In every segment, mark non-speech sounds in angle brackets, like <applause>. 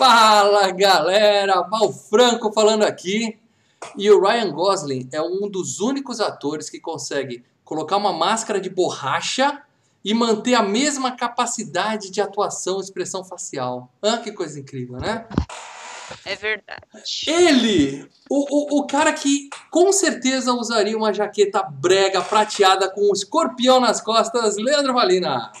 Fala galera, Val Franco falando aqui. E o Ryan Gosling é um dos únicos atores que consegue colocar uma máscara de borracha e manter a mesma capacidade de atuação e expressão facial. Ah, que coisa incrível, né? É verdade. Ele, o, o, o cara que com certeza usaria uma jaqueta brega prateada com um escorpião nas costas, Leandro Valina.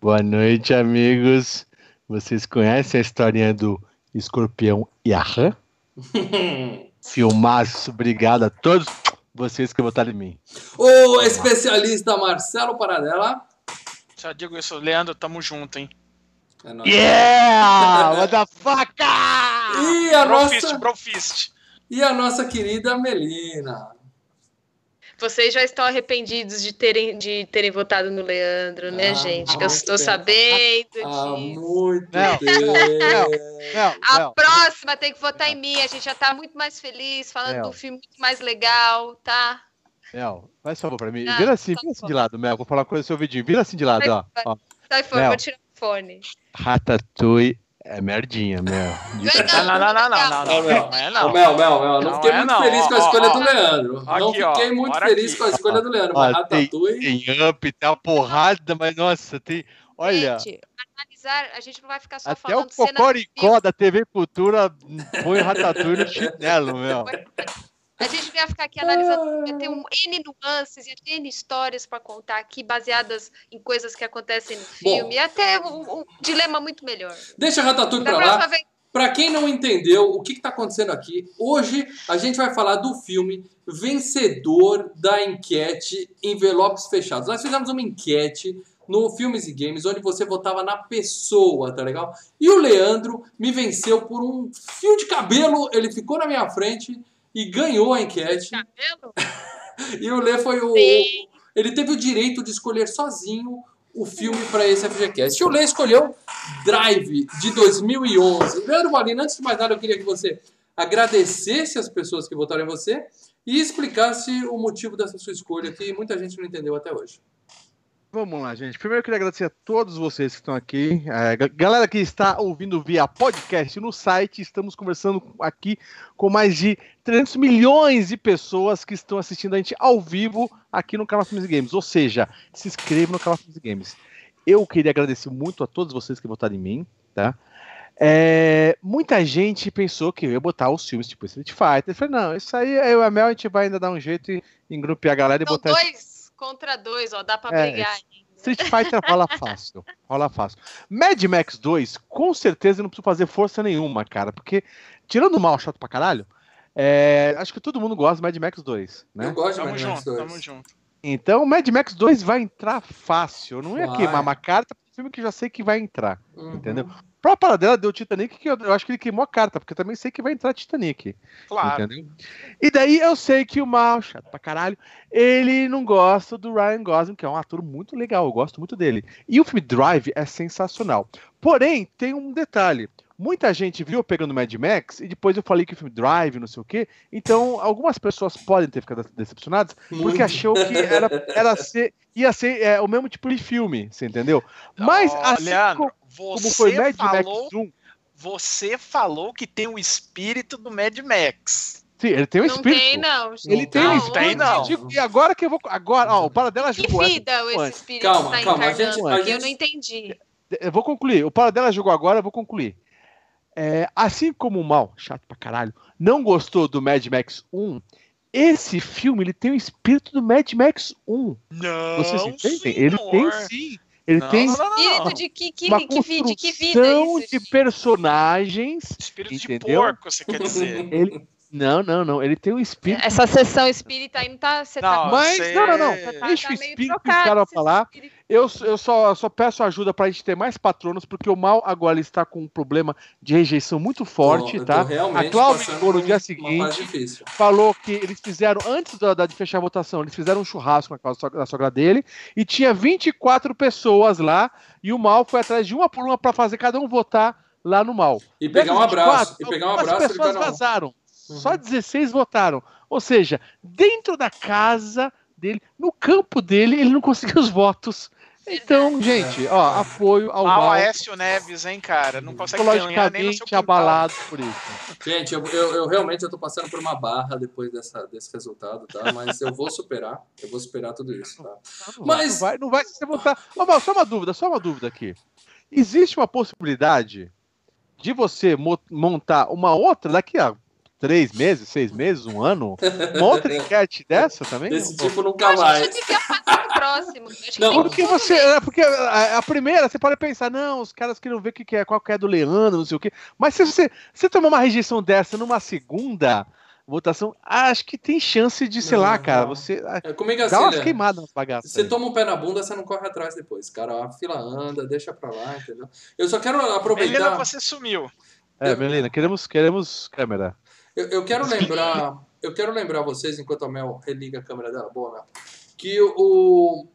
Boa noite, amigos. Vocês conhecem a historinha do escorpião e a rã? <laughs> Filmaço, obrigado a todos vocês que votaram em mim. O especialista Marcelo Paradela. Já digo isso, Leandro, tamo junto, hein? É nóis. Yeah! <laughs> Motherfucker! E a nossa, brofist. e a nossa querida Melina. Vocês já estão arrependidos de terem, de terem votado no Leandro, né, Ah, gente? Que eu estou sabendo Há disso. muito Não, tempo. Não, A não. próxima tem que votar em mim. A gente já tá muito mais feliz, falando Mel. do filme muito mais legal, tá? Mel, faz favor pra mim. Ah, Vira assim, tá vira assim de lado, Mel. Vou falar uma coisa no seu vidinho. Vira assim de lado, ó. ó. Sai fora, Mel. vou tirar o fone. Ratatouille é merdinha, Mel. <laughs> Não, não, não, não, não, não, é não. Mel, Mel, Mel, não, fiquei é muito feliz com a escolha do. Leandro. não fiquei muito feliz com a escolha do Leandro. Mas tem, Ratatouille. tem up, tem uma porrada, mas nossa, tem. Olha, Gente, analisar, a gente não vai ficar só até o falando cena do Cocoricó da TV Cultura põe o Ratatouille no chinelo, Mel. <laughs> A gente ia ficar aqui analisando, ia ter um N nuances, ia ter N histórias para contar aqui, baseadas em coisas que acontecem no filme. Ia ter um, um dilema muito melhor. Deixa Ratatouille Da pra próxima lá. vez, Pra quem não entendeu o que, que tá acontecendo aqui, hoje a gente vai falar do filme vencedor da enquete Envelopes Fechados. Nós fizemos uma enquete no Filmes e Games, onde você votava na pessoa, tá legal? E o Leandro me venceu por um fio de cabelo, ele ficou na minha frente e ganhou a enquete. cabelo? <laughs> E o Lê foi o. Sim. Ele teve o direito de escolher sozinho o filme para esse FGCast. E o Lê escolheu Drive, de 2011. Leandro Valina, antes de mais nada, eu queria que você agradecesse as pessoas que votaram em você e explicasse o motivo dessa sua escolha, que muita gente não entendeu até hoje. Vamos lá, gente. Primeiro eu queria agradecer a todos vocês que estão aqui. É, ga- galera que está ouvindo via podcast no site, estamos conversando aqui com mais de 300 milhões de pessoas que estão assistindo a gente ao vivo aqui no canal Filmes Games. Ou seja, se inscreva no canal Filmes Games. Eu queria agradecer muito a todos vocês que votaram em mim, tá? É, muita gente pensou que eu ia botar os filmes tipo Street Fighter. Eu falei, não, isso aí eu e a Mel a gente vai ainda dar um jeito e engrupear a galera e São botar dois contra dois, ó. Dá pra É, brigar. Street Fighter rola <laughs> fácil. Rola fácil. Mad Max 2, com certeza eu não preciso fazer força nenhuma, cara. Porque, tirando o mal chato pra caralho, é, acho que todo mundo gosta do Mad Max 2, Eu né? gosto de Tamo Mad Max junto, 2. tamo junto. Então, Mad Max 2 vai entrar fácil. Eu não ia Vai. queimar uma carta pro filme que já sei que vai entrar. Uhum. Entendeu? Pra paradela deu Titanic, que eu, eu acho que ele queimou a carta, porque eu também sei que vai entrar Titanic. Claro. Entendeu? E daí eu sei que o Mal, chato pra caralho, ele não gosta do Ryan Gosling, que é um ator muito legal, eu gosto muito dele. E o filme Drive é sensacional. Porém, tem um detalhe. Muita gente viu eu pegando Mad Max e depois eu falei que o filme Drive, não sei o quê. Então, algumas pessoas podem ter ficado decepcionadas porque Muito. achou que era, era ser, ia ser é, o mesmo tipo de filme, você entendeu? Mas, Ó, assim Leandro, como você foi Mad falou, Max 1, você falou que tem o espírito do Mad Max. sim, ele tem um Não espírito. tem, não. Ele tem Não, um Não, espírito. tem, não. Digo, E agora que eu vou. Agora, ó, o Paradela Que jogou essa vida esse antes. espírito Calma, está calma, a encarnando? gente-? Eu gente- não entendi. Eu vou concluir. O Paradela jogou agora, eu vou concluir. É, assim como o Mal, chato pra caralho, não gostou do Mad Max 1, esse filme ele tem o espírito do Mad Max 1. Não, Vocês entendem? senhor. Ele tem sim. Ele Não, tem não, não, não. Espírito de que, que, uma que, vi- de que vida construção é isso? de personagens. Espírito de Entendeu? porco, você quer dizer. <laughs> Ele, não, não, não. Ele tem um espírito. Essa sessão espírita aí não tá. Você tá Não, Mas, você- não, não, não. Tá- Deixa tá o espírito que os caras falar. espírito. Eu, eu só, só peço ajuda pra gente ter mais patronos, porque o mal agora ele está com um problema de rejeição muito forte, tá? A Cláudia ligou no dia seguinte. falou que eles fizeram, antes da, da- de fechar a votação, eles fizeram um churrasco na casa da sogra dele e tinha 24 pessoas lá e o Mal foi atrás de uma por uma para fazer cada um votar lá no Mal. E pegar um abraço. 24, E pegar um algumas abraço de pessoas vazaram. Só Uhum. 16 votaram. Ou seja, dentro da casa dele, no campo dele, ele não conseguiu os votos. Então, gente, ó, apoio ao Mal mal, Aécio Neves, hein, cara? Não consegue ganhar nem no seu psicologicamente quintal. abalado por isso. Gente, eu, eu, eu realmente eu tô passando por uma barra depois dessa, desse resultado, tá? Mas eu vou superar. Eu vou superar tudo isso, tá? Não, Mas- não vai, não vai se. Ô, Mal, só uma dúvida, só uma dúvida aqui. Existe uma possibilidade de você mo- montar uma outra daqui a três meses, seis meses, um ano, uma outra <laughs> enquete dessa também? Desse Não? tipo Eu nunca acho que mais. já devia passar pro próximo. Acho que Não, Porque você, porque a, a primeira você pode pensar, não, os caras queriam ver o que, que é, qual que é do Leandro, não sei o quê. Mas se você, se tomar uma rejeição dessa numa segunda votação, acho que tem chance de, sei Não, lá, cara, não. você ah, É, Comigo é assim, dá umas né? queimadas nas bagaças. Você aí. toma um pé na bunda, você não corre atrás depois, cara. A fila anda, deixa pra lá, entendeu? Eu só quero Melina, aproveitar. você sumiu. É, Melina, queremos, queremos câmera. Eu, eu quero lembrar, eu quero lembrar vocês, enquanto a Mel religa a câmera dela, boa, Mel, que o,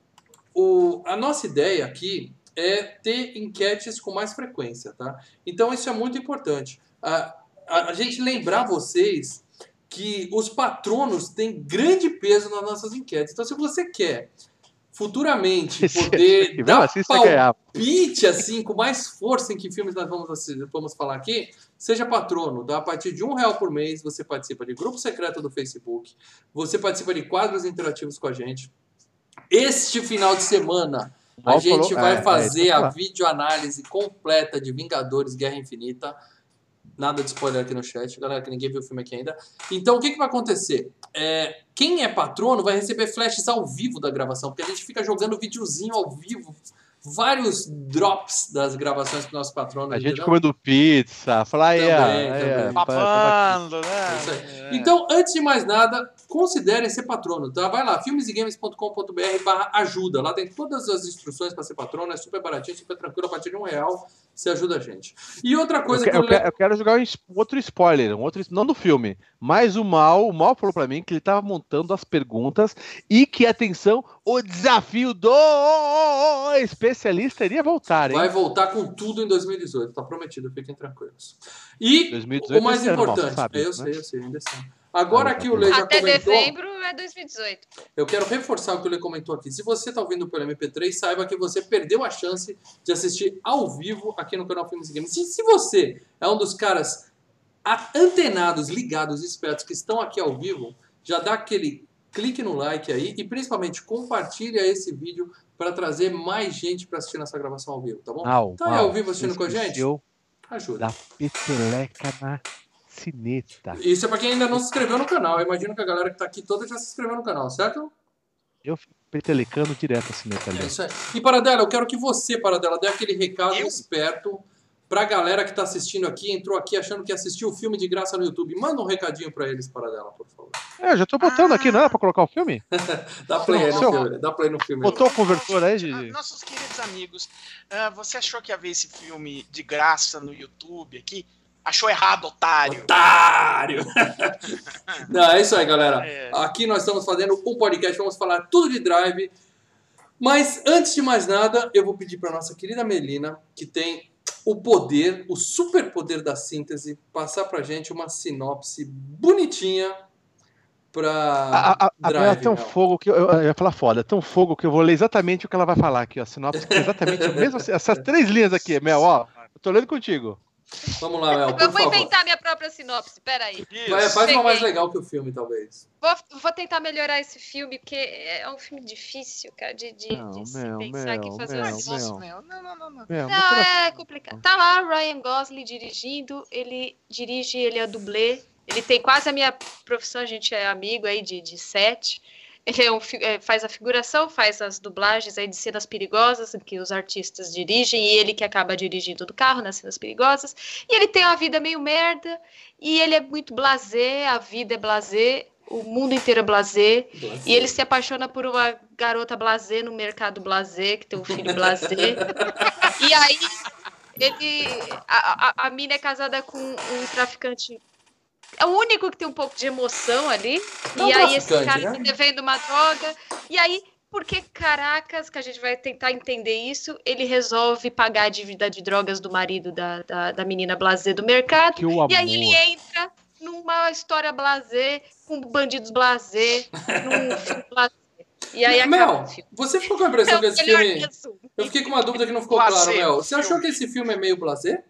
o, a nossa ideia aqui é ter enquetes com mais frequência, tá? Então isso é muito importante. A, a, a gente lembrar vocês que os patronos têm grande peso nas nossas enquetes. Então, se você quer futuramente <laughs> poder dar ganhar. palpite assim com mais força em que filmes nós vamos, vamos falar aqui, seja patrono. Dá a partir de um real por mês, você participa de grupo secreto do Facebook, você participa de quadros interativos com a gente. Este final de semana a Mal gente falou- vai é, é, fazer ia a falar. videoanálise completa de Vingadores Guerra Infinita. Nada de spoiler aqui no chat, galera, que ninguém viu o filme aqui ainda. Então, o que, que vai acontecer? É, quem é patrono vai receber flashes ao vivo da gravação, porque a gente fica jogando videozinho ao vivo, vários drops das gravações com nossos patronos. A gente comendo pizza, falar aí, Também, ó, também. aí, ó, Papando, É né? aí. Então, antes de mais nada, considerem ser patrono, tá? Vai lá, filmesegames.com.br barra ajuda. Lá tem todas as instruções para ser patrono, é super baratinho, super tranquilo, a partir de um real você ajuda a gente. E outra Eu, coisa que- que, eu eu, que- le- eu quero jogar um outro spoiler, um outro, não do filme, mas o Mal, o Mal falou pra mim que ele tava montando as perguntas e que, atenção, o desafio do especialista iria voltar, hein? vai voltar com tudo em 2018, tá prometido, fiquem tranquilos. E 2018 o mais esse ano, Mal, importante, sabe, eu né? sei, eu sei, ainda sei. Agora que o Lê já Até comentou, dezembro é 2018. eu quero reforçar o que o Lê comentou aqui. Se você está ouvindo pelo MP3, saiba que você perdeu a chance de assistir ao vivo aqui no canal Filmes e Games. Se, se você é um dos caras antenados, ligados, espertos que estão aqui ao vivo, já dá aquele clique no like aí e principalmente compartilha esse vídeo para trazer mais gente para assistir nossa gravação ao vivo, tá bom? Mal, Tá aí Mal, ao vivo assistindo você com a gente? Ajuda. Da peteleca na cineta. Isso é para quem ainda não se inscreveu no canal. Eu imagino que a galera que tá aqui toda já se inscreveu no canal, certo? Eu fico petelecando direto a cineta ali. É isso aí. E Paradela, eu quero que você, Paradela, dê aquele recado Eu? esperto pra galera que tá assistindo aqui, entrou aqui achando que assistiu o filme de graça no YouTube. Manda um recadinho pra eles, Paradela, por favor. É, eu já tô botando aqui, não era pra colocar o filme? <laughs> Dá play aí no Seu- filme. Dá play no filme. Botou o conversor aí, Ah, Gigi? Nossos queridos amigos, ah, você achou que ia ver esse filme de graça no YouTube aqui? Achou errado, otário. Otário! <laughs> Não, é isso aí, galera. É. Aqui nós estamos fazendo um podcast, vamos falar tudo de drive. Mas antes de mais nada, eu vou pedir para nossa querida Melina, que tem o poder, o superpoder da síntese, passar pra gente uma sinopse bonitinha pra A, a, a Bela é drive. tão Mel. fogo que eu, eu ia falar foda, é tão fogo que eu vou ler exatamente o que ela vai falar aqui, ó. Sinopse, que é exatamente a mesma, <laughs> essas três linhas aqui, Mel, ó. Eu tô lendo contigo. Vamos lá, Mel, Eu vou favor. inventar minha própria sinopse, peraí. Isso. Vai, faz uma mais legal que o filme, talvez. Vou, vou tentar melhorar esse filme, porque é um filme difícil, cara, de, de, Não, de se Mel, pensar Mel, aqui e fazer Mel, uma Mel. sinopse. Nossa, meu, não, não, não, não. Mel, Não, é complicado. Tá lá Ryan Gosling dirigindo, ele dirige, ele é dublê, ele tem quase a minha profissão, a gente é amigo aí de, de set. Ele é um é, faz a figuração, faz as dublagens aí de cenas perigosas que os artistas dirigem e ele que acaba dirigindo do carro nas cenas perigosas. E ele tem uma vida meio merda e ele é muito blasé, a vida é blasé, o mundo inteiro é blasé. E ele se apaixona por uma garota blasé no mercado blasé, que tem um filho blasé. <laughs> e aí, ele. A, a, a mina é casada com um traficante. É o único que tem um pouco de emoção ali. É um e aí, esse cara né? tá devendo uma droga. E aí, porque caracas, que a gente vai tentar entender isso, ele resolve pagar a dívida de drogas do marido da, da, da menina blasé do mercado. Que o amor. E aí ele entra numa história blasé, com bandidos blasé, num <laughs> filme blasé. E aí Mel, você ficou com a impressão que É esse melhor filme. resumo. Eu fiquei com uma dúvida que não ficou claro, Mel. Você achou que esse filme é meio blasé?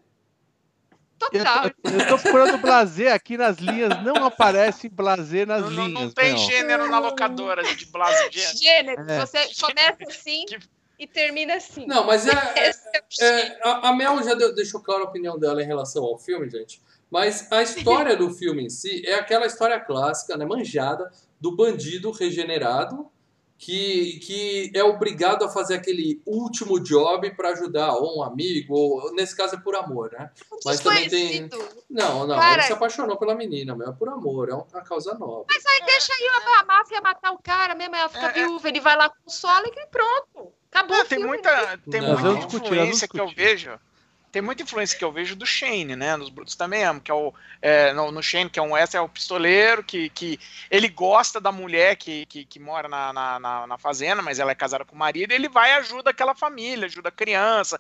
Eu, Total. eu tô procurando blazer aqui nas linhas, não aparece blazer nas Não, não- linhas. não tem Mel. gênero na locadora de Blasio gênero. Gênero. É. Você começa assim Que- e termina assim. Não, mas é, <laughs> é gênero. É, a, a Mel já deu- deixou clara a opinião dela em relação ao filme, gente. Mas a história <laughs> do filme em si é aquela história clássica, né, manjada, do bandido regenerado que, que é obrigado a fazer aquele último job para ajudar ou um amigo, ou nesse caso é por amor, né? Mas também tem. Não, não, Cara- ele se apaixonou pela menina, Mel, é por amor, é uma causa nova. Mas aí deixa aí a, a máfia matar o cara mesmo, ela fica É, é. viúva, ele vai lá com o solo e pronto. Acabou Ah, o tem filme. muita, tem Não. muita influência que eu vejo. Tem muita influência que eu vejo do Shane, né? Nos Brutos também amo, que é o. é, no, no Shane, que é um essa é o pistoleiro, que, que ele gosta da mulher que, que, que mora na, na, na- na fazenda, mas ela é casada com o marido, e ele vai e ajuda aquela família, ajuda a criança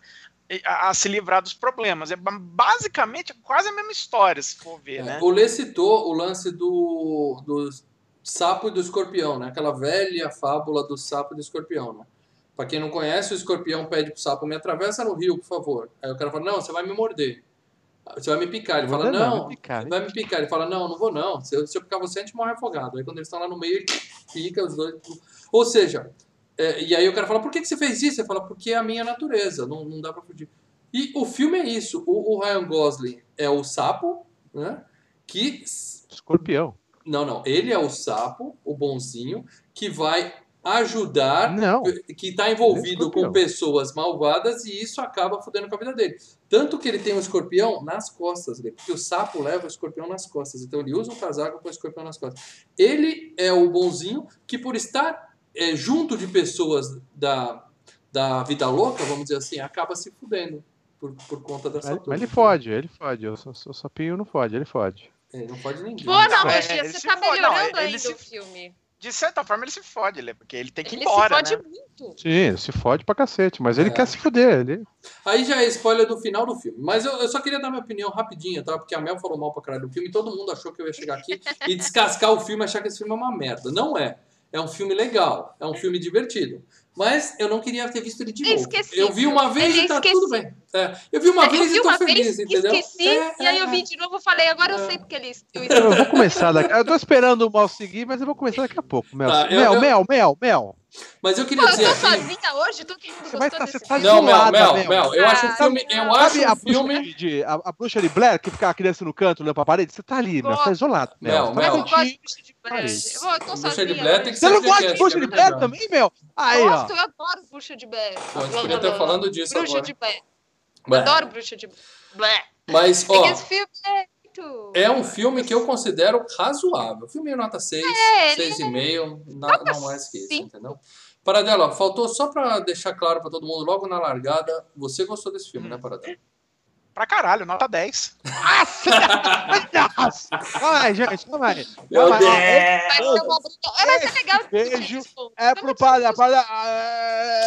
a, a se livrar dos problemas. É ba- basicamente quase a mesma história, se for ver, né? O Lê citou o lance do, do sapo e do escorpião, né? Aquela velha fábula do sapo e do escorpião, né? Pra quem não conhece, o escorpião pede pro sapo, me atravessa no rio, por favor. Aí o cara fala, não, você vai me morder. Você vai me picar. Ele fala, Não, não, picar, vai me picar. Ele fala, não, não vou não. Se eu, se eu picar você, a gente morre afogado. Aí quando eles estão lá no meio, ele pica os dois. Ou seja, é, e aí o cara fala, por que, que você fez isso? Ele fala, porque é a minha natureza, não, não dá pra fugir. E o filme é isso. O, o Ryan Gosling é o sapo, né? Que Escorpião. não, não. Ele é o sapo, o bonzinho, que vai ajudar, Não. que está envolvido Ele é com pessoas malvadas e isso acaba fudendo com a vida dele. Tanto que ele tem um escorpião nas costas porque o sapo leva o escorpião nas costas. Então ele usa um casaco com o escorpião nas costas. Ele é o bonzinho que, por estar é, junto de pessoas da, da vida louca, vamos dizer assim, acaba se fudendo por, por conta dessa Mas, turma. mas ele fode, ele fode. O, o, o sapinho não fode, ele fode. Ele não pode ninguém. Boa, não, é, ele você tá fode, não, melhorando ele ainda se- o filme. De certa forma ele se fode, né? Porque ele tem que ir Ele embora, se fode né? muito. Sim, ele se fode pra cacete, mas ele É. quer se fuder. Ele... Aí já é spoiler do final do filme. Mas eu, eu só queria dar minha opinião rapidinha, tá? Porque a Mel falou mal pra caralho do filme e todo mundo achou que eu ia chegar aqui e descascar o filme e achar que esse filme é uma merda. Não é. É um filme legal, é um filme divertido. Mas eu não queria ter visto ele de É novo. esquecível. Eu vi uma vez Ele é e tá esquecível. tudo bem. É, eu vi uma eu vez vi e tô uma feliz, vez, entendeu? esqueci, É, e aí eu é, vi de novo e falei, agora eu É. sei porque ele eu <laughs> Eu vou começar daqui. Eu tô esperando o mal seguir, mas eu vou começar daqui a pouco. Mel, Tá, eu- Mel, eu- Mel, Mel, Mel. Mas eu Pô, queria eu dizer tô aqui. sozinha hoje, todo mundo Você vai tá- desse você tá. Não, Mel, zoada, Mel, Mel. Mel. Eu Ah, acho o filme. Eu acho Sabe a o bruxa, filme. de, a, a bruxa de Blair que ficava aqui descendo no canto, olhando pra parede? Você tá ali, Mel, você tá isolado. Mel, Mel, Mel. Eu não Tá gosto de bruxa de Blair. Eu, eu tô Bruxa de sozinha Blair tem que Você não gosta de bruxa é de Blair também, Mel? Aí, ó. Gosto, eu adoro bruxa de Blair. Pô, a gente podia estar falando disso Bruxa agora. de Blair. Adoro bruxa de Blair. Mas, É ó. esse filme é muito... É um filme que eu considero razoável. Filme nota 6, É, ele 6,5, na- Nota não mais que isso, entendeu? Paradela, faltou só pra deixar claro pra todo mundo, logo na largada, você gostou desse filme, né, Paradela? Pra caralho, nota 10. Nossa! Calma aí, gente, calma aí. Meu. Deus! Vai ser É, vai legal. Beijo. É pro padre, padre.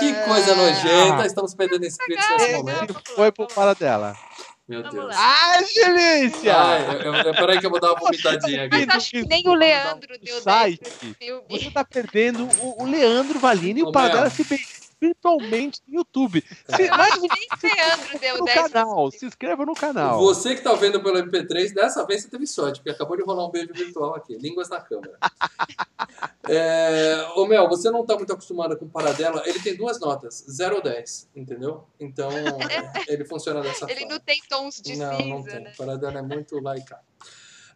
Que coisa nojenta, estamos perdendo inscritos nesse momento. Foi pro para dela. Meu Vamos Deus. lá. Ai, delícia! Ai, eu, eu, peraí que eu vou dar uma vomitadinha aqui. Mas acho que nem o Leandro deu 10 Site. Você tá perdendo o, o Leandro Valini e o Mel. se bem virtualmente no YouTube. Se, mas Nem o Leandro deu no 10 pra canal, se inscreva no canal. Você que tá vendo pelo MP3, dessa vez você teve sorte, porque acabou de rolar um beijo virtual aqui. Línguas na câmera. <laughs> É, ô Mel, você não tá muito acostumada com Paradela. Ele tem duas notas, 0 ou 10, entendeu? Então, <laughs> ele funciona dessa Ele forma. não tem tons de não, cinza, não tem. né? Paradela é muito laica.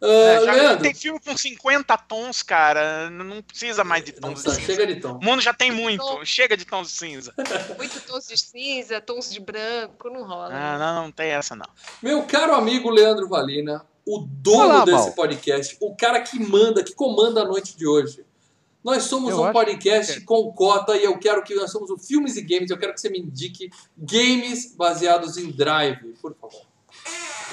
Uh, já Leandro, tem filme com 50 tons, cara. Não precisa mais de não tons de precisa, cinza. chega de tom. O mundo já tem muito. Chega de tons de cinza. <laughs> Muito tons de cinza, tons de branco, não rola. Ah, não, não tem essa, não. Meu caro amigo Leandro Valina, o dono Olá, desse Mal. podcast, o cara que manda, que comanda a noite de hoje. Nós somos Eu um podcast que- com cota e eu quero que nós somos o Filmes e Games. Eu quero que você me indique games baseados em Drive, por favor.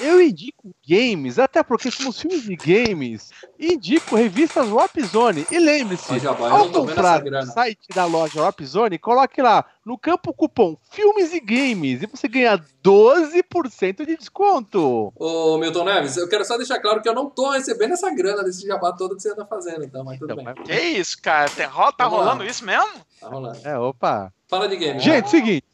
Eu indico games, até porque somos filmes de games. Indico revistas Zone. E lembre-se, ao comprar no site da loja Zone, coloque lá no campo cupom Filmes e Games e você ganha 12% de desconto. Ô, Milton Neves, eu quero só deixar claro que eu não tô recebendo essa grana desse jabá todo que você tá fazendo, então, mas tudo Então, bem. Que isso, cara? Tá lá. rolando isso mesmo? Tá rolando. É, opa. Fala de game. Gente, seguinte.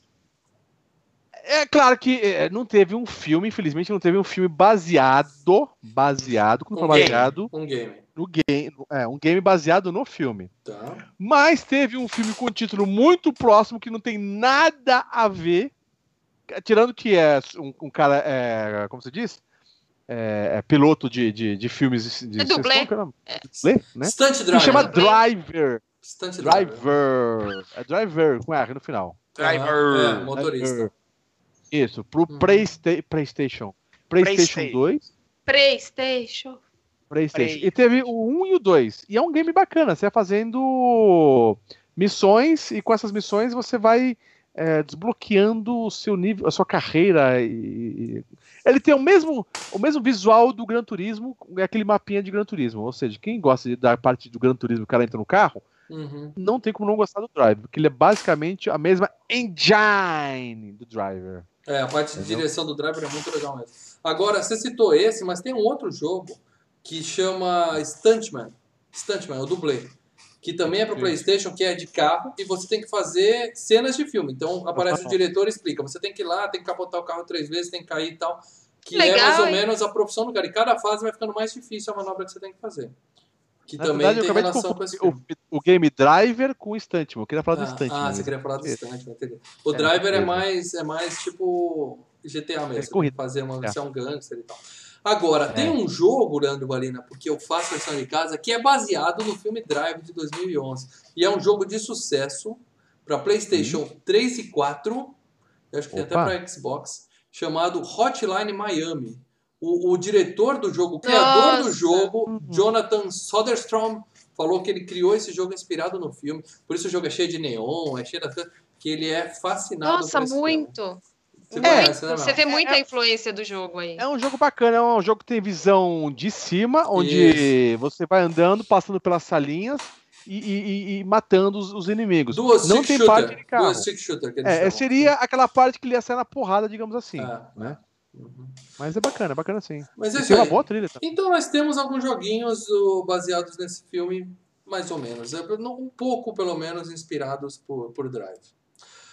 É claro que é, não teve um filme, infelizmente não teve um filme baseado, baseado, como Um foi game. baseado Um game. no game, é, um game baseado no filme. Tá. Mas teve um filme com um título muito próximo que não tem nada a ver, tirando que é um, um cara, é, como você diz? É, é piloto de, de, de filmes de É dublê. que é? Dublê, né? Stunt Que Driver. chama Driver. Stunt Driver. Driver. É Driver com R no final. Driver. É, motorista. Driver. Isso, pro. Playsta PlayStation. PlayStation Playstation. 2. PlayStation. PlayStation. Play. E teve o 1 e o 2. E é um game bacana. Você vai fazendo missões e com essas missões você vai é, desbloqueando o seu nível, a sua carreira. E... e- Ele tem o mesmo, o mesmo visual do Gran Turismo, é aquele mapinha de Gran Turismo. Ou seja, quem gosta de- da parte do Gran Turismo, o cara entra no carro, Uhum. não tem como não gostar do Drive, porque ele é basicamente a mesma engine do Driver. É, a parte de Entendeu? direção do Driver é muito legal mesmo. Agora, você citou esse, mas tem um outro jogo que chama Stuntman. Stuntman, o dublê. Que também é para. PlayStation, que é de carro, e você tem que fazer cenas de filme. Então aparece o diretor e explica: você tem que ir lá, tem que capotar o carro três vezes, tem que cair e tal. Que é Legal, mais ou hein? menos a profissão do cara. E cada fase vai ficando mais difícil a manobra que você tem que fazer. Que Na também verdade, tem relação com esse o, o game Driver com o Stuntman. Eu queria falar do Ah, Stuntman. ah, você mesmo. queria falar do Isso. Stuntman, entendi. O É, Driver é beleza. mais, é mais tipo GTA mesmo. É corrida. Fazer uma, É. ser um gangster e tal. Agora, tem um jogo, Leandro Balina, porque eu faço versão de casa, que é baseado no filme Drive de 2011. E é um jogo de sucesso para PlayStation 3 e 4, eu acho que tem até Opa. para Xbox, chamado Hotline Miami. O, o diretor do jogo, o criador do Nossa. jogo, Jonathan Soderstrom, falou que ele criou esse jogo inspirado no filme. Por isso o jogo é cheio de neon, é cheio coisas, que ele é fascinado Nossa, esse filme. muito. Você Muito. conhece, né, Você vê muita influência do jogo aí. É um jogo bacana, é um jogo que tem visão de cima, onde você vai andando, passando pelas salinhas e, e- e- e matando os, os inimigos. Duas Não tem shooter. parte de carro. Duas stick shooter que eles É, seria aquela parte que ele ia sair na porrada, digamos assim. É. né? Uhum. Mas é bacana, é bacana sim. Mas é isso tem uma boa trilha também. Então nós temos alguns joguinhos uh, baseados nesse filme, mais ou menos. É, Um pouco, pelo menos, inspirados por, por Drive.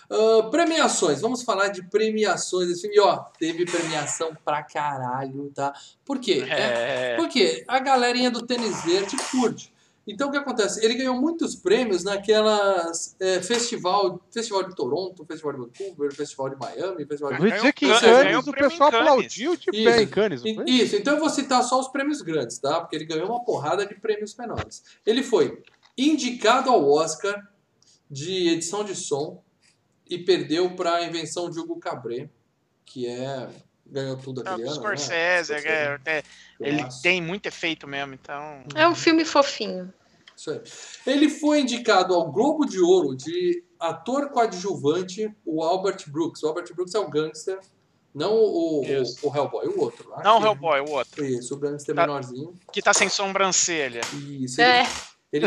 Ah, premiações, vamos falar de premiações desse filme. E ó, teve premiação pra caralho, tá? Por quê? É, É. porque a galerinha do tênis verde curte. Então o que acontece? Ele ganhou muitos prêmios naquelas é, festival, festival de Toronto, festival de Vancouver, festival de Miami, festival Eu de vou dizer que em Ganhou- Cannes ganhou o prêmio pessoal aplaudiu de Isso. pé em Cannes? Isso, então eu vou citar só os prêmios grandes, tá? Porque ele ganhou uma porrada de prêmios menores. Ele foi indicado ao Oscar de edição de som e perdeu para a invenção de Hugo Cabret, que é ganhou tudo É, aquele ano. Scorsese, né? é, é, ele tem muito efeito mesmo, então. É um filme fofinho. Isso aí. Ele foi indicado ao Globo de Ouro de ator coadjuvante, o Albert Brooks. O Albert Brooks é o gangster, não o, o, o Hellboy, o outro. lá. Não o Hellboy, o outro. Isso, o gangster Tá. menorzinho. Que tá sem sobrancelha. Isso. É, ele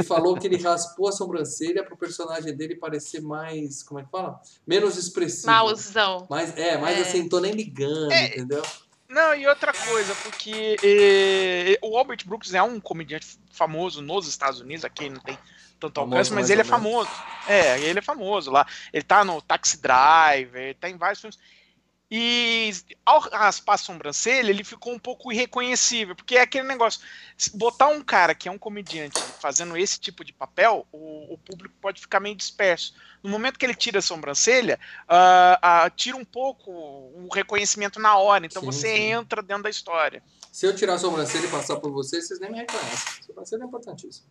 falou que ele raspou a sobrancelha pro personagem dele parecer mais, como é que fala? Menos expressivo. mauzão. Mais, é, mais É. assim, tô nem ligando, É. entendeu? Não, e outra coisa, porque eh, o Albert Brooks é um comediante famoso nos Estados Unidos, aqui não tem tanto Famoso, alcance, mas ele é famoso. É, ele é famoso lá. Ele tá no Taxi Driver, ele tá em vários filmes. E ao raspar a sobrancelha, ele ficou um pouco irreconhecível, porque é aquele negócio. Botar um cara que é um comediante fazendo esse tipo de papel, o, o público pode ficar meio disperso. No momento que ele tira a sobrancelha, ah, ah, tira um pouco o reconhecimento na hora, então Sim, você sim. entra dentro da história. Se eu tirar a sobrancelha e passar por vocês, vocês nem me reconhecem. Sobrancelha é importantíssimo.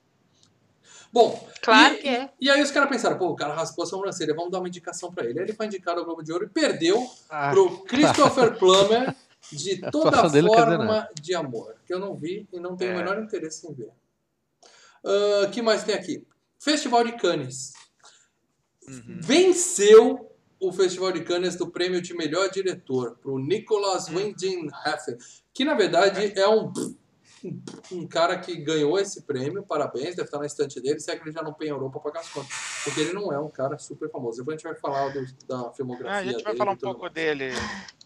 Bom, Claro e, que é. E aí os caras pensaram, pô, o cara raspou a sobrancelha, vamos dar uma indicação pra ele. Aí ele foi indicado ao Globo de Ouro e perdeu Ah, pro Christopher Plummer de <laughs> toda forma de amor, que eu não vi e não tenho o É. menor interesse em ver. O que mais tem aqui? Festival de Cannes. Uhum. Venceu o Festival de Cannes do prêmio de melhor diretor para o Nicholas Winding Refn, que na verdade é um, um, um cara que ganhou esse prêmio, parabéns, deve estar na estante dele, se é que ele já não penhorou para pagar as contas, porque ele não é um cara super famoso. Depois a gente vai falar do- da filmografia Ah, a gente vai dele falar um pouco mais. dele.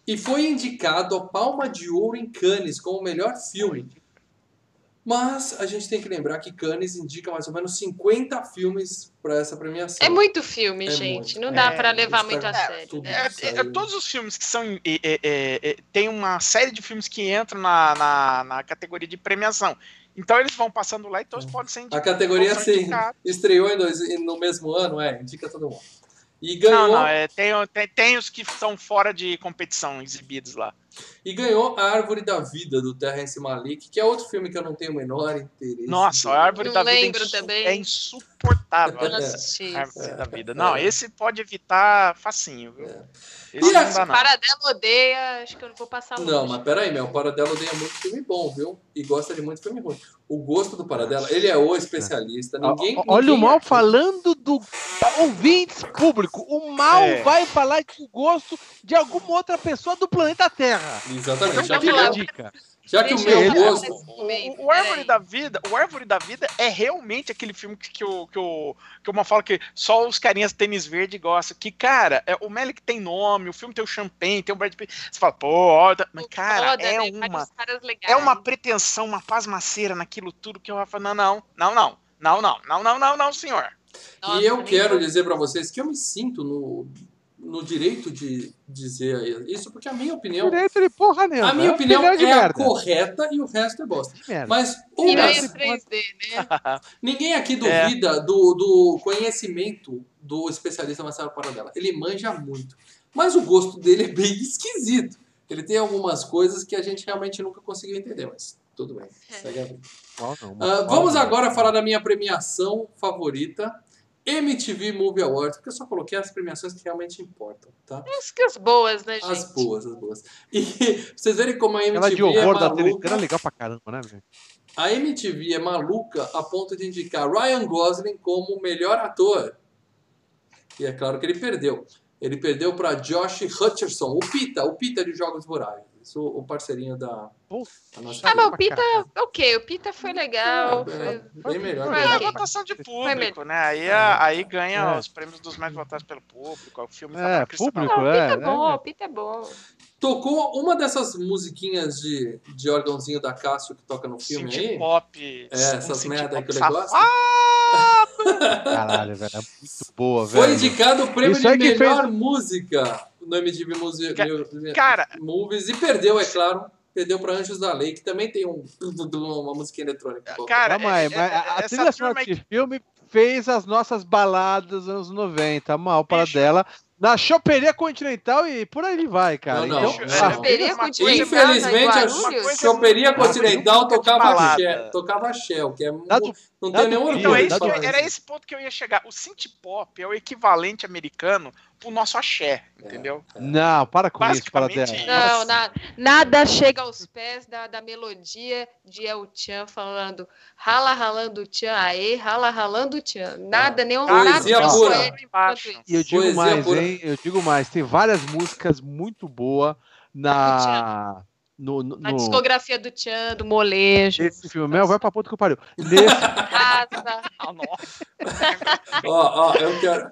E foi indicado a Palma de Ouro em Cannes como o melhor filme. Mas a gente tem que lembrar que Cannes indica mais ou menos 50 filmes para essa premiação. É muito filme, É gente. muito. Não dá É, pra levar isso muito a tá- sério. né? É, é, Saiu. todos os filmes que são. é, é, é, é, tem uma série de filmes que entram na, na, na categoria de premiação. Então eles vão passando lá e todos podem ser A indicados. categoria todos são sim, indicados. estreou em dois- no mesmo ano, é, indica todo mundo. E ganhou, Não, não, é, tem, tem, tem os que estão fora de competição exibidos lá. e ganhou A Árvore da Vida, do Terrence Malick, que é outro filme que eu não tenho o menor interesse. Nossa, de- a Árvore Não da Vida é, insu- também. é insuportável. Eu não a assisti. Árvore da Vida. É. Não, esse pode evitar facinho, viu? É. Esse E não a- dá, não. Paradela odeia, acho que eu não vou passar longe. Não, mas peraí, meu, o Paradela odeia muito filme bom, viu? E gosta de muito filme ruim. O gosto do Paradela, ele é o especialista. Ninguém, Olha o ninguém mal aqui- falando do ouvintes público. O mal É. vai falar de gosto de alguma outra pessoa do planeta Terra. Exatamente. Então que, a dica. Já que o meu eu gosto. O, o Árvore da Vida, o Árvore da Vida é realmente aquele filme que, que, o, que, o, que uma fala que só os carinhas tênis verde gostam. Que, cara, é, o Melick tem nome, o filme tem o Champagne, tem o Brad Pitt. Você fala, pô, ó, mas cara, Foda, é né? uma, é uma pretensão, uma pasmaceira naquilo tudo que eu falo, não, não, não, não, não, não, não, não, não, não, senhor. Nossa, e eu quero dizer pra vocês que eu me sinto no, no direito de dizer isso, porque a minha opinião. Direito de porra nenhuma. A minha É opinião opinião é a merda. correta e o resto é bosta. Mas o Piranha Esse- 3D, né? <laughs> ninguém aqui É. duvida do, do conhecimento do especialista Marcelo Paradela. Ele manja muito. Mas o gosto dele é bem esquisito. Ele tem algumas coisas que a gente realmente nunca conseguiu entender, mas tudo bem. Segue a vida. Mal vamos agora falar da minha premiação favorita, MTV Movie Awards, porque eu só coloquei as premiações que realmente importam, tá? As que as boas, né, gente? As boas, as boas. E <laughs> vocês verem como a de MTV é horror da Telegram é maluca. legal pra caramba, né, velho? A MTV é maluca a ponto de indicar Ryan Gosling como o melhor ator. E é claro que ele perdeu. Ele perdeu para Josh Hutcherson, o Pita, o Pita de Jogos Vorazes, o, o parceirinho da, da nossa Ah, mas o Pita, caramba. ok, o Pita foi legal. É, foi- bem melhor. Foi É votação de público, né? Aí, a- aí ganha É. os prêmios dos mais votados pelo público. O filme tá É, Crista público, Não, o é, Pita é né? bom, o Pita é bom. Tocou uma dessas musiquinhas de, de órgãozinho da Cássio que toca no filme Synth aí. pop. É, essas merda aí que ele gosta. Caralho, velho. É muito boa, velho. Foi indicado o prêmio Isso de melhor música no MTV Music, Ca- Cara, Movies e perdeu, é claro. Perdeu para Anjos da Lei, que também tem um, uma música eletrônica. cara, Calma aí, é- mas é- a- trilha sonora desse filme fez as nossas baladas dos anos 90, mal para dela, na Choperia Continental e por aí vai, cara. Não, não, então, Choperia coisa- Continental, Infelizmente, em a? Choperia Uma Continental tocava balada. Shell, tocava Shell, que é Dado- não tem nenhum orgulho Então, é isso era esse ponto que eu ia chegar. O synth pop é o equivalente americano pro nosso axé, entendeu? Não, para com isso, para dela. Não, na- nada chega aos pés da, da melodia de El Chan falando rala ralando Chan, aê, rala ralando Chan. Nada, nenhum Poesia nada pura. E eu isso. digo Poesia mais, pura. hein? Eu digo mais. Tem várias músicas muito boas na. No, no, A discografia do Chan, do molejo. Esse filme, Mel, vai pra puta que eu pariu. Nesse, Raça, <laughs> Ah, nossa. Ó, ó, eu quero.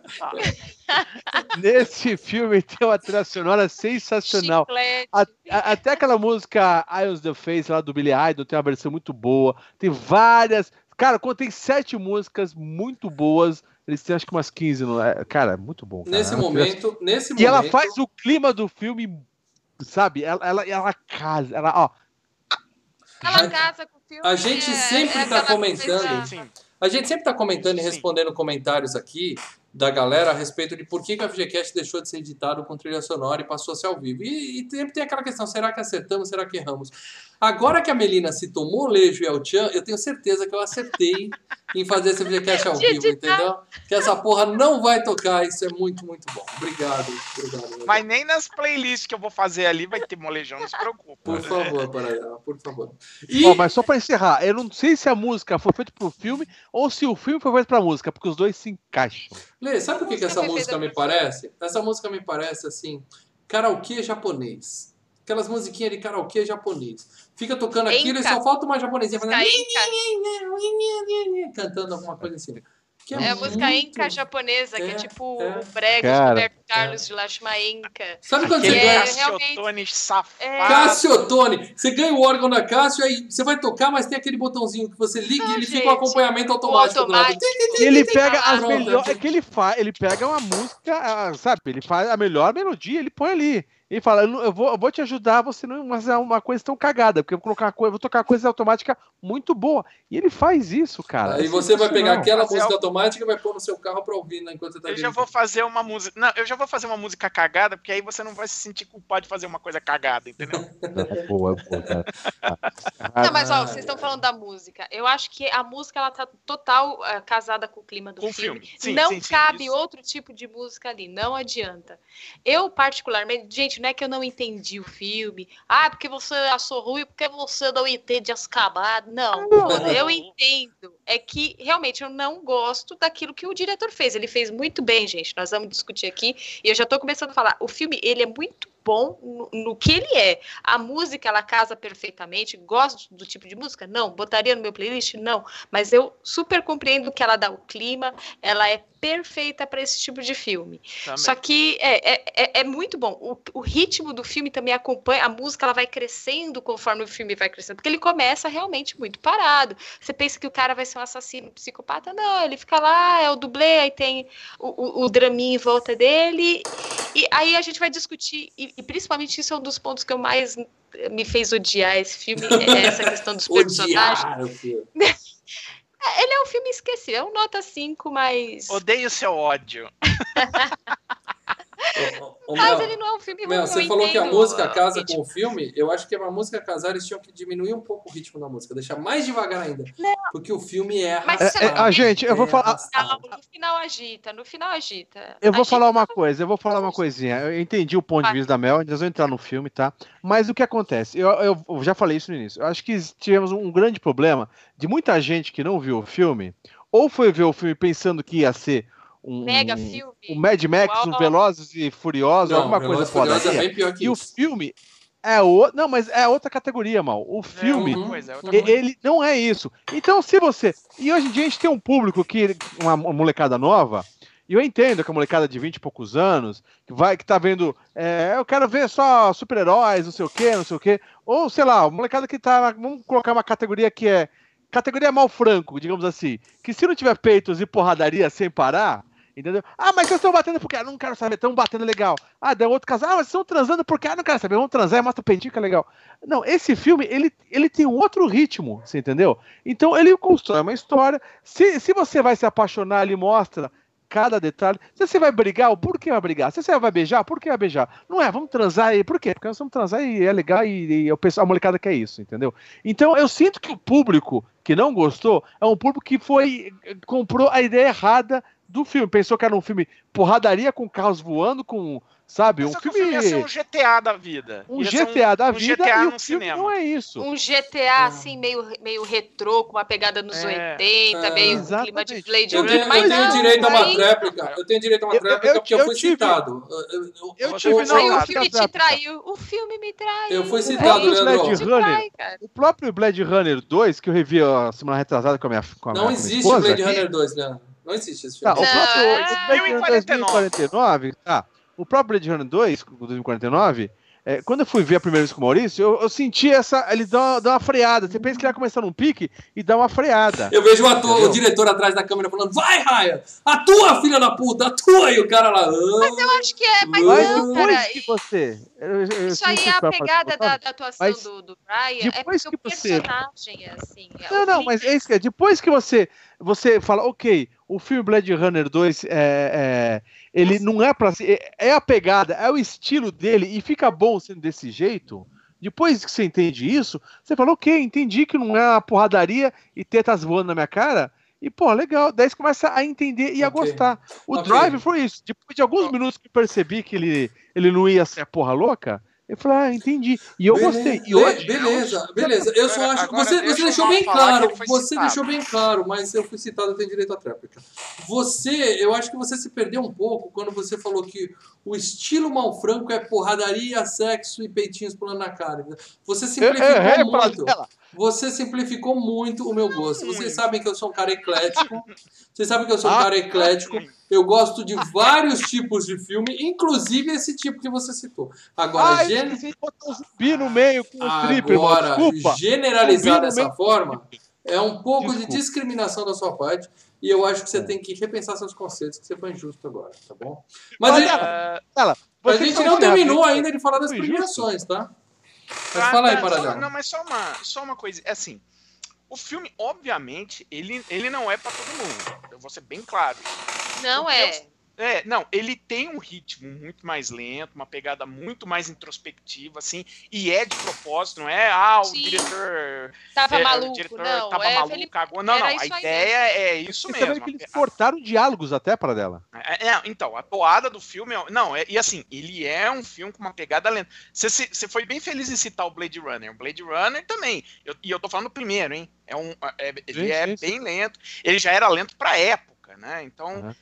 Nesse filme tem uma trilha sonora sensacional. A- a- até aquela música Eyes the Face lá do Billy Idol tem uma versão muito boa. Tem várias. Cara, quando tem sete músicas muito boas, eles têm acho que umas 15. No... é, Cara, é muito bom. cara. Nesse É trilha- momento, nesse E ela faz o clima do filme, sabe? Ela, ela, ela casa. Ela, ó, Ela casa com o filme. A gente é- sempre é tá comentando. A gente sempre está comentando e respondendo comentários aqui da galera a respeito de por que, que a FGCast deixou de ser editado com trilha sonora e passou a ser ao vivo. E, e sempre tem aquela questão, será que acertamos, será que erramos? Agora que a Melina citou Molejo e El Chan, eu tenho certeza que eu acertei em fazer esse FGCast ao vivo, entendeu? Que essa porra não vai tocar, isso é muito, muito bom. Obrigado, obrigado. Mas nem nas playlists que eu vou fazer ali vai ter molejão, não se preocupa. Por favor, Paraná, por favor. E ó, mas só pra encerrar, eu não sei se a música foi feita pro filme ou se o filme foi feito pra música, porque os dois se encaixam. Lê, sabe por que, que essa música me parece? Essa música me parece assim, karaokê japonês. Aquelas musiquinhas de karaokê japonês. Fica tocando aquilo e só falta uma japonesinha fazendo... cantando alguma coisa assim. Que é, é a música Enca japonesa, é, que é tipo é. o brega de Roberto Carlos de Lashma Enca. Sabe quando você ganha? Cassiotone safado. É... Cassiotone. Você ganha o órgão da Cássio, aí você vai tocar, mas tem aquele botãozinho que você liga Não, e ele gente, fica um acompanhamento automático. automático. Ele pega as melhores... É que ele faz, ele pega uma música, sabe? Ele faz a melhor melodia, ele põe ali. Ele fala, eu vou, eu vou te ajudar você não fazer uma coisa tão cagada, porque eu vou colocar uma coisa, vou tocar uma coisa automática muito boa. E ele faz isso, cara. Aí você vai pegar aquela música automática e vai pôr no seu carro para ouvir né, enquanto você tá Eu já vou fazer uma música. Não, eu já vou fazer uma música cagada, porque aí você não vai se sentir culpado de fazer uma coisa cagada, entendeu? <laughs> boa, boa, cara. Não, mas ó, vocês estão falando da música. Eu acho que a música ela tá total uh, casada com o clima do com filme. filme. Sim, não sim, cabe sim, outro tipo de música ali, não adianta. Eu, particularmente, gente, não é que eu não entendi o filme. Ah, porque você achou ruim, porque você não entende as camadas. Não, eu entendo. É que realmente eu não gosto daquilo que o diretor fez. Ele fez muito bem, gente. Nós vamos discutir aqui. E eu já estou começando a falar. O filme, ele é muito bom no, no, que ele é. A música, ela casa perfeitamente. Gosto do tipo de música? Não. Botaria no meu playlist? Não. Mas eu super compreendo que ela dá o clima, ela é perfeita para esse tipo de filme. Também. Só que é, é, é, é muito bom. O, o, ritmo do filme também acompanha, a música ela vai crescendo conforme o filme vai crescendo, porque ele começa realmente muito parado. Você pensa que o cara vai ser um assassino psicopata? Não, ele fica lá, é o dublê, aí tem o, o, o draminha em volta dele, e aí a gente vai discutir, e, e principalmente isso é um dos pontos que eu mais me fez odiar esse filme, é <laughs> essa questão dos personagens. <laughs> Ele é um filme esquecido, é um nota 5, mas. Odeio seu ódio. <laughs> Mas ele não é um filme ruim. Você falou entendo. que a música casa com o filme. Eu acho que a música casar eles tinham que diminuir um pouco o ritmo da música, deixar mais devagar ainda. Não. Porque o filme é arrastado. É, é, a gente, eu vou é falar. Não, no final agita, no final agita. Eu vou agita. falar uma coisa, eu vou falar uma coisinha. Eu entendi o ponto de vista da Mel, nós vamos entrar no filme, tá? Mas o que acontece? Eu, eu, eu já falei isso no início. Eu acho que tivemos um grande problema de muita gente que não viu o filme, ou foi ver o filme pensando que ia ser um, Mega filme. Um Mad Max, Uau. um Velozes e Furiosos, não, alguma coisa foda. É bem pior que e isso. o filme é o... não, mas é outra categoria, mal. O filme, é coisa, é ele não é isso. Então, se você e hoje em dia a gente tem um público que uma, molecada nova. E eu entendo que a molecada de 20 e poucos anos, que vai, que tá vendo, é, eu quero ver só super-heróis, não sei o quê, não sei o quê. Ou, sei lá, molecada que tá, vamos colocar uma categoria que é categoria mal franco, digamos assim, que se não tiver peitos e porradaria sem parar, Entendeu? Ah, mas vocês estão batendo porque ah, não quero saber, estão batendo legal. Ah, deu outro casal, ah, mas estão transando porque ah, não quero saber, vamos transar, mostra o peitinho que é legal. Não, esse filme, ele, ele tem um outro ritmo, você entendeu? Então ele constrói uma história. Se, se você vai se apaixonar, ele mostra cada detalhe. Se você vai brigar, por que vai brigar? Se você vai beijar, por que vai beijar? Não é, vamos transar aí. Por quê? Porque nós vamos transar e é legal e, e a molecada quer isso, entendeu? Então eu sinto que o público que não gostou é um público que foi comprou a ideia errada do filme. Pensou que era um filme porradaria com carros voando, com. Sabe? um filme... filme. ia ser um GTA da vida. Um ia GTA um, da um vida GTA e o cinema. não é isso. Um GTA, assim, meio, meio retrô, com uma pegada nos é. 80, é. meio Exatamente. clima de Blade Runner. Eu, tenho, eu tenho direito a uma réplica. Eu tenho direito a uma réplica porque eu, fui tive, citado. Eu, tive não, o filme te traiu. O filme me traiu. Eu fui citado, o Blade Runner, O próprio Blade Runner 2, que eu revi a semana retrasada com a minha com a Não minha, existe Blade Runner 2, Leandro. Não existe esse filme. Tá, o próprio o 2049, tá. O próprio Blade Runner 2, 2049, é, quando eu fui ver a primeira vez com o Maurício, eu, eu senti essa. Ele dá uma, dá uma, freada. Você pensa que ele vai começar num pique e dá uma freada. Eu vejo o, ator, o diretor atrás da câmera falando: vai, Raya! Atua, filha da puta! Atua! E o cara lá. Ah, mas eu acho que é. Mas, mas não, depois cara, que você. Eu, eu, isso aí é a pegada da, da, atuação do, do Brian. É porque que o personagem é assim. É não, não, mas é isso que é. Depois que você, você fala, ok, o filme Blade Runner 2 é, é ele não é para é, é a pegada, é o estilo dele e fica bom sendo desse jeito. Depois que você entende isso, você fala, ok, entendi que não é uma porradaria e tetas voando na minha cara. E, pô, legal. Daí você começa a entender e a gostar. O okay. Drive foi isso. Depois de alguns minutos que percebi que ele, ele não ia ser a porra louca, Eu falei, ah, entendi. E eu Beleza, gostei. E hoje, beleza, beleza. Eu só acho que você, você deixou bem claro. Você citado. deixou bem claro, mas eu fui citado, eu tenho direito à tréplica. Você, eu acho que você se perdeu um pouco quando você falou que o estilo Malfranco é porradaria, sexo e peitinhos pulando na cara. Você eu, simplificou eu errei pra muito. dela. Você simplificou muito o meu gosto. Vocês sabem que eu sou um cara eclético. Vocês sabem que eu sou um Ah, cara eclético. Eu gosto de vários tipos de filme, inclusive esse tipo que você citou. Agora, Ah, eu gen- um zumbi no meio com. Agora, Desculpa. generalizar dessa meio- forma é um pouco Desculpa. de discriminação da sua parte. E eu acho que você É. tem que repensar seus conceitos, que você foi injusto agora, tá bom? Mas Olha, a, Ela, a você gente não tá terminou ainda de falar das premiações, tá? Mas Ah, fala aí, tá, só- Parajá. Não, mas só uma, só uma coisa. é Assim, o filme, obviamente, ele, ele não é pra todo mundo. Eu vou ser bem claro. Não Porque é. É, não, ele tem um ritmo muito mais lento, uma pegada muito mais introspectiva, assim, e é de propósito, não é? Ah, o Sim. diretor. Tava é, o maluco, diretor não. tava é, maluco, Felipe, cagou. Não, não, era a isso aí ideia é isso mesmo. que eles A- cortaram diálogos até para dela. é, é, então, a toada do filme. é- Não, é, e assim, ele é um filme com uma pegada lenta. Você, foi bem feliz em citar o Blade Runner. O Blade Runner também. Eu- e eu tô falando do primeiro, hein? É um, é- ele Sim, é sim, sim. bem lento. Ele já era lento pra época, né? Então. Uhum.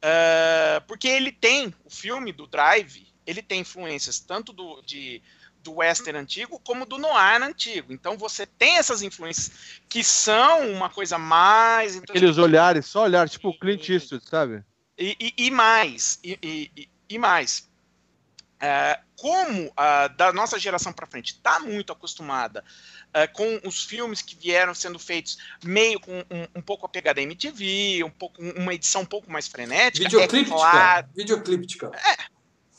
É, porque ele tem, o filme do Drive, ele tem influências tanto do, de, do western antigo como do noir antigo. Então você tem essas influências que são uma coisa mais Aqueles olhares, só olhar, tipo o Clint Eastwood, sabe? e, e- e mais, e, e- mais, é, como a da nossa geração para frente está muito acostumada é, com os filmes que vieram sendo feitos meio com um, um pouco a pegada MTV, um pouco uma edição um pouco mais frenética, é Videoclíptica. claro, Videoclíptica.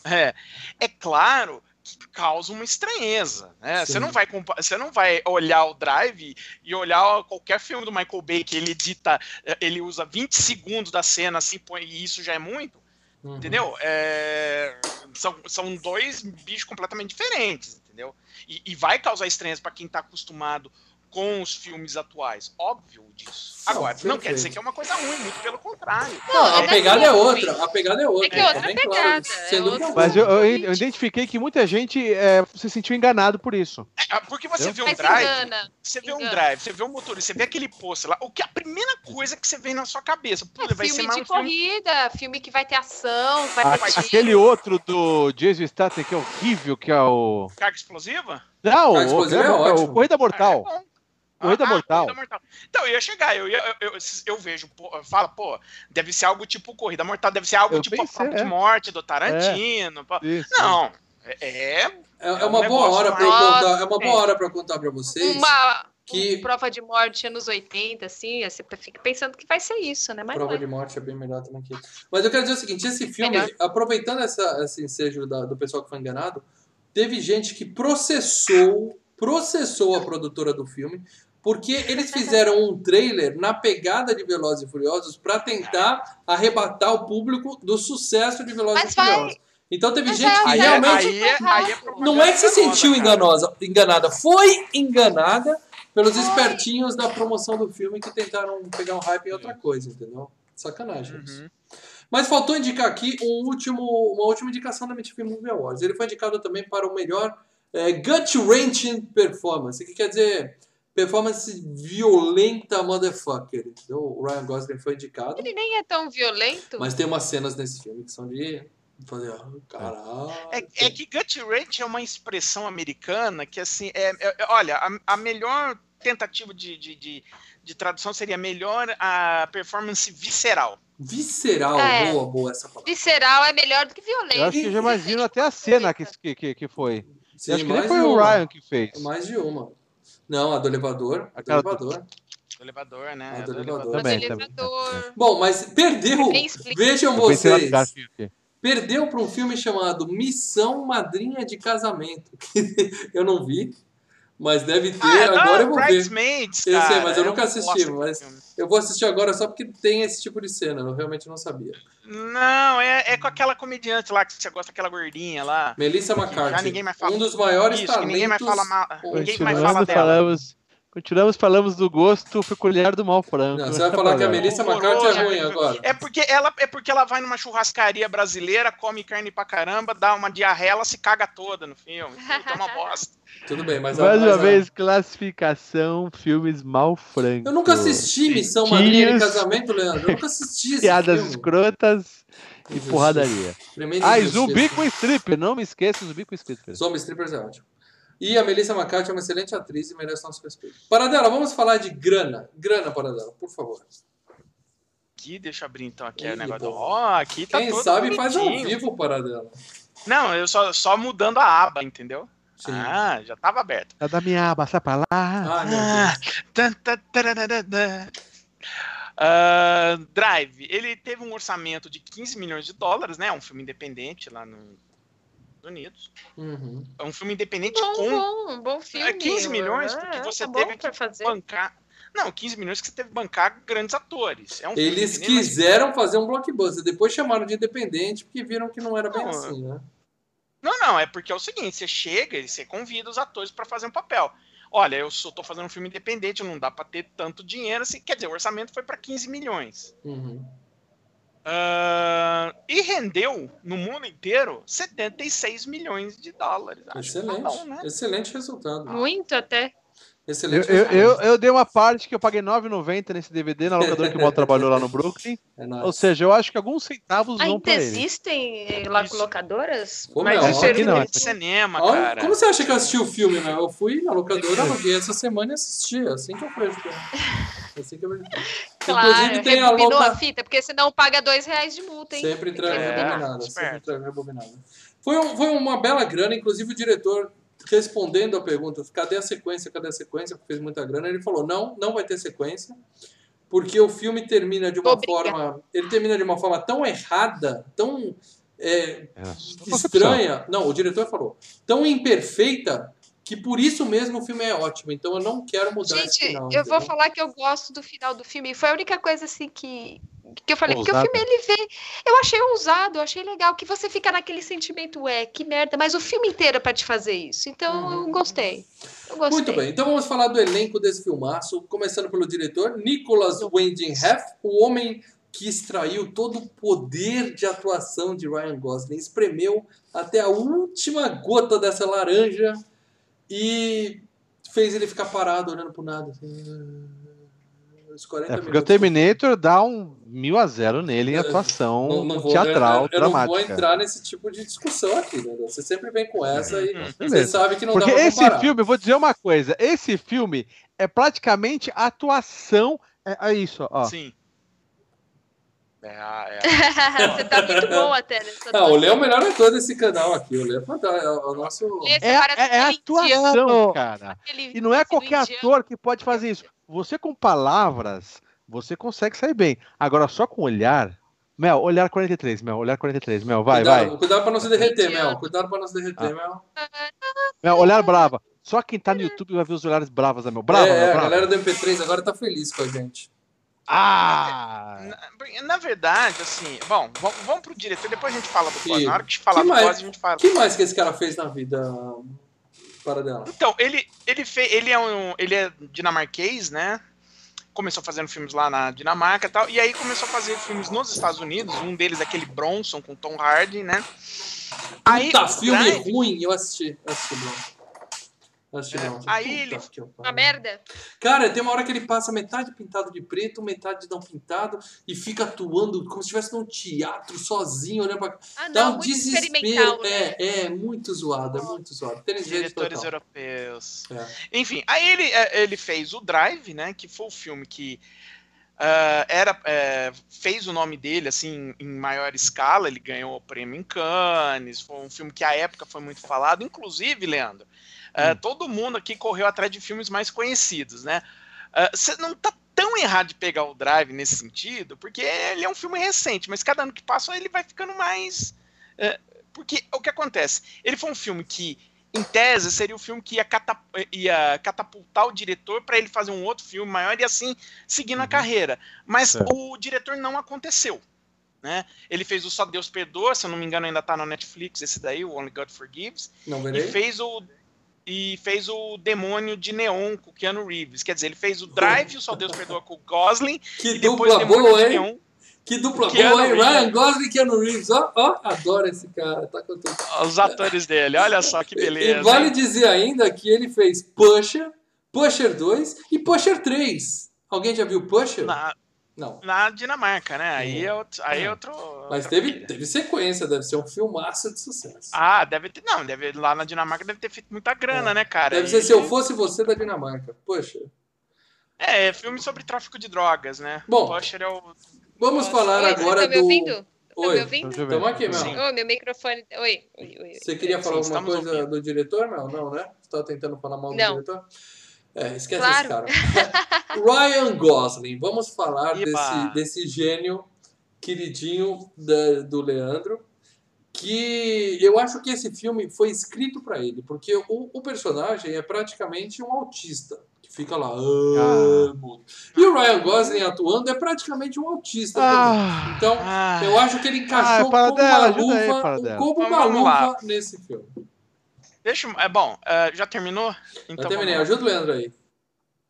é, é claro que causa uma estranheza, né? Sim. Você não vai você não vai olhar o Drive e olhar qualquer filme do Michael Bay que ele edita, eh, ele usa 20 segundos da cena assim, põe- e isso já é muito, Uhum. entendeu? É, são, são dois bichos completamente diferentes, entendeu? E, e vai causar estranheza para quem tá acostumado com os filmes atuais, óbvio disso. Não, Agora, não quer perfeito. dizer que é uma coisa ruim, muito pelo contrário. Não, A é pegada é ruim. outra, a pegada é outra. É que é outra pegada, claro, é outra-. Mas eu, eu- identifiquei que muita gente é, se sentiu enganado por isso. É, Porque você Eu? vê um Mas drive, engana. Você vê um drive, você vê um motorista, você vê aquele pôster lá, o que a primeira coisa que você vê na sua cabeça, pô, É vai ser filme mais de um filme. corrida, filme que vai ter ação, vai A- ter tiro. aquele outro do Jason Statham que é horrível, que é o... Carga explosiva? Não, Carga o, explosiva é o, ótimo. o Corrida Mortal. É. Corrida Ah, Mortal. Corrida Mortal. Então, eu ia chegar, eu, ia, eu, eu, eu vejo, pô, eu falo, pô, deve ser algo tipo Corrida Mortal, deve ser algo Eu tipo pensei, a própria é. morte do Tarantino. pô. Isso. Não, é, é É, é É um uma boa hora para contar, é uma É. boa hora para contar para vocês. uma, que- uma prova de morte anos 80, assim, você fica pensando que vai ser isso, né? Mas Prova não é. de morte é bem melhor também que isso. Mas eu quero dizer o seguinte: esse filme, Melhor. aproveitando essa, esse ensejo da- do pessoal que foi enganado, teve gente que processou, processou a produtora do filme, porque eles fizeram um trailer na pegada de Velozes e Furiosos para tentar arrebatar o público do sucesso de Velozes Mas e vai- Furiosos. Então teve mas gente que aí, realmente aí, aí não é que se sentiu enganosa, enganada, foi enganada pelos espertinhos da promoção do filme que tentaram pegar um hype em outra coisa, entendeu? Sacanagem isso. Uhum. Mas faltou indicar aqui um último, uma última indicação da MTV Movie Awards. Ele foi indicado também para o melhor é, gut-wrenching performance, que quer dizer performance violenta motherfucker. entendeu? O Ryan Gosling foi indicado, Ele nem é tão violento. mas tem umas cenas nesse filme que são de fazer, ah, caralho. É, é que gut wrench é uma expressão americana que, assim, é, é- é- olha, a, a melhor tentativa de, de, de, de tradução seria melhor a performance visceral. Visceral, É. boa, boa essa palavra. Visceral é melhor do que violento. Eu acho que eu já imagino até a cena que, que, que foi. Sim, acho que nem foi o. Ryan que fez. Mais de uma. Não, a do elevador. A do Aquela elevador. Do elevador, né? Ah, do Do elevador. Também, do também. elevador. Bom, mas perdeu. Explícito. Vejam Eu vocês. Perdeu para um filme chamado Missão Madrinha de Casamento. <laughs> que eu não vi, mas deve ter. Ah, agora eu vou ver. Bridesmaids, Eu sei, mas eu nunca gosto assisti, desse mas-. Eu vou assistir agora só porque tem esse tipo de cena. Eu realmente não sabia. Não, é, é com aquela comediante lá que você gosta, aquela gordinha lá. Melissa McCarthy. Já ninguém mais fala. Um dos maiores Isso, talentos. ninguém mais fala mal. Ninguém mais fala dela. falamos Continuamos, falamos do gosto peculiar do mal franco. Não, você vai falar que a Melissa McCarthy é ruim agora. É porque, ela, é porque ela vai numa churrascaria brasileira, come carne pra caramba, dá uma diarreia, ela se caga toda no filme. Então é uma bosta. <laughs> Tudo bem, mas... Mais uma vez, classificação, filmes mal francos. Eu nunca assisti Missão Madrinha de Casamento, Leandro. Eu nunca <laughs> assisti esse Piadas filme. escrotas e porradaria. Ah, e. Zumbi com Stripper. Não me esqueça, Zumbi com Stripper. Zombie Strippers é ótimo. E a Melissa McCarthy é uma excelente atriz e merece nosso respeito. Paradela, vamos falar de grana. Grana, Paradela, por favor. Aqui, deixa eu abrir então aqui Ih, o negócio. do-. Ó, aqui tá Quem todo sabe faz ao bonitinho. vivo, Paradela. Não, eu só, só mudando a aba, entendeu? Sim. Ah, já tava aberto. Tá da minha aba, sai pra lá. Ah. Ah, Drive, ele teve um orçamento de 15 milhões de dólares, né? Um filme independente lá Estados Unidos. Uhum. É um filme independente Bom, com bom, bom filme. 15 milhões, porque Ah, você tá teve que fazer. bancar. Não, 15 milhões que você teve que bancar grandes atores. É um Eles quiseram fazer um blockbuster, depois chamaram de independente porque viram que não era bem Não, assim, né? Não, não, é porque é o seguinte, você chega e você convida os atores para fazer um papel. Olha, eu só tô fazendo um filme independente, não dá para ter tanto dinheiro assim. Quer dizer, o orçamento foi para 15 milhões. Uhum. Ah, e rendeu no mundo inteiro 76 milhões de dólares. Acho que tá Excelente. bom, né? Excelente resultado. Muito até. Eu, Excelente eu, eu, eu dei uma parte que eu paguei 9,90 nesse DVD na locadora que o Mal trabalhou lá no Brooklyn. É. Ou seja, eu acho que alguns centavos vão Ainda pra ele. existem eh, lá locadoras? Pô, Mas meu, o essa aqui não, filme- essa cinema, Olha, cara. Como você acha que eu assisti o filme, né? Eu fui na locadora, aluguei essa semana e assisti. É assim que eu vejo. É assim que eu vejo. Claro, Inclusive tem a loca... a fita, porque senão paga dois reais de multa, hein? Sempre que É, rebobinada. Sempre rebobinada. Foi, um- foi uma bela grana, inclusive o diretor respondendo a pergunta, cadê a sequência, cadê a sequência, porque fez muita grana, ele falou, não, não vai ter sequência, porque o filme termina de uma Obriga. forma, ele termina de uma forma tão errada, tão é, É, estranha, não, o diretor falou, tão imperfeita, que por isso mesmo o filme é ótimo, então eu não quero mudar esse Gente, final. eu vou entendeu? falar que eu gosto do final do filme. Foi a única coisa assim que, que eu falei. Porque o Ousado. filme ele vê. Eu achei ousado, eu achei legal. Que você fica naquele sentimento, ué, que merda. Mas o filme inteiro é pra te fazer isso. Então eu gostei. Eu gostei. Muito bem, então vamos falar do elenco desse filmaço, começando pelo diretor, Nicholas Winding Refn, o homem que extraiu todo o poder de atuação de Ryan Gosling, espremeu até a última gota dessa laranja e fez ele ficar parado olhando pro nada. Assim, uns 40 É, porque o minutos. Terminator dá um mil a zero nele em Eu- atuação Não, não vou, teatral, eu, eu não vou dramática. entrar nesse tipo de discussão aqui, né? Você sempre vem com essa e você Beleza. sabe que não Porque dá pra esse filme, eu vou dizer uma coisa, esse filme é praticamente atuação. É, é isso, ó. Sim. É, a- é, <laughs> você tá muito <laughs> bom até nessa Ah, o Léo é o melhor ator desse canal aqui. O Léo é fantástico, é o nosso. É, é, é atuação, cara. aquele E não é qualquer indiano. ator que pode fazer isso. Você com palavras, você consegue sair bem. Agora, só com olhar. Mel, olhar 43, Mel, olhar 43, Mel, vai, cuidado, vai. Cuidado pra não se derreter. Mel. Cuidado pra não se derreter, Ah. Mel. Mel, olhar brava. Só quem tá no YouTube vai ver os olhares bravos da Mel. Brava, é, Mel, é, a brava. galera do MP3 agora tá feliz com a gente. Ah! na, na verdade, assim, bom, vamos, vamos pro diretor, depois a gente fala do Boss. Na hora que falar que do mais- a gente fala. O que mais que esse cara fez na vida para dela? Então, ele, ele, fez, ele, é um, ele é dinamarquês, né? Começou fazendo filmes lá na Dinamarca e tal, e aí começou a fazer filmes nos Estados Unidos, um deles é aquele Bronson com Tom Hardy, né? Aí, Puta, filme Drive- ruim. Eu assisti. Eu assisti, Bruno. Assisti, É, aí Puta ele-. Uma merda. Cara, tem uma hora que ele passa metade pintado de preto, metade não pintado e fica atuando como se estivesse num teatro sozinho, olhando pra. Ah, Dá não, um muito desespero. experimental, né? É, é, muito zoado, é muito zoado. Diretores europeus. É. Enfim, aí ele, é, ele fez o Drive, né? Que foi o filme que ah, era, é, fez o nome dele assim em maior escala. Ele ganhou o prêmio em Cannes. Foi um filme que à época foi muito falado. Inclusive, Leandro, ah, todo mundo aqui correu atrás de filmes mais conhecidos, né? Você não tá tão errado de pegar o Drive nesse sentido, porque ele é um filme recente, mas cada ano que passa ele vai ficando mais. é, porque o que acontece? Ele foi um filme que em tese, seria o filme que ia, catap- ia catapultar o diretor para ele fazer um outro filme maior e assim seguindo a carreira. Mas Certo. o diretor não aconteceu. Né? Ele fez o Só Deus Perdoa, se eu não me engano, ainda tá no Netflix, esse daí, o Only God Forgives. Não E fez o. e fez o Demônio de Neon com o Keanu Reeves. Quer dizer, ele fez o Drive, o Só Deus Perdoa com o Gosling, Que e depois dupla Demônio boa, de hein? Neon. Que dupla boa, hein? Ryan Gosling e Keanu Reeves. Ó, ó, adoro esse cara. Tá com tudo. Os atores dele, olha só que beleza. E vale hein? dizer ainda que ele fez Pusher, Pusher 2 e Pusher 3. Alguém já viu Pusher? Na, Não. na Dinamarca, né? Aí é outro. Aí é outro Mas outra teve, teve sequência, deve ser um filmaço de sucesso. Ah, deve ter. Não, deve, lá na Dinamarca deve ter feito muita grana, É. né, cara? Deve ser E- Se Eu Fosse Você da Dinamarca. Pusher. É, é filme sobre tráfico de drogas, né? Bom, é o. Vamos falar Oi, agora você tá me do. ouvindo? Tá Oi. me ouvindo? Estamos aqui, Mel. Sim. Ô, meu microfone. Oi, oi, oi. oi. Você queria falar Sim, alguma coisa ouvindo. do diretor, Mel? Não, né? Você estava tentando falar mal do Não. diretor? É, esquece Claro. esse cara. <laughs> Ryan Gosling. Vamos falar desse, desse gênio queridinho da- do Leandro. Que eu acho que esse filme foi escrito para ele, porque o, o personagem é praticamente um autista, que fica lá. "Ah, mudo." E o Ryan Gosling atuando é praticamente um autista. Ah, Então, Ah, eu acho que ele encaixou Ah, como dela, uma aí, luva, dela. como uma luva nesse filme. Deixa É bom, é, já terminou? Então, Eu terminei, ajuda o Leandro aí.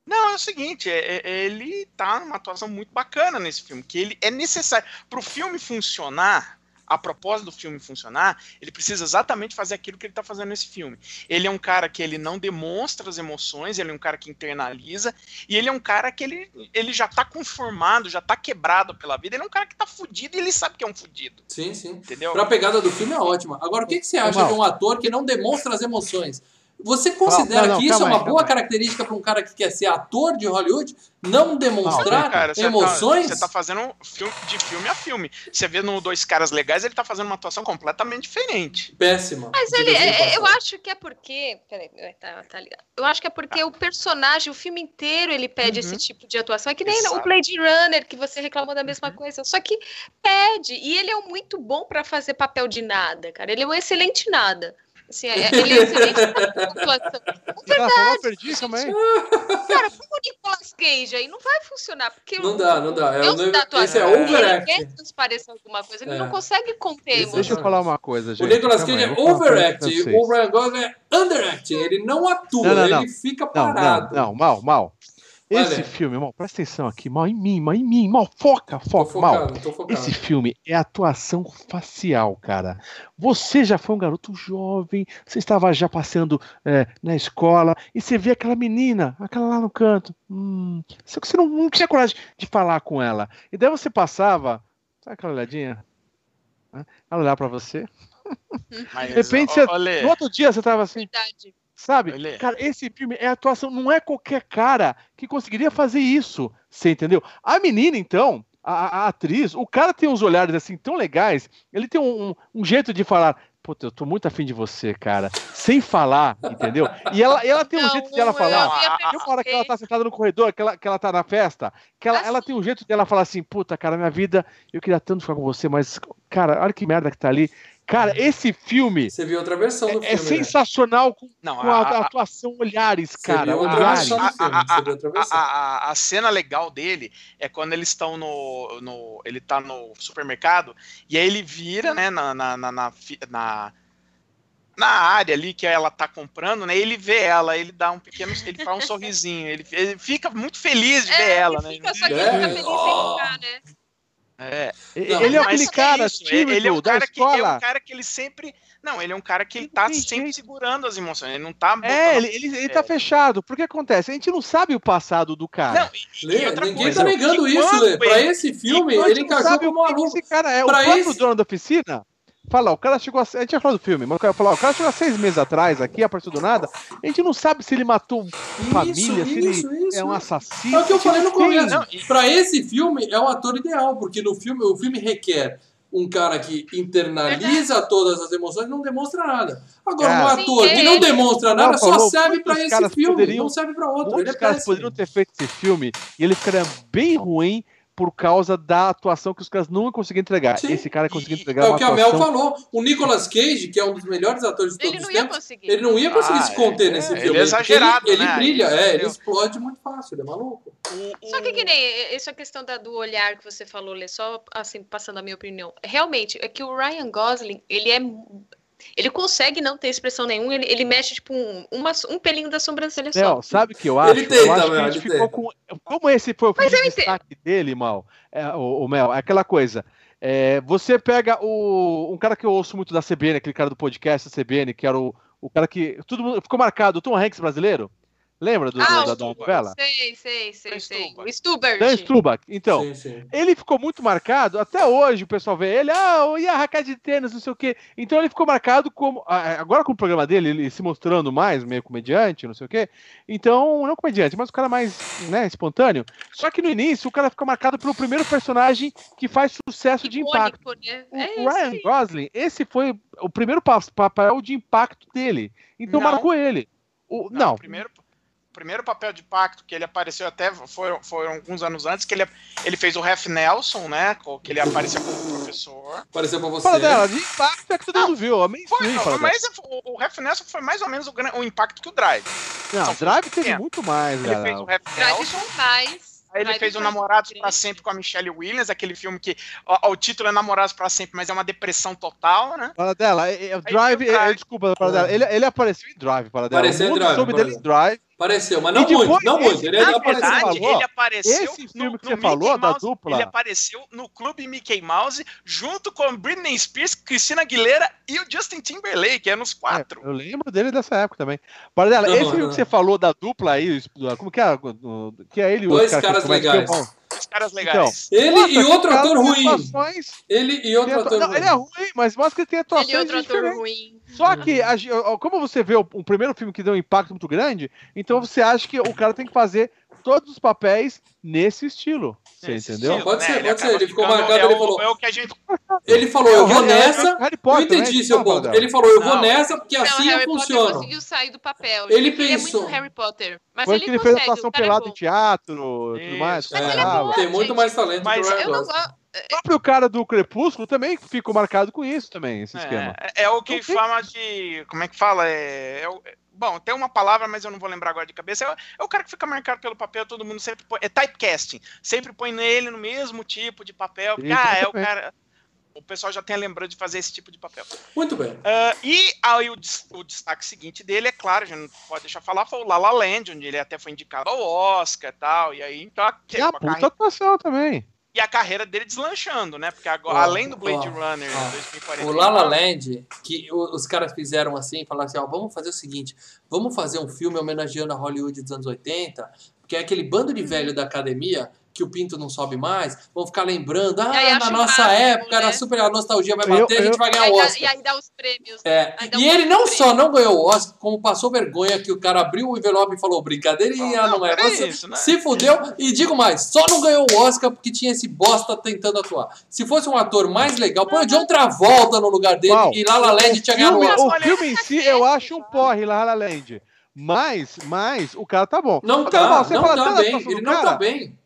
Não, é o seguinte, é- é- ele tá numa atuação muito bacana nesse filme, que ele é necessário. Pro filme funcionar, a propósito do filme funcionar, ele precisa exatamente fazer aquilo que ele tá fazendo nesse filme. Ele é um cara que ele não demonstra as emoções, ele é um cara que internaliza, e ele é um cara que ele, ele já tá conformado, já tá quebrado pela vida, ele é um cara que tá fudido e ele sabe que é um fudido, Sim, sim. entendeu? Pra pegada do filme é ótima. Agora, o que, que você acha Mal. de um ator que não demonstra as emoções? Você considera não, não, que isso é uma aí, boa característica para um cara que quer ser ator de Hollywood? Não demonstrar Não, cara, você emoções? Tá, você tá fazendo um filme, de filme a filme. Você vê no Dois Caras Legais, ele tá fazendo uma atuação completamente diferente. Péssima. Mas ele, de é- eu acho que é porque. Peraí, é, tá, tá ligado. Eu acho que é porque o personagem, o filme inteiro, ele pede Uhum. esse tipo de atuação. É que nem Exato. o Blade Runner, que você reclamou da mesma coisa. Só que pede. E ele é um muito bom pra fazer papel de nada, cara. Ele é um excelente nada. Assim, é- ele é excelente na atuação. ela falou, perdi também. Cara, como o Nicolas Cage aí não vai funcionar. Porque Não o- dá, não dá. É, Deus o- da atuação esse é overact. Ele quer transparecer alguma coisa, ele É. não consegue conter emoção. Deixa eu falar uma coisa, gente. O Nicolas Cage é vocês. o Ryan Gosling é underacting. Ele não atua, Não, não, não. ele fica Não, parado. não, não, mal, mal. Esse Olha. filme, mal, presta atenção aqui, mal em mim, mal em mim, mal, foca, foca, mal. focado, tô focado. Esse filme é atuação facial, cara. Você já foi um garoto jovem, você estava já passando é, na escola e você vê aquela menina, aquela lá no canto. Hum, só que você não, não tinha coragem de falar com ela. E daí você passava, sabe aquela olhadinha? Ela olhar pra você. Mas, De repente, ó, você- No outro dia você tava assim, Verdade. Sabe? Olha. Cara, esse filme é atuação, não é qualquer cara que conseguiria fazer isso. Você entendeu? A menina, então, a, a- atriz, o cara tem uns olhares assim tão legais, ele tem um, um- um jeito de falar. Puta, eu tô muito afim de você, cara. Sem falar, entendeu? E ela, ela tem um Não, jeito de ela eu falar. Tem uma hora que ela tá sentada no corredor, que ela, que ela tá na festa, que ela, Ah, ela tem um jeito de ela falar assim, puta, cara, minha vida, eu queria tanto ficar com você, mas, cara, olha que merda que tá ali. Cara, esse filme Você viu outra versão do é, é filme, né? sensacional com, Não, com a, a, a- atuação, olhares, Você cara. viu outra Olhares. versão do A- filme, a- você viu outra a, versão. a- a cena legal dele é quando eles estão no, no. Ele tá no supermercado e aí ele vira, né, na, na, na, na, na- na área ali que ela tá comprando, né? Ele vê ela, ele dá um pequeno. Ele faz um sorrisinho, ele, ele fica muito feliz de ver É, ela, ele né? fica, só que É. ele fica feliz Oh. em ficar, né? É, Não, ele é aquele é cara isso, tímido ele é um da cara que é um cara que ele sempre. Não, ele é um cara que ele tá sempre segurando as emoções. Ele não tá. É, ele, ele, ele tá É. fechado. Porque acontece? A gente não sabe o passado do cara. Não, e, Lê, e outra ninguém coisa, tá negando isso, Lê. Pra esse filme, ele gente não encaixou sabe como o que aluno. esse cara é. O próprio esse- dono da oficina. Fala, o cara chegou a. A gente já falou do filme, mas o cara falou, o cara chegou há seis meses atrás aqui, apareceu do nada. A gente não sabe se ele matou família, se ele isso, isso. é um assassino. É o que eu a falei no começo. Pra esse filme, é o ator ideal, porque no filme, o filme requer um cara que internaliza todas as emoções e não demonstra nada. Agora, um Cara. ator Sim, que não demonstra nada só falou, serve pra muitos esse filme, poderiam- não serve pra outro. Muitos é caras péssimo. poderiam ter feito esse filme e ele ficaria bem ruim por causa da atuação que os caras não conseguiam entregar. Sim. Esse cara conseguiu entregar É uma o que a Mel atuação. falou. O Nicolas Cage, que é um dos melhores atores de Ele todos não os tempos, conseguir. ele não ia conseguir Ah, se conter é, nesse ele filme. é porque exagerado, Ele, ele né? brilha, Isso, é, ele explode muito fácil, ele é maluco. Só que que nem essa questão da, do olhar que você falou, Lê, só assim, passando a minha opinião. Realmente, é que o Ryan Gosling, ele é Ele consegue não ter expressão nenhuma, ele, ele mexe, tipo, um, uma, um pelinho da sobrancelha só. Léo, sabe o que eu acho? Ele tenta, eu acho que Mel, a gente ele ficou com. Como esse foi o Mas destaque dele, mal, é, o, o Mel, é aquela coisa. é, você pega o, um cara que eu ouço muito da CBN, aquele cara do podcast da CBN, que era o, o cara que. Todo mundo ficou marcado, o Tom Hanks brasileiro. Lembra do, Ah, da, o da novela? Sei, sei, sei, sei. O Stubert. Dan Strubach. Então, Sim, sim. ele ficou muito marcado, até hoje o pessoal vê ele, ah, e a raquete de tênis, não sei o quê. Então ele ficou marcado como. ah, Agora com o programa dele, ele se mostrando mais, meio comediante, não sei o quê. Então, não comediante, mas o cara mais né, espontâneo. Só que no início o cara fica marcado pelo primeiro personagem que faz sucesso de impacto. Né? O É Ryan esse. Gosling, esse foi o primeiro pa- papel de impacto dele. Então Não. marcou ele. O, Não, não, O primeiro, o primeiro papel de pacto que ele apareceu até foram, foram alguns anos antes, que ele, ele fez o Ref Nelson, né? Que ele apareceu como professor. Apareceu pra você. fala dela, de impacto é que todo mundo viu. Foi, dela. mas o, o Ref Nelson foi mais ou menos o, o impacto que o Drive. Não, são Drive teve muito mais, Ele fez o Ref Drive Nelson. mais. Aí ele fez o Namorados pra Sempre com a Michelle Williams, aquele filme que ó, ó, o título é Namorados pra Sempre, mas é uma depressão total, né? Fala dela, é, é, o Drive, o Drive. é, desculpa, fala dela, ele, ele apareceu em Drive, fala dela. Apareceu em o Drive, soube dele em. Drive. Apareceu, mas não depois muito, não muito. Ele na ainda Na verdade, falou, ele apareceu esse filme no, que você falou, Mickey da Mouse, dupla. Ele apareceu no Clube Mickey Mouse junto com Britney Spears, Christina Aguilera e o Justin Timberlake, eram os quatro. É, eu lembro dele dessa época também. Para dela, Não, esse filme não. que você falou da dupla aí, como que é? Que é ele Dois outro cara caras legais. com caras legais. Ele Nossa, e outro ator ruim. atuações- Ele e outro atua- ator Não, ruim. ele é ruim, mas mostra que ele tem atuações Ele é outro ator diferentes. ruim. Só que, como você vê o, o primeiro filme que deu um impacto muito grande, então você acha que o cara tem que fazer todos os papéis nesse estilo. Você Nesse entendeu? estilo, Pode ser, pode acaba ser, ele ficou marcado, é ele o- falou- É o que a gente. <laughs> Ele falou, eu É, vou é, nessa. Harry Eu Potter, entendi né? seu ponto. Ele falou, eu vou Não. nessa porque Não, assim Harry eu Potter funciono. conseguiu sair do papel. Ele queria pensou- muito Harry Potter. Mas Foi ele que ele fez consegue, atuação o cara é pelada em teatro, tudo Isso. mais. Mas É, ele é bom. tem muito mais talento Mas que o Ryan Eu não Gosling. gosto. O próprio cara do Crepúsculo também ficou marcado com isso também, esse esquema. É, é o que tem- fala de. Como é que fala? É, é o- é- bom, tem uma palavra, mas eu não vou lembrar agora de cabeça. É, o- é o cara que fica marcado pelo papel, todo mundo sempre põe. É typecasting. Sempre põe nele no mesmo tipo de papel. Porque, ah, é o cara. O pessoal já tem a lembrança de fazer esse tipo de papel. Muito bem. Ah, e aí o, o destaque seguinte dele, é claro, a gente não pode deixar falar, foi o La La Land, onde ele até foi indicado ao Oscar e tal. E aí, então, E a a puta carre- atuação também. E a carreira dele deslanchando, né? Porque agora, Ó, além do Blade ó, Runner ó. 2049. O La La Land, que os caras fizeram assim, falaram assim, ó, vamos fazer o seguinte, vamos fazer um filme homenageando a Hollywood dos anos 80, porque é aquele bando de velho da academia que o pinto não sobe mais, vão ficar lembrando, ah, na nossa máximo, época era né? super, a nostalgia vai Eu- bater, a gente eu- vai ganhar o Oscar. e aí dá os prêmios. É, e um ele não prêmio. só não ganhou o Oscar, como passou vergonha que o cara abriu o envelope e falou, brincadeirinha, Não, não, é, você isso, né? se fudeu, e digo mais, só não ganhou o Oscar porque tinha esse bosta tentando atuar. Se fosse um ator mais legal, põe o John Travolta no lugar dele Uau. e La La Land o tinha ganhado o filme, Oscar. o filme em si, eu acho um porre, La La Land. Mas, mas, o cara tá bom. Não tá, mal, você não fala tá da bem, atuação ele não cara, tá bem.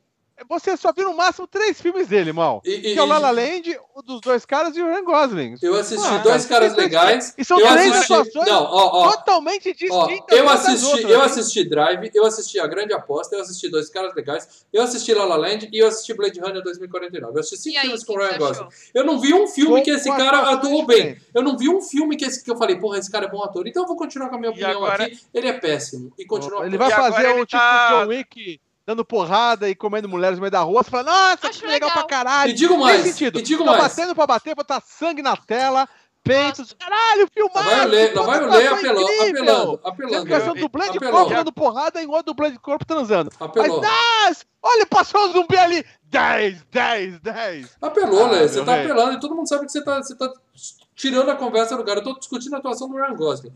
Você só viu no máximo três filmes dele, mal. E- e- que é o La La Land, o dos dois caras e o Ryan Gosling. Eu assisti Ah, dois cara, caras legais. E são eu três assisti, atuações não, ó, ó, totalmente ó, distintas. eu assisti, outras, eu né? assisti Drive, eu assisti A Grande Aposta, eu assisti dois caras legais, eu assisti La La Land e eu assisti Blade Runner 2049. Eu assisti cinco E aí, filmes com o Ryan Gosling. Eu não vi um filme Com- que esse cara atuou bem. Eu não vi um filme que, esse, que eu falei, porra, esse cara é bom ator. Então eu vou continuar com a minha E opinião agora- aqui. Ele é péssimo. E continua. Ele vai E fazer ele o tipo tá- John Wick dando porrada e comendo mulheres no meio da rua. Você fala, nossa, Acho que legal, legal. pra caralho. E digo Tem mais, sentido. e digo tá mais. batendo pra bater, botar sangue na tela, peitos. Caralho, filmar! Lá vai o Lê, lá vai o Lê apelando, apelando, Você apelando. fica sendo dublê de Apelou. corpo dando porrada em outro dublê de corpo transando. Apelou. Mas, nossa, olha, passou um zumbi ali. 10, 10, 10. Apelou, Ah, Lê. Você tá rei. apelando e todo mundo sabe que você tá, você tá tirando a conversa do cara. Eu tô discutindo a atuação do Ryan Gosling.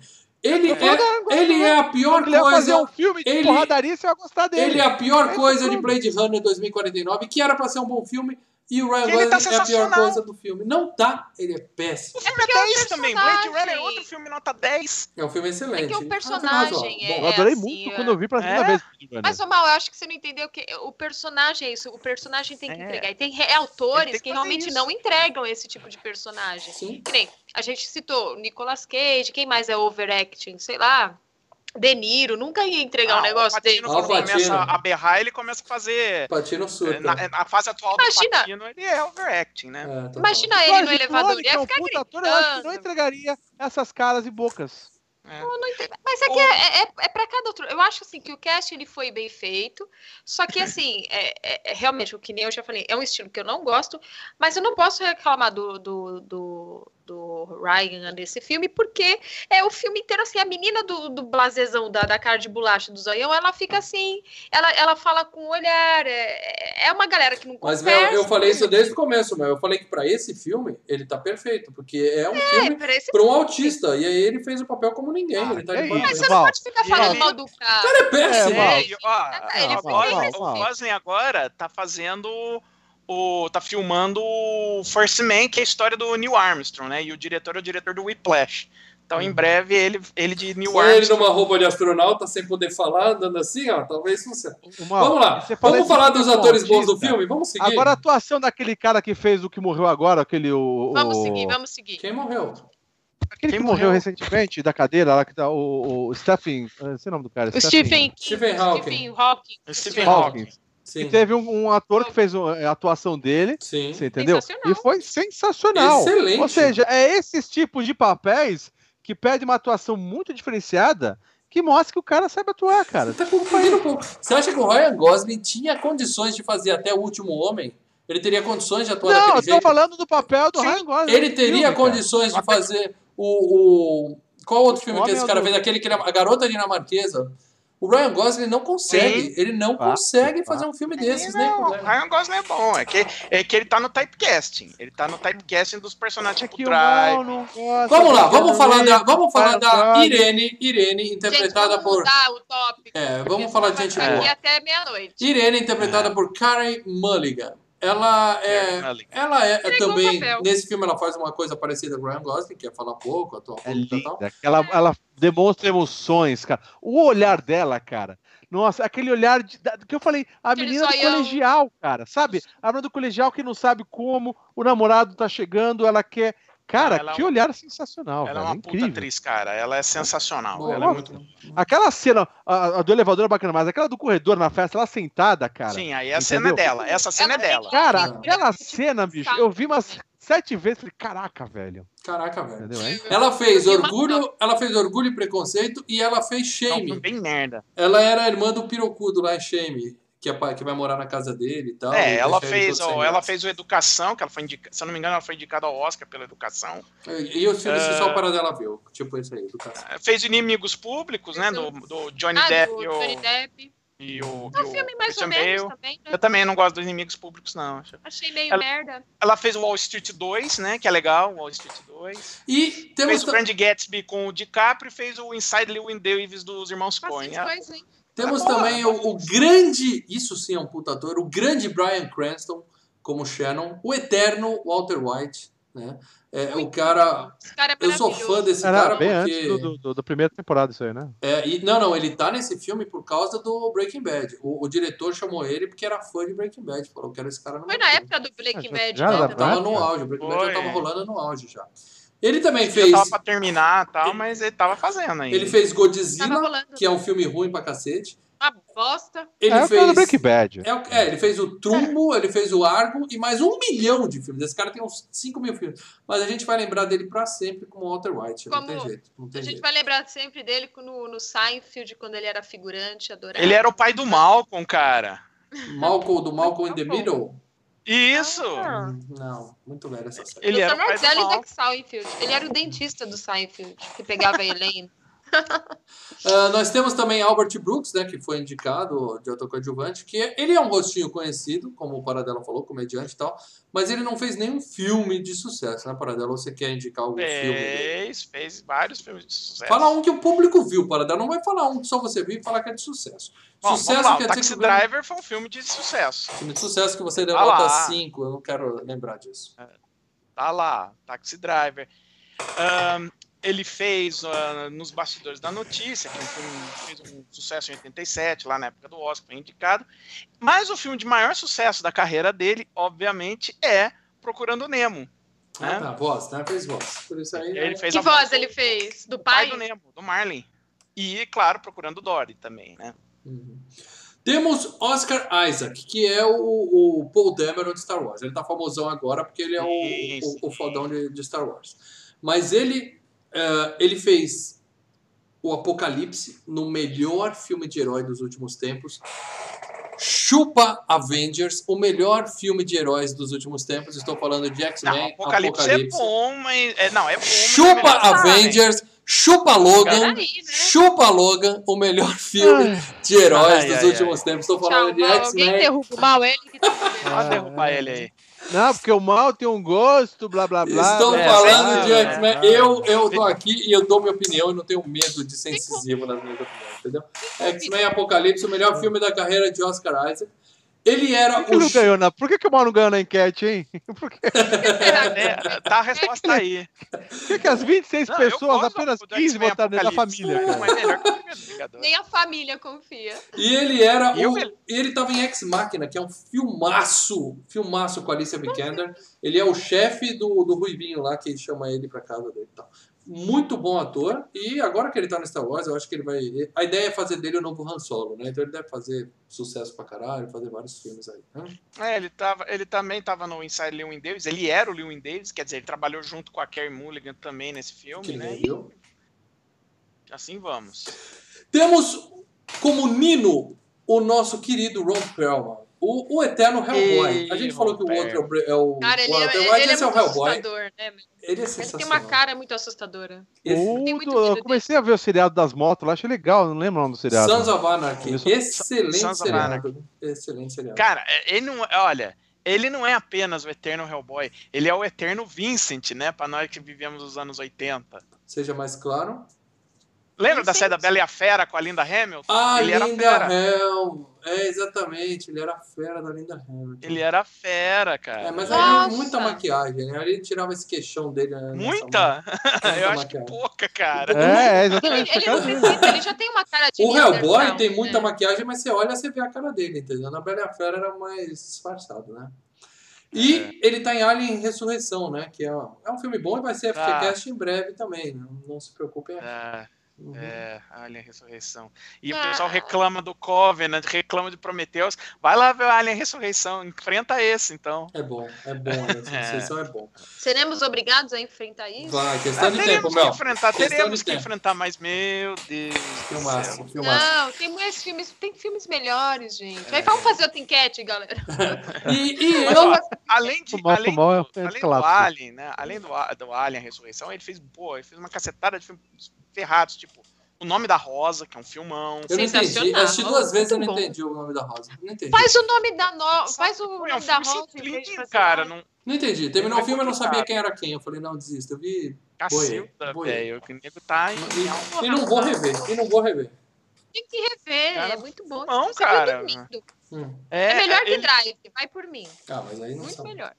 Ele, é, ele é a pior ia fazer coisa. um filme de ele- porradaria, você vai gostar dele. Ele é a pior É coisa de. Blade Runner 2049, que era pra ser um bom filme, e o Ryan Ele Gosling tá é a pior coisa do filme. Não tá, ele é péssimo. O filme porque é é o 10 também. Blade. Runner é outro filme nota 10. É um filme excelente. É que o Ah, personagem é- Bom, Eu adorei assim, muito é. quando eu vi pra segunda É? vez. Mas, Mal, eu acho que você não entendeu que o personagem é isso. O personagem tem que É. entregar. E tem autores tem que que realmente isso. não entregam esse tipo de personagem. Sim. Que nem a gente citou Nicolas Cage, quem mais é overacting? Sei lá. De Niro, nunca ia entregar Ah, um negócio o Patino, dele. Ah, o quando começa Patino. a berrar, ele começa a fazer. Patino surta. Na, na fase atual Imagina- do Patino, ele é overacting, né? É, total. Imagina ele no elevador, que ia é ficar puta ator, eu acho que não gritando. entregaria essas caras e bocas. Mas é que é, é, é pra cada outro. Eu acho assim que o cast ele foi bem feito, só que assim, <laughs> é, é- é realmente o que nem eu já falei, é um estilo que eu não gosto, mas eu não posso reclamar do, do, do, do Ryan nesse filme, porque é o filme inteiro assim, a menina do, do blasezão da, da cara de bolacha do zoião, ela fica assim, ela, ela fala com o olhar, é, é uma galera que não Mas, conversa. Mel, eu falei isso desde o começo, Mel. Eu falei que pra esse filme, ele tá perfeito, porque é um É, filme pra esse- pra um autista. E aí ele fez o papel como ninguém. Ah, ele tá que de isso, Mas você não pode ficar falando mal do cara. Cara, é péssimo. É, Val. É, ó, Ele o o. Gosling agora tá fazendo o. tá filmando o First Man, que é a história do Neil Armstrong, né? E o diretor é o diretor do Whiplash. Então, em breve, ele, ele de Neil Foi ele numa roupa de astronauta, sem poder falar, andando assim, ó, talvez funcione. Uma- Vamos lá, vamos falar dos atores bons do filme? Vamos seguir. Agora a atuação daquele cara que fez o que morreu agora, aquele o, Vamos o- seguir, vamos seguir. Quem morreu? aquele Quem que morreu morreu? recentemente da cadeira, lá que tá o, o Stephen, eu sei o nome do cara, O Stephen, Stephen Hawking. Stephen Hawking. Stephen Hawking. Hawking. Sim. E teve um, um ator que fez a atuação dele, Sim. você entendeu? E foi sensacional. Excelente. Ou seja, é esses tipos de papéis que pedem uma atuação muito diferenciada que mostra que o cara sabe atuar, cara. Você tá confundindo um pouco. Você acha que o Ryan Gosling tinha condições de fazer até o último homem? Ele teria condições de atuar Não, eu daquele tô jeito? falando do papel do Sim, Ryan Gosling. Ele teria filme, cara. condições de fazer o, o- Qual outro filme que esse ou cara do- fez? Aquele que ele, a garota dinamarquesa. O Ryan Gosling não consegue. Ele não consegue fazer um filme desses, né? Não, o Ryan Gosling é bom. É que, é que ele tá no typecasting. Ele tá no typecasting dos personagens É tipo Drive. mal não gosta Vamos lá, vamos falar da, vamos falar da. Irene, Irene, Gente, interpretada vamos por. o tópico. É, vamos falar de gente boa. aqui até meia-noite. Irene, interpretada por Karen Mulligan. Ela é. Ela é, é também. Nesse filme ela faz uma coisa parecida com o Ryan Gosling, que é falar pouco, atuar É pouco e tal. linda. Ela, ela demonstra emoções, cara. O olhar dela, cara. Nossa, aquele olhar de- da- que eu falei, a Aquele menina do colegial, cara, sabe? A menina do colegial que não sabe como o namorado tá chegando, ela quer. Cara, Ela é que olhar sensacional, Ela é velho, uma incrível. puta atriz, cara. Ela é sensacional. Boa, ela é muito. Aquela cena, a, a do elevador é bacana, mas aquela do corredor na festa, ela sentada, cara. Sim, aí a cena é entendeu? dela. Essa cena é Ela tem dela. Cara, aquela cena, bicho, eu vi umas sete vezes, falei, caraca, velho. Caraca, velho. Entendeu, hein? Ela fez orgulho, ela fez orgulho e preconceito e ela fez Shame. foi bem merda. Ela era a irmã do Pirocudo lá em Shame, que, é, que vai morar na casa dele e tal. É, e ela fez, ó, ela fez o Educação, que ela foi indicada, se eu não me engano, ela foi indicada ao Oscar pela Educação. E e os filmes que É. só para dela viu, tipo esse aí, educação. Fez Inimigos Públicos, né, do, do Johnny Ah, Depp do e o, Johnny Depp. e o, É e um o filme mais Christian ou menos Bale. também, né? Eu também não gosto dos Inimigos Públicos, não. Achei meio Ela- merda. Ela fez o Wall Street 2, né, que é legal, Wall Street 2. E temos... Fez o Grande Gatsby com o DiCaprio e fez o Inside Llewyn Davis dos Irmãos Coen. Hein? Temos também o, o grande, isso sim é um puta ator, o grande Brian Cranston como Shannon, o eterno Walter White, né? É, o cara, Esse cara é eu sou fã desse Era cara bem porque antes do, do, do- da primeira temporada isso aí, né? é, e- não, não, ele tá nesse filme por causa do Breaking Bad. O, o diretor chamou ele porque era fã de Breaking Bad, falou que era esse cara no Foi na filme. época do Breaking Já- Bad, já né? era também. Tava época? no auge, o Breaking Bad já Foi. tava rolando no auge já. Ele também Já fez, tava pra terminar e tal, mas ele tava fazendo ainda. ele fez Godzilla, que é um filme ruim pra cacete. Uma bosta. Ele é, fez do Breaking Bad. É, o- é, ele fez o Trumbo, ele fez o Argo e mais um milhão de filmes. Esse cara tem uns 5 mil filmes. Mas a gente vai lembrar dele pra sempre como Walter White. Não Como tem jeito. Não tem A gente jeito. vai lembrar sempre dele no, no Seinfeld, quando ele era figurante, adorava. Ele era o pai do Malcolm, cara. Malcolm, do Malcolm in the. Middle? Isso! Ah. Não, muito velho essa série. Ele era o Malcolm. da Seinfeld. Ele era o dentista do Seinfeld, que pegava a Elaine. <laughs> Ah, nós temos também Albert Brooks, né, que foi indicado de ator coadjuvante, que é- ele é um rostinho conhecido, como o Paradela falou, comediante e tal, mas ele não fez nenhum filme de sucesso, né, Paradela? Ou você quer indicar algum filme dele? Fez, fez vários filmes de sucesso. Fala um que o público viu, Paradela. Não vai falar um que só você viu e falar que é de sucesso. Bom, sucesso lá, quer o dizer Taxi que o Driver foi um filme de sucesso. Filme de sucesso que você deu Ah nota lá. 5, eu não quero lembrar disso. Tá lá, Taxi Driver. Ahn, ele fez ah, Nos Bastidores da Notícia, que é um filme fez um sucesso em 87, lá na época do Oscar, foi indicado. Mas o filme de maior sucesso da carreira dele, obviamente, é Procurando Nemo. Ah, É. tá, voz, né? Fez voz. Por isso aí. Ele fez Que a voz ele fez? Do do pai pai? do Nemo, do Marlin. E, claro, procurando Dory também, né? Uhum. Temos Oscar Isaac, que é o, o Paul Dameron de Star Wars. Ele tá famosão agora porque ele é o, o, o fodão de, de Star Wars. Mas ele, eh, ele fez o Apocalipse no melhor filme de herói dos últimos tempos. Chupa Avengers, o melhor filme de heróis dos últimos tempos. Estou falando de X-Men, Apocalipse, é bom, mas. É, não, é bom. é Chupa que Avengers, chupa Logan, Peraí, né? chupa Logan, o melhor filme de heróis Ai, dos ai, últimos tempos. Estou Tchau, falando de mal. Alguém X-Men. derruba o mal, ele. Pode derrubar ele aí. Não, porque o mal tem um gosto, blá blá blá. Estou blá, é, falando é, de é, X-Men. é. Eu, eu tô aqui e eu dou minha opinião e não tenho medo de ser incisivo nas minhas opiniões, entendeu? X-Men Apocalipse, o melhor filme da carreira de Oscar Isaac. Ele era Por que, o. não ganhou na... Por que, que o mal não ganhou na enquete, hein? <laughs> Por que, É, tá a resposta aí. por que, que as 26 Não, pessoas, apenas do 15 X-Men votaram nele da Apocalipse. família? É. Nem a família confia. E ele era E o. o- Ele tava em Ex Machina, que é um filmaço. Filmaço com a Alicia Vikander. Ele é o chefe do, do Ruivinho lá, que chama ele pra casa dele e tal. Muito bom ator. E agora que ele tá no Star Wars, eu acho que ele vai. A ideia é fazer dele o novo Han Solo, né? Então ele deve fazer sucesso pra caralho, fazer vários filmes aí. né? É, ele, tava, ele também tava no Inside Lewin Davis, ele era o Lewin Davis, quer dizer, ele trabalhou junto com a Carey Mulligan também nesse filme, Que né? E assim vamos. Temos como Nino o nosso querido Ron Perlman. O, o eterno Hellboy. Ei, a gente falou que o outro é o é o Cara, ele, Walter é, White, ele é esse é o Hellboy. assustador, né? Ele é Ele tem uma cara muito assustadora. Esse- Tem O muito eu comecei a ver o seriado das motos lá, achei legal, não lembro o nome do seriado. Sons of Anarchy. Sou- Excelente Sons seriado. Excelente seriado. Cara, ele não, olha, ele não é apenas o eterno Hellboy, ele é o eterno Vincent, né? Pra nós que vivemos os anos 80. Seja mais claro. Lembra da série da Bela e a Fera com a Linda Hamilton? Ah, ele era Linda fera. Helm. É, exatamente. Ele era a fera da Linda Hamilton. Ele era fera, É, cara. mas aí Nossa. muita maquiagem, né? Ali ele tirava esse queixão dele. né. Muita? <laughs> Eu acho que maquiagem. pouca, cara. É, é, Ele, exatamente. ele não precisa, ele já tem uma cara de O Hellboy tem muita né? maquiagem, mas você olha, você vê a cara dele, entendeu? Na Bela e a Fera era mais disfarçado, né? E É. ele tá em Alien Ressurreição, né? Que é, é um filme bom e vai ser Tá. FGCast em breve também. Não, não se preocupem. É, Uhum. é, Alien Ressurreição. E o Ah. pessoal reclama do Covenant, reclama de Prometheus. Vai lá ver o Alien Ressurreição, enfrenta esse, então. É bom, é bom. Essa <laughs> Ressurreição é bom. Seremos obrigados a enfrentar isso? Vai, questão Ah, de teremos tempo, que Mel. enfrentar, Questão teremos que tempo. enfrentar, mas meu Deus. do Filmaço, céu. filmaço. Não, tem mais filmes, tem filmes melhores, gente. É. Aí vamos fazer outra enquete, galera. <laughs> E, e Mas, eu. ó, além de, O mal, além, o mal é- do, é além do. Alien, né? Além do, do Alien Ressurreição, ele fez, pô, ele fez uma cacetada de filmes ferrados, tipo O Nome da Rosa, que é um filmão. Eu não entendi. Sensacional. Eu assisti duas vezes e eu não bom. entendi o nome da Rosa. Não entendi. Faz o nome da no... faz o nome é um da Rosa fazer cara. Não, Não entendi. Terminou É o filme, eu não sabia quem era quem. Eu falei, não, desisto. Eu vi. Cacilda, velho. O nego tá em. E, e não vou rever. E não vou rever. Tem que rever, Cara, é muito bom. não, cara. Hum. É, melhor que ele- Drive, vai por mim. Ah, mas aí não Muito sabe. melhor.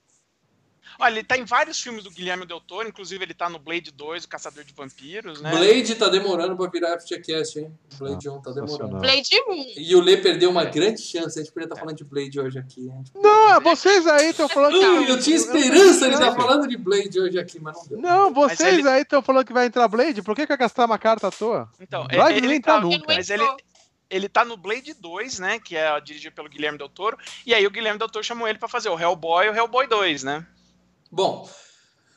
Olha, ele tá em vários filmes do Guilherme Del Toro, inclusive ele tá no Blade 2, o Caçador de Vampiros, né? Blade tá demorando pra virar FGCast, hein? Blade 1 tá demorando. Blade 1. E o Lê perdeu uma grande chance. A gente poderia estar falando de Blade hoje aqui. Gente- Não, vocês aí estão falando que. Hum, eu tinha esperança de estar falando de Blade hoje aqui, mas não deu. Não, vocês ele- aí estão falando que vai entrar Blade, por que, que vai gastar uma carta à toa? Então, Drive ele, nem ele tá tá, nunca. mas ele, ele tá no Blade 2, né? Que é dirigido pelo Guilherme Del Toro. E aí o Guilherme Del Toro chamou ele pra fazer o Hellboy e o Hellboy 2, né? Bom,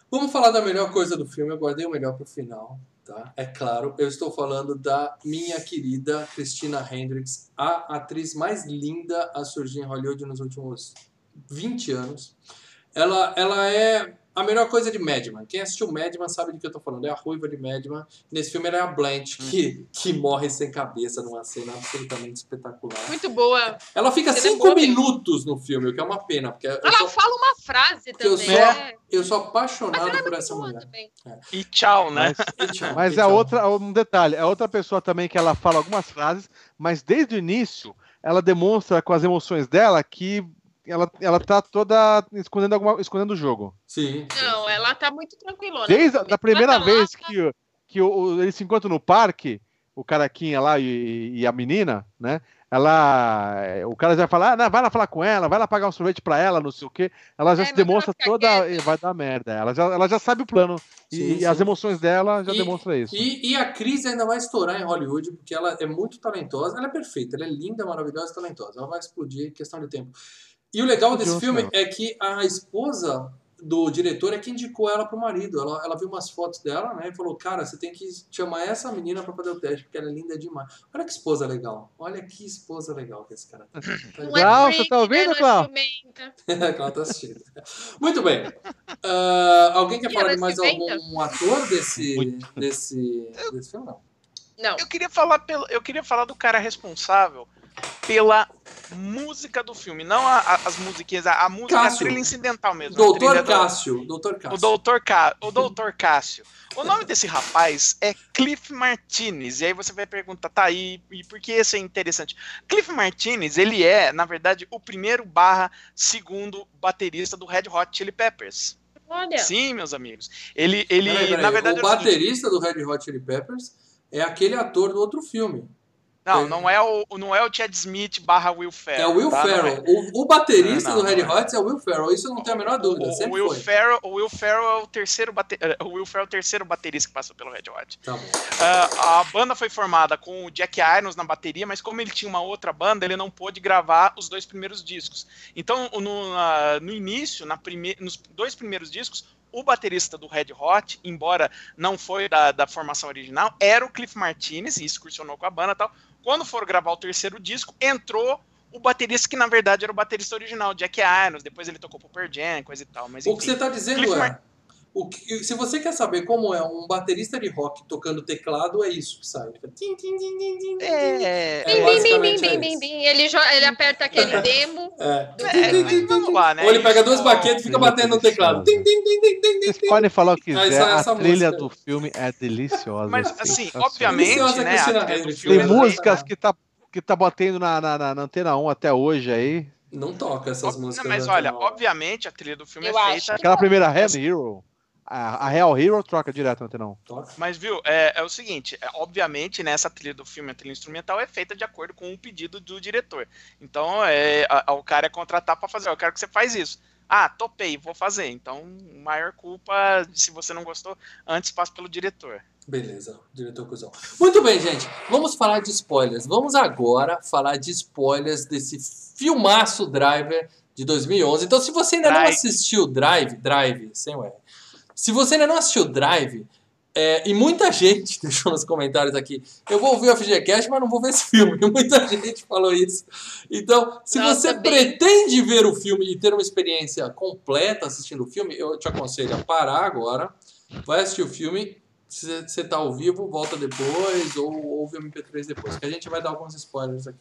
vamos falar da melhor coisa do filme. Eu guardei o melhor pro final, tá? É claro, eu estou falando da minha querida Christina Hendricks, a atriz mais linda a surgir em Hollywood nos últimos 20 anos. Ela, ela é a melhor coisa de Madman. Quem assistiu Madman sabe do que eu tô falando. É a ruiva de Madman. Nesse filme ela é a Blanche, que, que morre sem cabeça numa cena absolutamente espetacular. Muito boa. Ela fica é cinco boa mesmo. minutos no filme, o que é uma pena, porque eu Ela sou, fala uma frase eu também. sou- né? eu sou apaixonado é por essa mulher. também. E tchau, né? Mas, E tchau, <laughs> mas e é tchau. outra, um detalhe, é outra pessoa também que ela fala algumas frases, mas desde o início ela demonstra com as emoções dela que ela, ela tá toda escondendo, alguma, escondendo o jogo. Sim. Não, ela tá muito tranquilona. Desde a da primeira Ela tá lá, vez que, o- que o, eles se encontram no parque, o caraquinha lá e, e a menina, né? Ela. O cara já vai falar, ah, vai lá falar com ela, vai lá pagar um sorvete pra ela, não sei o quê. Ela já É, se demonstra toda. quieta. e Vai dar merda. Ela já, ela já sabe o plano. E, Sim, e as sim. emoções dela já E- demonstra isso. E, e a Cris ainda vai estourar em Hollywood, porque ela é muito talentosa. Ela é perfeita, ela é linda, maravilhosa e talentosa. Ela vai explodir em questão de tempo. E o legal desse filme não. é que a esposa do diretor é que indicou ela pro marido. Ela, ela viu umas fotos dela, né? E falou: Cara, você tem que chamar essa menina pra fazer o teste, porque ela é linda demais. Olha que esposa legal. Olha que esposa legal que esse cara tem. <laughs> Tá Não Clau, é você tá ouvindo, né? É Clau? ciumenta. <laughs> Ela tá assistindo. Muito bem. Ah, alguém quer falar de mais se inventa? algum ator desse, desse, desse filme? Não. Não. Eu queria falar pelo, eu queria falar do cara responsável pela música do filme, não a- a- as musiquinhas, a, a música, a Cássio. trilha incidental mesmo. a Doutor trilha do- Cássio. Doutor O Cássio. Doutor, Cá, o Doutor Cássio. O nome desse rapaz é Cliff Martinez. E aí você vai perguntar, tá, e, e por que isso é interessante? Cliff Martinez, ele é, na verdade, o primeiro barra segundo baterista do Red Hot Chili Peppers. Olha. Sim, meus amigos. Ele, ele Peraí, peraí. na verdade, o é o baterista do Red Hot Chili Peppers é aquele ator do outro filme. Não, não é o, não é o Chad Smith barra Will Ferrell. É o Will tá? É. Ferrell. O, o baterista Não, não, do Red é. Hot é o Will Ferrell. Isso eu não tenho a menor dúvida. O, Will foi. Ferrell, o Will Ferrell é o terceiro bate, eh, o Will Ferrell é o terceiro baterista que passou pelo Red Hot. Tá. Ah, a banda foi formada com o Jack Irons na bateria, mas como ele tinha uma outra banda, ele não pôde gravar os dois primeiros discos. Então, no, na- no início, na prime, nos dois primeiros discos, o baterista do Red Hot, embora não foi da, da formação original, era o Cliff Martinez, e excursionou com a banda e tal. Quando foram gravar o terceiro disco, entrou o baterista que na verdade era o baterista original, Jack Irons. Depois ele tocou pro Pearl Jam, coisa e tal. Mas O que você enfim. está dizendo Cliff é. Mar- O que, se você quer saber como é um baterista de rock tocando teclado, é isso que sai. É, É Bim, bim, é. Ele, ele aperta aquele demo. É. é, vamos lá, né? Ou ele pega duas baquetes e fica batendo no teclado. Vocês podem falar o que quiser, a trilha música. do filme é deliciosa. Mas, é assim, obviamente, né? Tem é músicas que tá, que tá batendo na, na, na- na Antena 1 até hoje aí. Não toca essas Não, músicas. mas né, olha, não. obviamente a trilha do filme Eu é feita. Aquela primeira Real Hero. A, a Real Hero troca direto 1. Toca. Mas, viu, é, é o seguinte, é, obviamente, né, essa trilha do filme, a trilha instrumental, é feita de acordo com o pedido do diretor. Então, é, a- a- o cara é contratar para fazer, "Ó, eu quero que você faz isso. Ah, topei, vou fazer. Então, maior culpa, se você não gostou, antes passa pelo diretor. Beleza, diretor cuzão. Muito bem, gente. Vamos falar de spoilers. Vamos agora falar de spoilers desse filmaço Driver de 2011. Então, se você ainda não Drive. assistiu Drive, Drive, sem o R. Se você ainda não assistiu Drive, é, e muita gente <laughs> deixou nos comentários aqui, eu vou ouvir o FGCast, mas não vou ver esse filme. <laughs> Muita gente falou isso. Então, se Nossa, você bem- pretende ver o filme e ter uma experiência completa assistindo o filme, eu te aconselho a parar agora, vai assistir o filme. Se você tá ao vivo, volta depois ou ouve o MP3 depois, que a gente vai dar alguns spoilers aqui.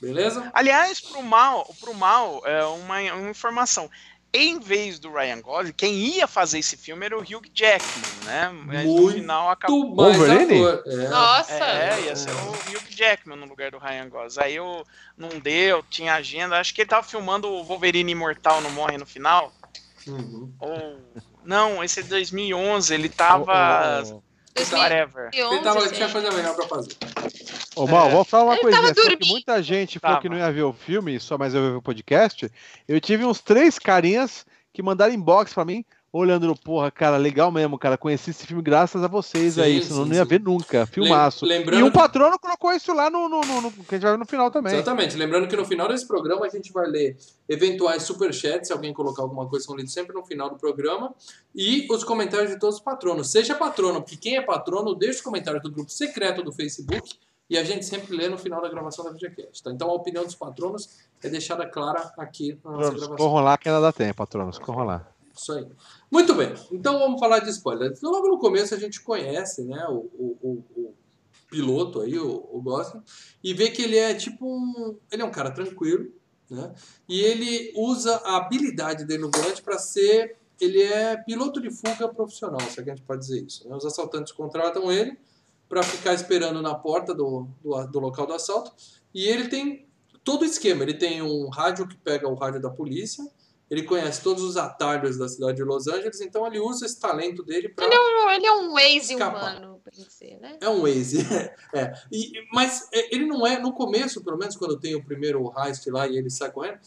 Beleza? Aliás, pro mal, pro mal, é uma, uma informação. Em vez do Ryan Gosling, quem ia fazer esse filme era o Hugh Jackman, né? Mas no Muito final acabou. Wolverine? É. Nossa. É, ia ser o Hugh Jackman no lugar do Ryan Gosling. Aí eu não deu, tinha agenda. Acho que ele tava filmando o Wolverine Imortal Não Morre no final. Uhum. Ou. Não, esse é 2011, ele tava. Ô, ô, Whatever. Ele tava, 2011, tinha coisa melhor pra fazer. Ô, Mal, É. vou falar uma Ele coisinha. muita gente falou que não ia ver o filme, só mais eu ia ver o podcast. Eu tive uns três carinhas que mandaram inbox pra mim, olhando no porra, cara, legal mesmo, cara. Conheci esse filme graças a vocês Sim, aí, senão sim, não ia sim. ver nunca. Filmaço. Lem- lembrando E um patrono colocou isso lá no, no, no- no- que a gente vai ver no final também. Exatamente. Lembrando que no final desse programa a gente vai ler eventuais superchats, se alguém colocar alguma coisa, são lidos sempre no final do programa. E os comentários de todos os patronos. Seja patrono, porque quem é patrono, deixa os comentários do grupo secreto do Facebook e a gente sempre lê no final da gravação da VideoCast. Tá? Então a opinião dos patronos é deixada clara aqui na nossa gravação. corram lá que ainda dá tempo, patronos, corram lá. Isso aí. Muito bem, então vamos falar de spoiler. Então, Logo no começo a gente conhece né, o, o, o- o piloto aí, o, o Gosling, e vê que ele é tipo um. Ele é um cara tranquilo, né? E ele usa a habilidade dele no volante para ser. Ele é piloto de fuga profissional, se é que a gente pode dizer isso. né? Os assaltantes contratam ele para ficar esperando na porta do, do, do local do assalto. E ele tem todo o esquema. Ele tem um rádio que pega o rádio da polícia. Ele conhece todos os atalhos da cidade de Los Angeles, então ele usa esse talento dele para. Ele é um- Ele é um Waze Escapar. humano, pra dizer, né? É um Waze. <laughs> é. E, mas é, ele não é, no começo, pelo menos quando tem o primeiro heist lá e ele sai correndo,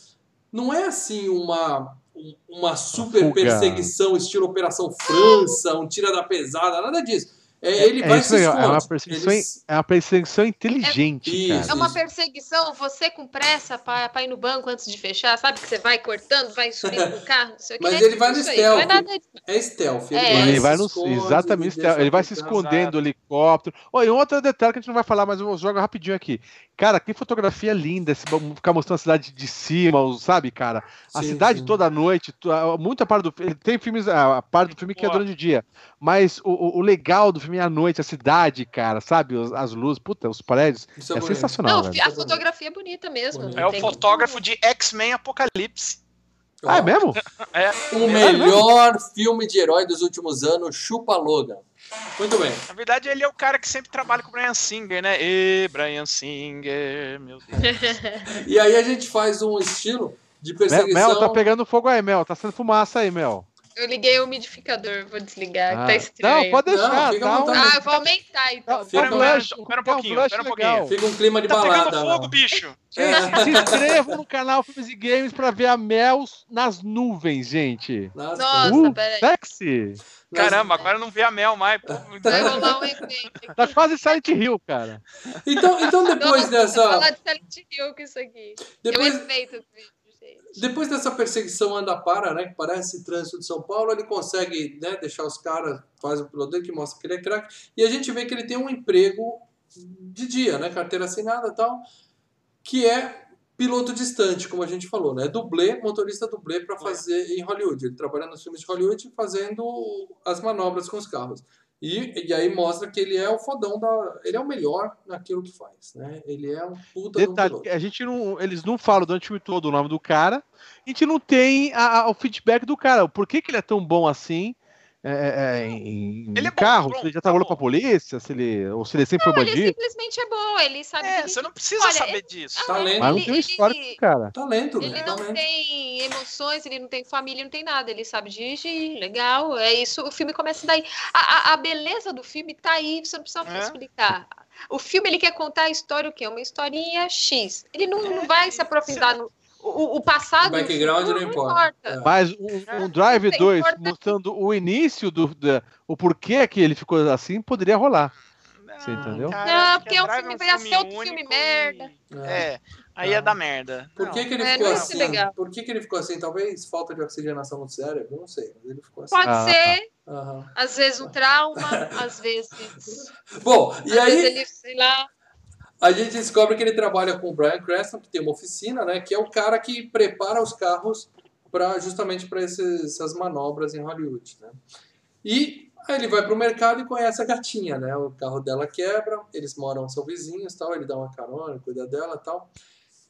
não é assim uma, um- uma super fuga. perseguição estilo Operação França, um tira da pesada, nada disso. É, ele é vai isso se esconde. é uma perseguição, Eles- é uma perseguição inteligente, Isso. É cara. uma perseguição, você com pressa pra, pra ir no banco antes de fechar, sabe que você vai cortando, vai subindo <laughs> no carro, não sei o que. Mas é ele vai no aí, Não é stealth. de- É stealth. É. Ele vai no. esconde, Exatamente, deixa ele vai se escondendo do helicóptero. Oh, e um outro detalhe que a gente não vai falar, mas eu jogo rapidinho aqui. Cara, que fotografia linda, esse, ficar mostrando a cidade de cima, sabe, cara? A Sim, cidade sim. toda à noite, a- muita parte do filme. Tem filmes, a a parte do filme que é durante o dia. Mas o, o- o legal do filme é a noite, a cidade, cara, sabe? Os- As luzes, puta, os prédios. Isso É bonito. sensacional, Não, velho. a fotografia é bonita mesmo. É o fotógrafo de X-Men Apocalipse. Ah, é mesmo? <laughs> É, O melhor filme de herói dos últimos anos, Chupa Logan. Muito bem. na verdade, ele é o cara que sempre trabalha com o Brian Singer, né? E Brian Singer, meu Deus. <laughs> E aí a gente faz um estilo de Mel, perseguição. Mel, tá pegando fogo aí, Mel. Tá sendo fumaça aí, Mel. Eu liguei o umidificador, vou desligar, que Ah, tá estranho. não, pode deixar. Não, tá um-. Ah, eu vou aumentar então. tá- Fica tá um vontade. Pera um tá pouquinho, blush pera um legal. pouquinho. Fica um clima de Tá balada. pegando fogo, não. bicho! Gente, se inscrevam no canal Filmes e Games pra ver a Mel nas nuvens, gente. Nossa, Uh, peraí. sexy. Caramba, agora não vê a Mel mais. Pô, <laughs> Vai rolar um evento. Tá quase Silent Hill, cara. Então, então depois Nossa, dessa. Falar de Silent Hill com isso aqui. Depois, Eu respeito o vídeo, gente. Depois dessa perseguição anda para, né? Que parece trânsito de São Paulo, ele consegue né, deixar os caras, faz o piloto dele que mostra que ele é craque. E a gente vê que ele tem um emprego de dia, né? Carteira assinada e tal, que é piloto distante, como a gente falou, né? Dublê, motorista dublê para fazer em Hollywood. Ele trabalha nos filmes de Hollywood fazendo as manobras com os carros. E, e aí mostra que ele é o fodão da. Ele é o melhor naquilo que faz, né? Ele é um puta de um Detalhe, a gente não, eles não falam durante o filme todo o nome do cara. A gente não tem a- a- o feedback do cara. Por que, que ele é tão bom assim é, é, em, Ele é bom, carro? se ele já trabalhou tá pra polícia, se ele, ou se ele sempre foi Não, ele bandido. simplesmente é bom, ele sabe É, você não precisa Olha, saber disso. Talento. Mas não ele- tem história ele- cara. Talento, Ele né? não Talento. tem emoções, ele não tem família, não tem nada. Ele sabe dirigir, legal. É isso. O filme começa daí. A, a, a beleza do filme tá aí, você não precisa É. explicar. O filme ele quer contar a história o quê? Uma historinha X. Ele não, não É, vai se aprofundar no o, o passado. O background no não futuro, importa. É. Mas um, um Drive Não 2 importa. mostrando o início do, da- o porquê que ele ficou assim, poderia rolar. Você entendeu? Não, porque é um filme- ia ser outro filme único merda. e- É. É, aí ia dar merda. Por Não. que, que ele É, ficou não assim? legal. Por que, que ele ficou assim? Talvez falta de oxigenação no cérebro, não sei, mas ele ficou assim. Pode Ah, ser, Aham. às vezes um trauma, às vezes. <laughs> Bom, e às vezes aí ele, sei lá. A gente descobre que ele trabalha com o Brian Cranston, que tem uma oficina, né? Que é o cara que prepara os carros para justamente para essas manobras em Hollywood, né? E aí ele vai pro mercado e conhece a gatinha, né? O carro dela quebra, eles moram, são vizinhos, tal. Ele dá uma carona, cuida dela, tal.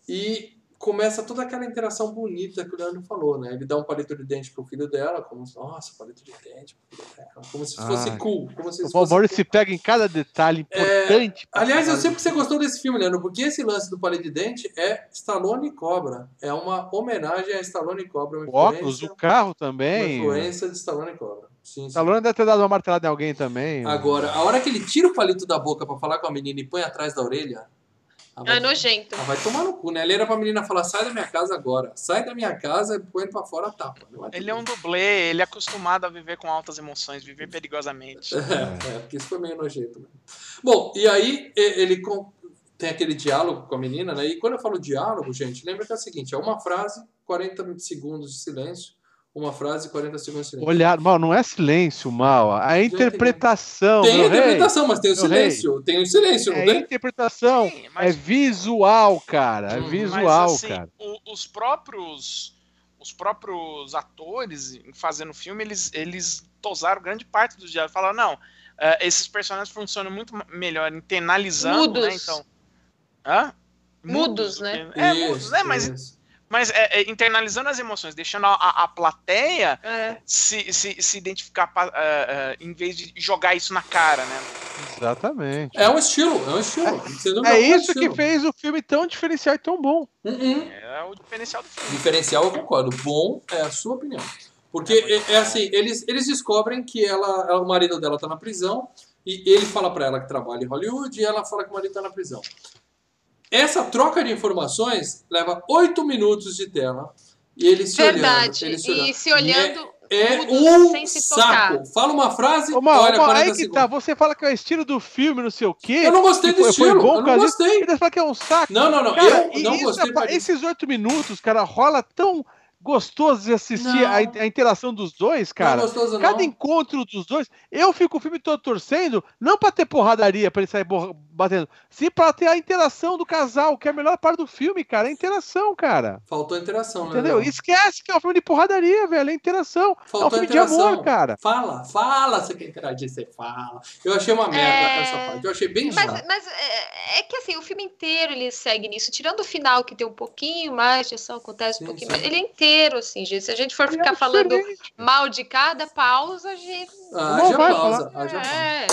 E começa toda aquela interação bonita que o Leandro falou, né? Ele dá um palito de dente pro filho dela, como se, nossa, palito de dente como se fosse Ah, cool, como se O Maurício se pega em cada detalhe importante. pra Aliás, eu sei porque você gostou desse filme, Leandro, porque esse lance do palito de dente é Stallone e Cobra. É uma homenagem a Stallone e Cobra. Uma O óculos, o carro uma também. influência de Stallone e Cobra. Sim, sim. Stallone deve ter dado uma martelada em alguém também. Agora, a hora que ele tira o palito da boca pra falar com a menina e põe atrás da orelha. Ela É vai, nojento. ela vai tomar no cu, né? Ele era pra menina falar: sai da minha casa agora. Sai da minha casa e põe ele pra fora a tapa. Não Ele é um dublê, ele é acostumado a viver com altas emoções, viver perigosamente. <laughs> É, é, porque isso foi meio nojento. Né? Bom, e aí ele com- tem aquele diálogo com a menina, né? E quando eu falo diálogo, gente, lembra que é o seguinte: é uma frase, 40 segundos de silêncio, uma frase, 40 segundos de silêncio. Olhar, mal, não é silêncio, mal. A interpretação. tem a meu rei, interpretação, mas tem o silêncio. Tem o silêncio, não É tem? interpretação. Sim, É mas, visual, cara. É Hum, mas, visual, assim, cara. o- os próprios os próprios atores fazendo o filme, eles, eles tosaram grande parte dos diálogos. Falaram, não, eh, esses personagens funcionam muito melhor internalizando, né? Mudos. Então. Hã? Mudos, né? É, Isso, mudos, né? Mas, isso. Mas é, é, internalizando as emoções, deixando a, a- a plateia É. se, se, se identificar pa- eh, eh, em vez de jogar isso na cara, né? Exatamente. É um estilo, é um estilo. É um isso que estilo. fez o filme tão diferencial e tão bom. Uh-uh. É o diferencial do filme. Diferencial, eu concordo. Bom é a sua opinião. Porque é, é assim, eles, eles descobrem que ela, ela- o marido dela tá na prisão E ele fala pra ela que trabalha em Hollywood e ela fala que o marido tá na prisão. Essa troca de informações leva oito minutos de tela. E ele se Verdade. olhando. Ele se E olhando. se olhando. É mudo, um saco. Fala uma frase, Ô, Mal, olha, Mal, 40 aí que segundos. tá, você fala que é o estilo do filme, não sei o quê. Eu não gostei do estilo, bom eu não gostei. E você fala que é um saco. Não, não, não, Cara, eu e não isso gostei. é- esses oito minutos, cara, rola tão gostoso de assistir a, a interação dos dois, cara. não é gostoso, Cada não. encontro dos dois, eu fico o filme todo torcendo, não pra ter porradaria, pra ele sair borra- batendo, sim pra ter a interação do casal, que é a melhor parte do filme, cara, é a interação, cara. Faltou interação, né? Entendeu? Esquece que é um filme de porradaria, velho, é interação. é um Faltou filme de interação. amor, cara. Fala, fala, você quer interagir, você fala. Eu achei uma merda É. essa parte. Eu achei bem Mas, chato. mas é, é que assim, o filme inteiro ele segue nisso, tirando o final que tem um pouquinho mais de ação, acontece Sim, um pouquinho sim. mais. Ele é inteiro, assim, gente. Se a gente for é ficar falando mal de cada pausa, a gente. Ah, Não já vai pausa. Ah, já pausa. É,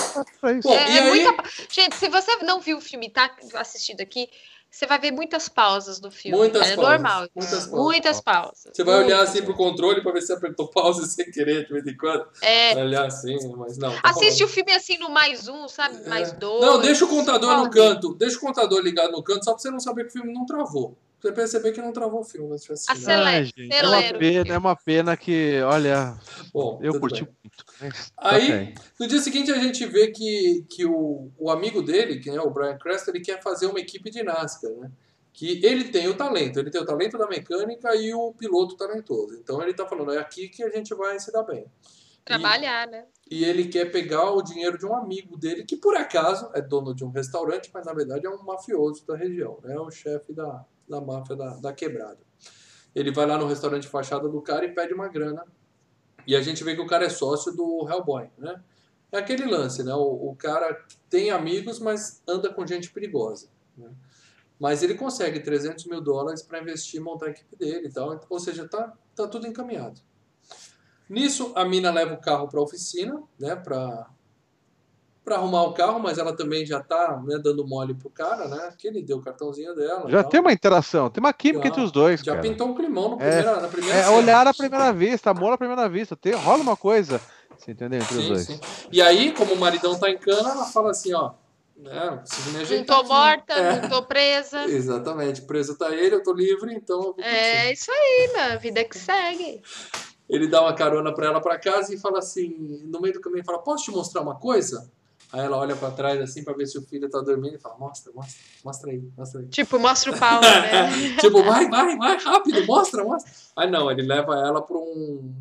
isso. Bom, é, e é aí- muita Gente, se você não viu o filme tá assistindo aqui, você vai ver muitas pausas do filme. Muitas é pausas, normal. muitas pausas. muitas pausas. Você vai olhar assim pro controle pra ver se apertou pause <laughs> sem querer de vez em quando. É, Vai olhar assim, mas não. tá assiste rolando. o filme assim no mais um, sabe? Mais dois. Não, deixa o contador no canto. Deixa o contador ligado no canto, só pra você não saber que o filme não travou. Você perceber que não travou o filme. Se tivesse assistido. Acelera. Ai, gente, é, acelera uma pena, é uma pena que, olha, Bom, eu curti bem. muito. mas Aí, no dia seguinte, a gente vê que, que o, o amigo dele, que é o Brian Cranston, ele quer fazer uma equipe de NASCAR, né? Que ele tem o talento, ele tem o talento da mecânica e o piloto talentoso. Então ele tá falando, é aqui que a gente vai se dar bem. Trabalhar, né? E ele quer pegar o dinheiro de um amigo dele, que por acaso é dono de um restaurante, mas na verdade é um mafioso da região, né? É o chefe da, da máfia da, da quebrada. Ele vai lá no restaurante fachada do cara e pede uma grana. E a gente vê que o cara é sócio do Hellboy, né? É aquele lance, né? O, o cara tem amigos, mas anda com gente perigosa. Né? Mas ele consegue 300 mil dólares para investir e montar a equipe dele e tal. Ou seja, tá, tá tudo encaminhado. Nisso, a mina leva o carro para a oficina, né, para para arrumar o carro, mas ela também já tá, né, dando mole pro cara, né, que ele deu o cartãozinho dela. Já tal. tem uma interação, tem uma química Já, entre os dois, já cara. pintou um climão no É, primeira, na primeira É cena. olhar à primeira vista, amor à primeira vista. Tem, rola uma coisa, você entendeu? Entre os Sim, dois. sim. E aí, como o maridão tá em cana, ela fala assim, ó, né, Não tô morta, É. não tô presa. <laughs> Exatamente, preso tá ele, eu tô livre, então eu vou É isso aí, mano. Vida que segue. Ele dá uma carona pra ela pra casa e fala assim, no meio do caminho, fala, posso te mostrar uma coisa? Aí ela olha pra trás assim pra ver se o filho tá dormindo e fala, mostra, mostra, mostra aí, mostra aí. Tipo, mostra o pau, né? <laughs> tipo, vai, vai, vai, rápido, mostra, mostra. Aí não, ele leva ela pra um,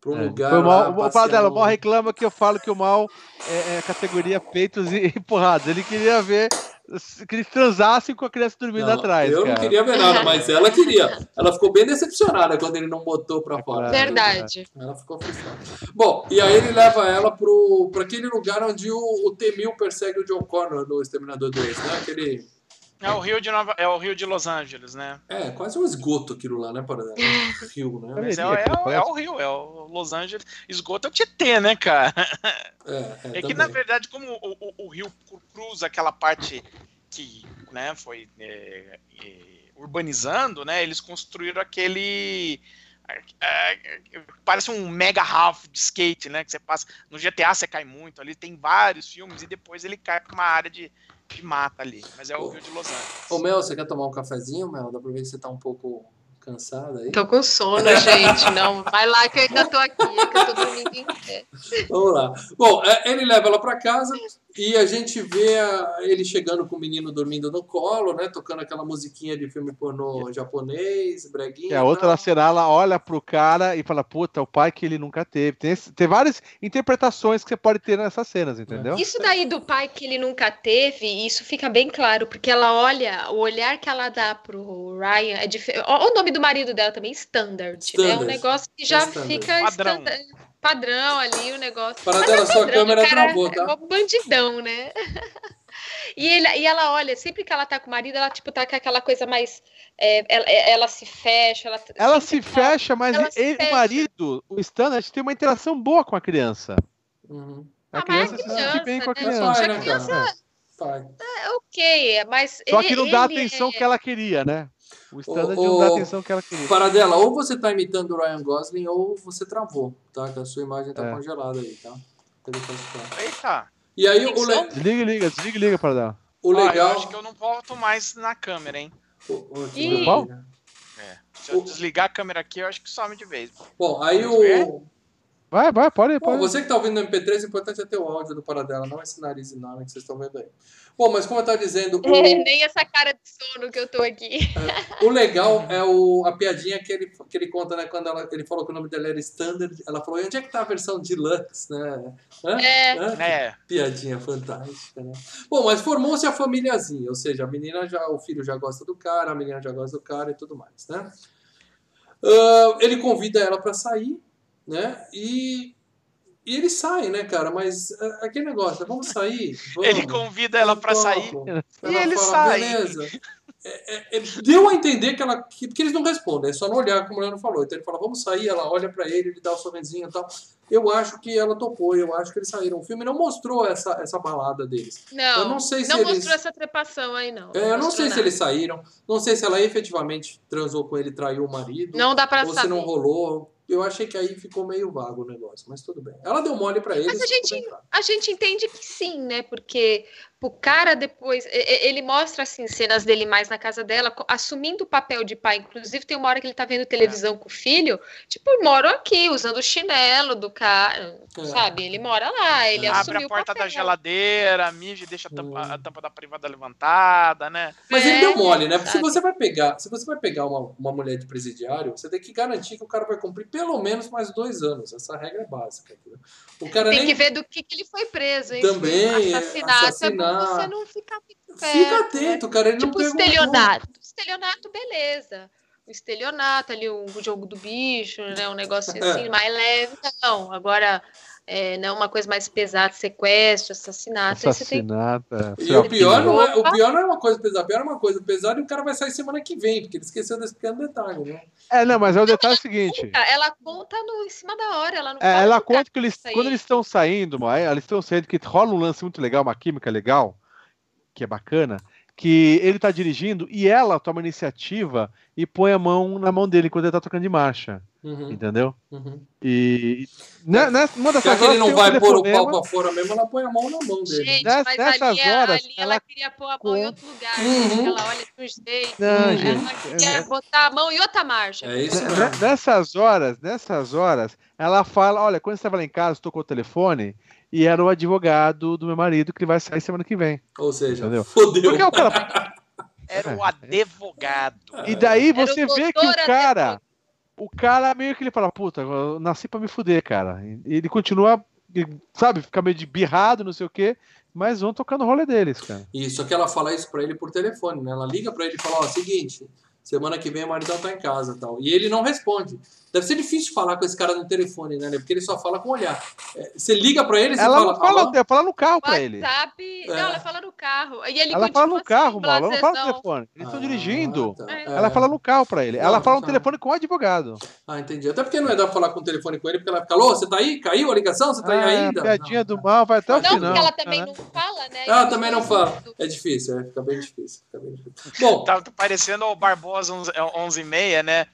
pra um É. lugar Foi o lá, mal, o dela, o mal reclama que eu falo que o mal é, é categoria peitos e, e porradas. Ele queria ver que eles transassem com a criança dormindo Não, atrás. Eu cara. não queria ver nada, mas ela queria. Ela ficou bem decepcionada quando ele não botou pra fora. Verdade. Ela ficou frustrada. Bom, e aí ele leva ela pro, pra aquele lugar onde o, o T-1000 persegue o John Connor no Exterminador 2, né? Aquele... É o Rio de Nova, é o Rio de Los Angeles, né? É, quase um esgoto aquilo lá, né, Paradela? Rio, né? Mas é, é, é parece. o Rio, é o Los Angeles. Esgoto é o Tietê, né, cara? É, é, É que, na verdade, como o, o- o rio cru- cruza aquela parte que né, foi é, é, urbanizando, né, eles construíram aquele. é, é, parece um mega half de skate, né? Que você passa. No GTA você cai muito, ali tem vários filmes e depois ele cai para uma área de, de mata ali. Mas é o. Rio de Los Angeles. Ô, Mel, você quer tomar um cafezinho, Mel? Dá pra ver que você tá um pouco cansada aí? Tô com sono, <laughs> gente. Não, vai lá que eu ainda tô aqui, que eu tô dormindo em pé. Vamos lá. Bom, é, ele leva ela pra casa e a gente vê a- ele chegando com o menino dormindo no colo, né? Tocando aquela musiquinha de filme pornô japonês, breguinha. Que a outra cena, ela olha pro cara e fala, puta, o pai que ele nunca teve. Tem, esse- tem várias interpretações que você pode ter nessas cenas, entendeu? Isso daí do pai que ele nunca teve, isso fica bem claro, porque ela olha, o olhar que ela dá pro Ryan é diferente. O nome do marido dela também, Standard. né? É um Standard. negócio que já Standard. fica Padrão. standard- padrão ali, o negócio. Para dela, é sua câmera cara travou, É tá? um bandidão, né? <laughs> E, ele, e ela olha, sempre que ela tá com o marido, ela tipo tá com aquela coisa mais. é, ela, ela se fecha, ela. Ela se tá- fecha, mas se ele- fecha. o marido, o Standard, tem uma interação boa com a criança. Uhum. A Ah, mas é criança se criança, sente bem com a né, criança. A né, criança-? Vai. Ok, mas. Só que não dá a atenção é- que ela queria, né? O Standard Ô, não dá a atenção que ela queria. Paradela, ou você tá imitando o Ryan Gosling ou você travou, tá? Que a sua imagem tá É. congelada aí, tá? Eita! E aí o, le- som? Desliga, liga, desliga, liga para dar. o Ó, eu legal. acho que eu não volto mais na câmera, hein? o- o-. Qual? É. Se eu desligar a câmera aqui, eu acho que some de vez. Bom, aí Vamos ver? Vai, vai, pode ir, Bom, pode ir. você que tá ouvindo no MP3, o importante é ter o áudio do Paradela, não esse nariz enorme que vocês estão vendo aí. Bom, mas como eu tava dizendo, o, <laughs> Nem essa cara de sono que eu tô aqui. o legal é o, a piadinha que ele, que ele conta, né? Quando ela- ele falou que o nome dela era Standard, ela falou, e onde é que tá a versão Deluxe, né? Hã? É. Hã? É. Piadinha fantástica, né? Bom, mas formou-se a famíliazinha, ou seja, a menina já, o filho já gosta do cara, a menina já gosta do cara e tudo mais, né? Ah, ele convida ela pra sair, né? E, e ele sai, né, cara? Mas ah, aquele negócio, vamos sair? <laughs> Vamos. Ele convida ela pra Eu sair. topo. E Ela ele fala, sai. Beleza. É, é, é, deu a entender que ela. Que, porque eles não respondem, é só não olhar, como o Leandro falou. Então ele fala, vamos sair, ela olha pra ele, ele dá o sorrisinho e tal. Eu acho que ela topou, eu acho que eles saíram. O filme não mostrou essa, essa balada deles. Não, Eu não sei se não eles- mostrou essa trepação aí, não. É, eu não sei se nada. eles saíram, não sei se ela efetivamente transou com ele traiu o marido. Não dá pra ou saber. se não rolou. Eu achei que aí ficou meio vago o negócio, mas tudo bem. Ela deu mole pra eles. Mas a gente- claro. A gente entende que sim, né? Porque o cara depois. Ele mostra assim cenas dele mais na casa dela, assumindo o papel de pai. Inclusive, tem uma hora que ele tá vendo televisão com o filho. Tipo, moro aqui, usando o chinelo do cara. É. Sabe? Ele mora lá, ele É. Abre assumiu a porta da geladeira, mija e deixa a tampa, Hum. a tampa da privada levantada, né? Mas ele É, deu mole, né? Porque se você vai pegar, se você vai pegar uma, uma mulher de presidiário, você tem que garantir que o cara vai cumprir pelo menos mais dois anos. Essa regra é básica. Entendeu? O cara Tem nem que ver do que, que ele foi preso, hein? Também, Assassinato, assassinato. É você não ficar muito perto, fica né? atento, cara. Ele não Tipo perguntou. estelionato. Estelionato, beleza. O estelionato ali, o jogo do bicho, né? Um negócio É. assim, mais leve, não. Agora, é, não uma coisa mais pesada, sequestro, assassinato. você tem Assassinato. é, E o pior, não é, o pior não é uma coisa pesada, o pior é uma coisa pesada e o cara vai sair semana que vem, porque ele esqueceu desse pequeno detalhe, né? É, não, mas é o detalhe seguinte. Ela conta no, em cima da hora, ela não É, ela conta que eles, sair. quando eles estão saindo, eles estão saindo, que rola um lance muito legal, uma química legal, que é bacana, que ele tá dirigindo e ela toma iniciativa e põe a mão na mão dele quando ele tá tocando de marcha, Uhum, entendeu? uhum. E né, nessa, uma dessas que ele horas não tem um vai pôr o pau pra fora mesmo, ela põe a mão na mão dele. Gente, Ness- mas nessas ali, é- horas, ali ela... ela- queria pôr a mão em com- outro lugar. Uhum. Ela olha de um jeito. Não, gente. Ela queria botar a mão em outra marcha. É isso mesmo. ne- Nessas horas, nessas horas, ela fala: olha, quando você estava lá em casa, tocou o telefone e era o advogado do meu marido que ele vai sair semana que vem. Ou seja, Entendeu? fodeu. Porque o cara. Era É. o advogado. E daí você vê que o cara. O cara meio que ele fala, puta, eu nasci pra me fuder, cara. E ele continua, sabe, fica meio de birrado, não sei o quê, mas vão tocando o rolê deles, cara. Isso, só que ela fala isso pra ele por telefone, né? Ela liga pra ele e fala, ó, seguinte, semana que vem o maridão tá em casa tal. E ele não responde. Deve ser difícil falar com esse cara no telefone, né? Porque ele só fala com olhar. É, Você liga pra ele e você Ela fala, não fala, ela fala no carro pra ele. WhatsApp. Não, ela fala no carro. E ele Ela fala no assim, carro, mal, ela não fala no telefone. Eles estão Ah, dirigindo. tá. É. Ela fala no carro pra ele. Não, Ela fala no tá. telefone com o advogado. Ah, entendi. Até porque não é dar pra falar com o telefone com ele, porque ela fica, alô, você tá aí? Caiu a ligação? Você tá aí Ah, ainda? piadinha Não. do mal, vai até o Não, final. porque ela também né? não fala, né? Ela também não fala. É difícil, é, fica bem difícil. Fica bem difícil. Bom, Tá, tá parecendo o Barbosa 11 11 e meia, né?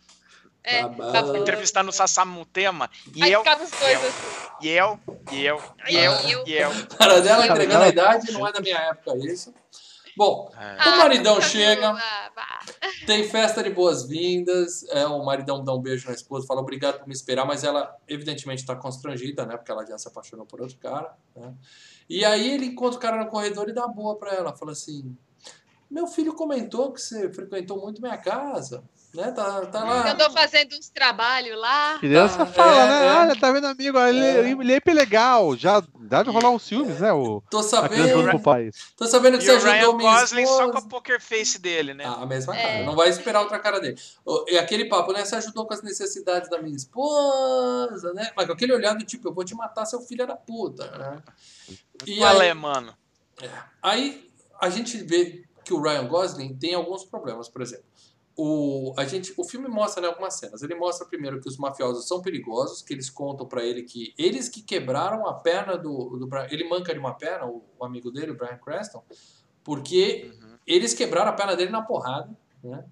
É, Tá bom. tá Entrevistando o Sassamutema. E Aí eu, ficava os dois eu. assim. e eu, e eu, e eu, e eu. cara dela Eu- entregando a idade, não é da minha época isso. Bom, É. o maridão Ah, chega, ah, <laughs> tem festa de boas-vindas, é, o maridão dá um beijo na esposa, fala obrigado por me esperar, mas ela evidentemente está constrangida, né? Porque ela já se apaixonou por outro cara. Né? E aí ele encontra o cara no corredor e dá boa pra ela, fala assim: Meu filho comentou que você frequentou muito minha casa, né? Tá, tá lá. Eu tô fazendo uns trabalhos lá. Criança Ah, fala, é, né? é. Olha, tá vendo, amigo? Olha, É. Ele, é legal. Já deve rolar uns ciúmes, né? O, Tô sabendo, pro pai. tô sabendo que E você o ajudou Ryan minha Gosling só com a poker face dele, né? Ah, a mesma É. cara. Não vai esperar outra cara dele. O- E aquele papo, né? Você ajudou com as necessidades da minha esposa, né? Mas com aquele olhar do tipo, eu vou te matar, seu filho da puta, né? E Qual aí, é, mano? aí a gente vê que o Ryan Gosling tem alguns problemas, por exemplo. O, a gente, o filme mostra né, algumas cenas. Ele mostra primeiro que os mafiosos são perigosos, que eles contam pra ele que eles que quebraram a perna do, do. Ele manca de uma perna, o, o amigo dele, o Brian Creston, porque eles quebraram a perna dele na porrada, né?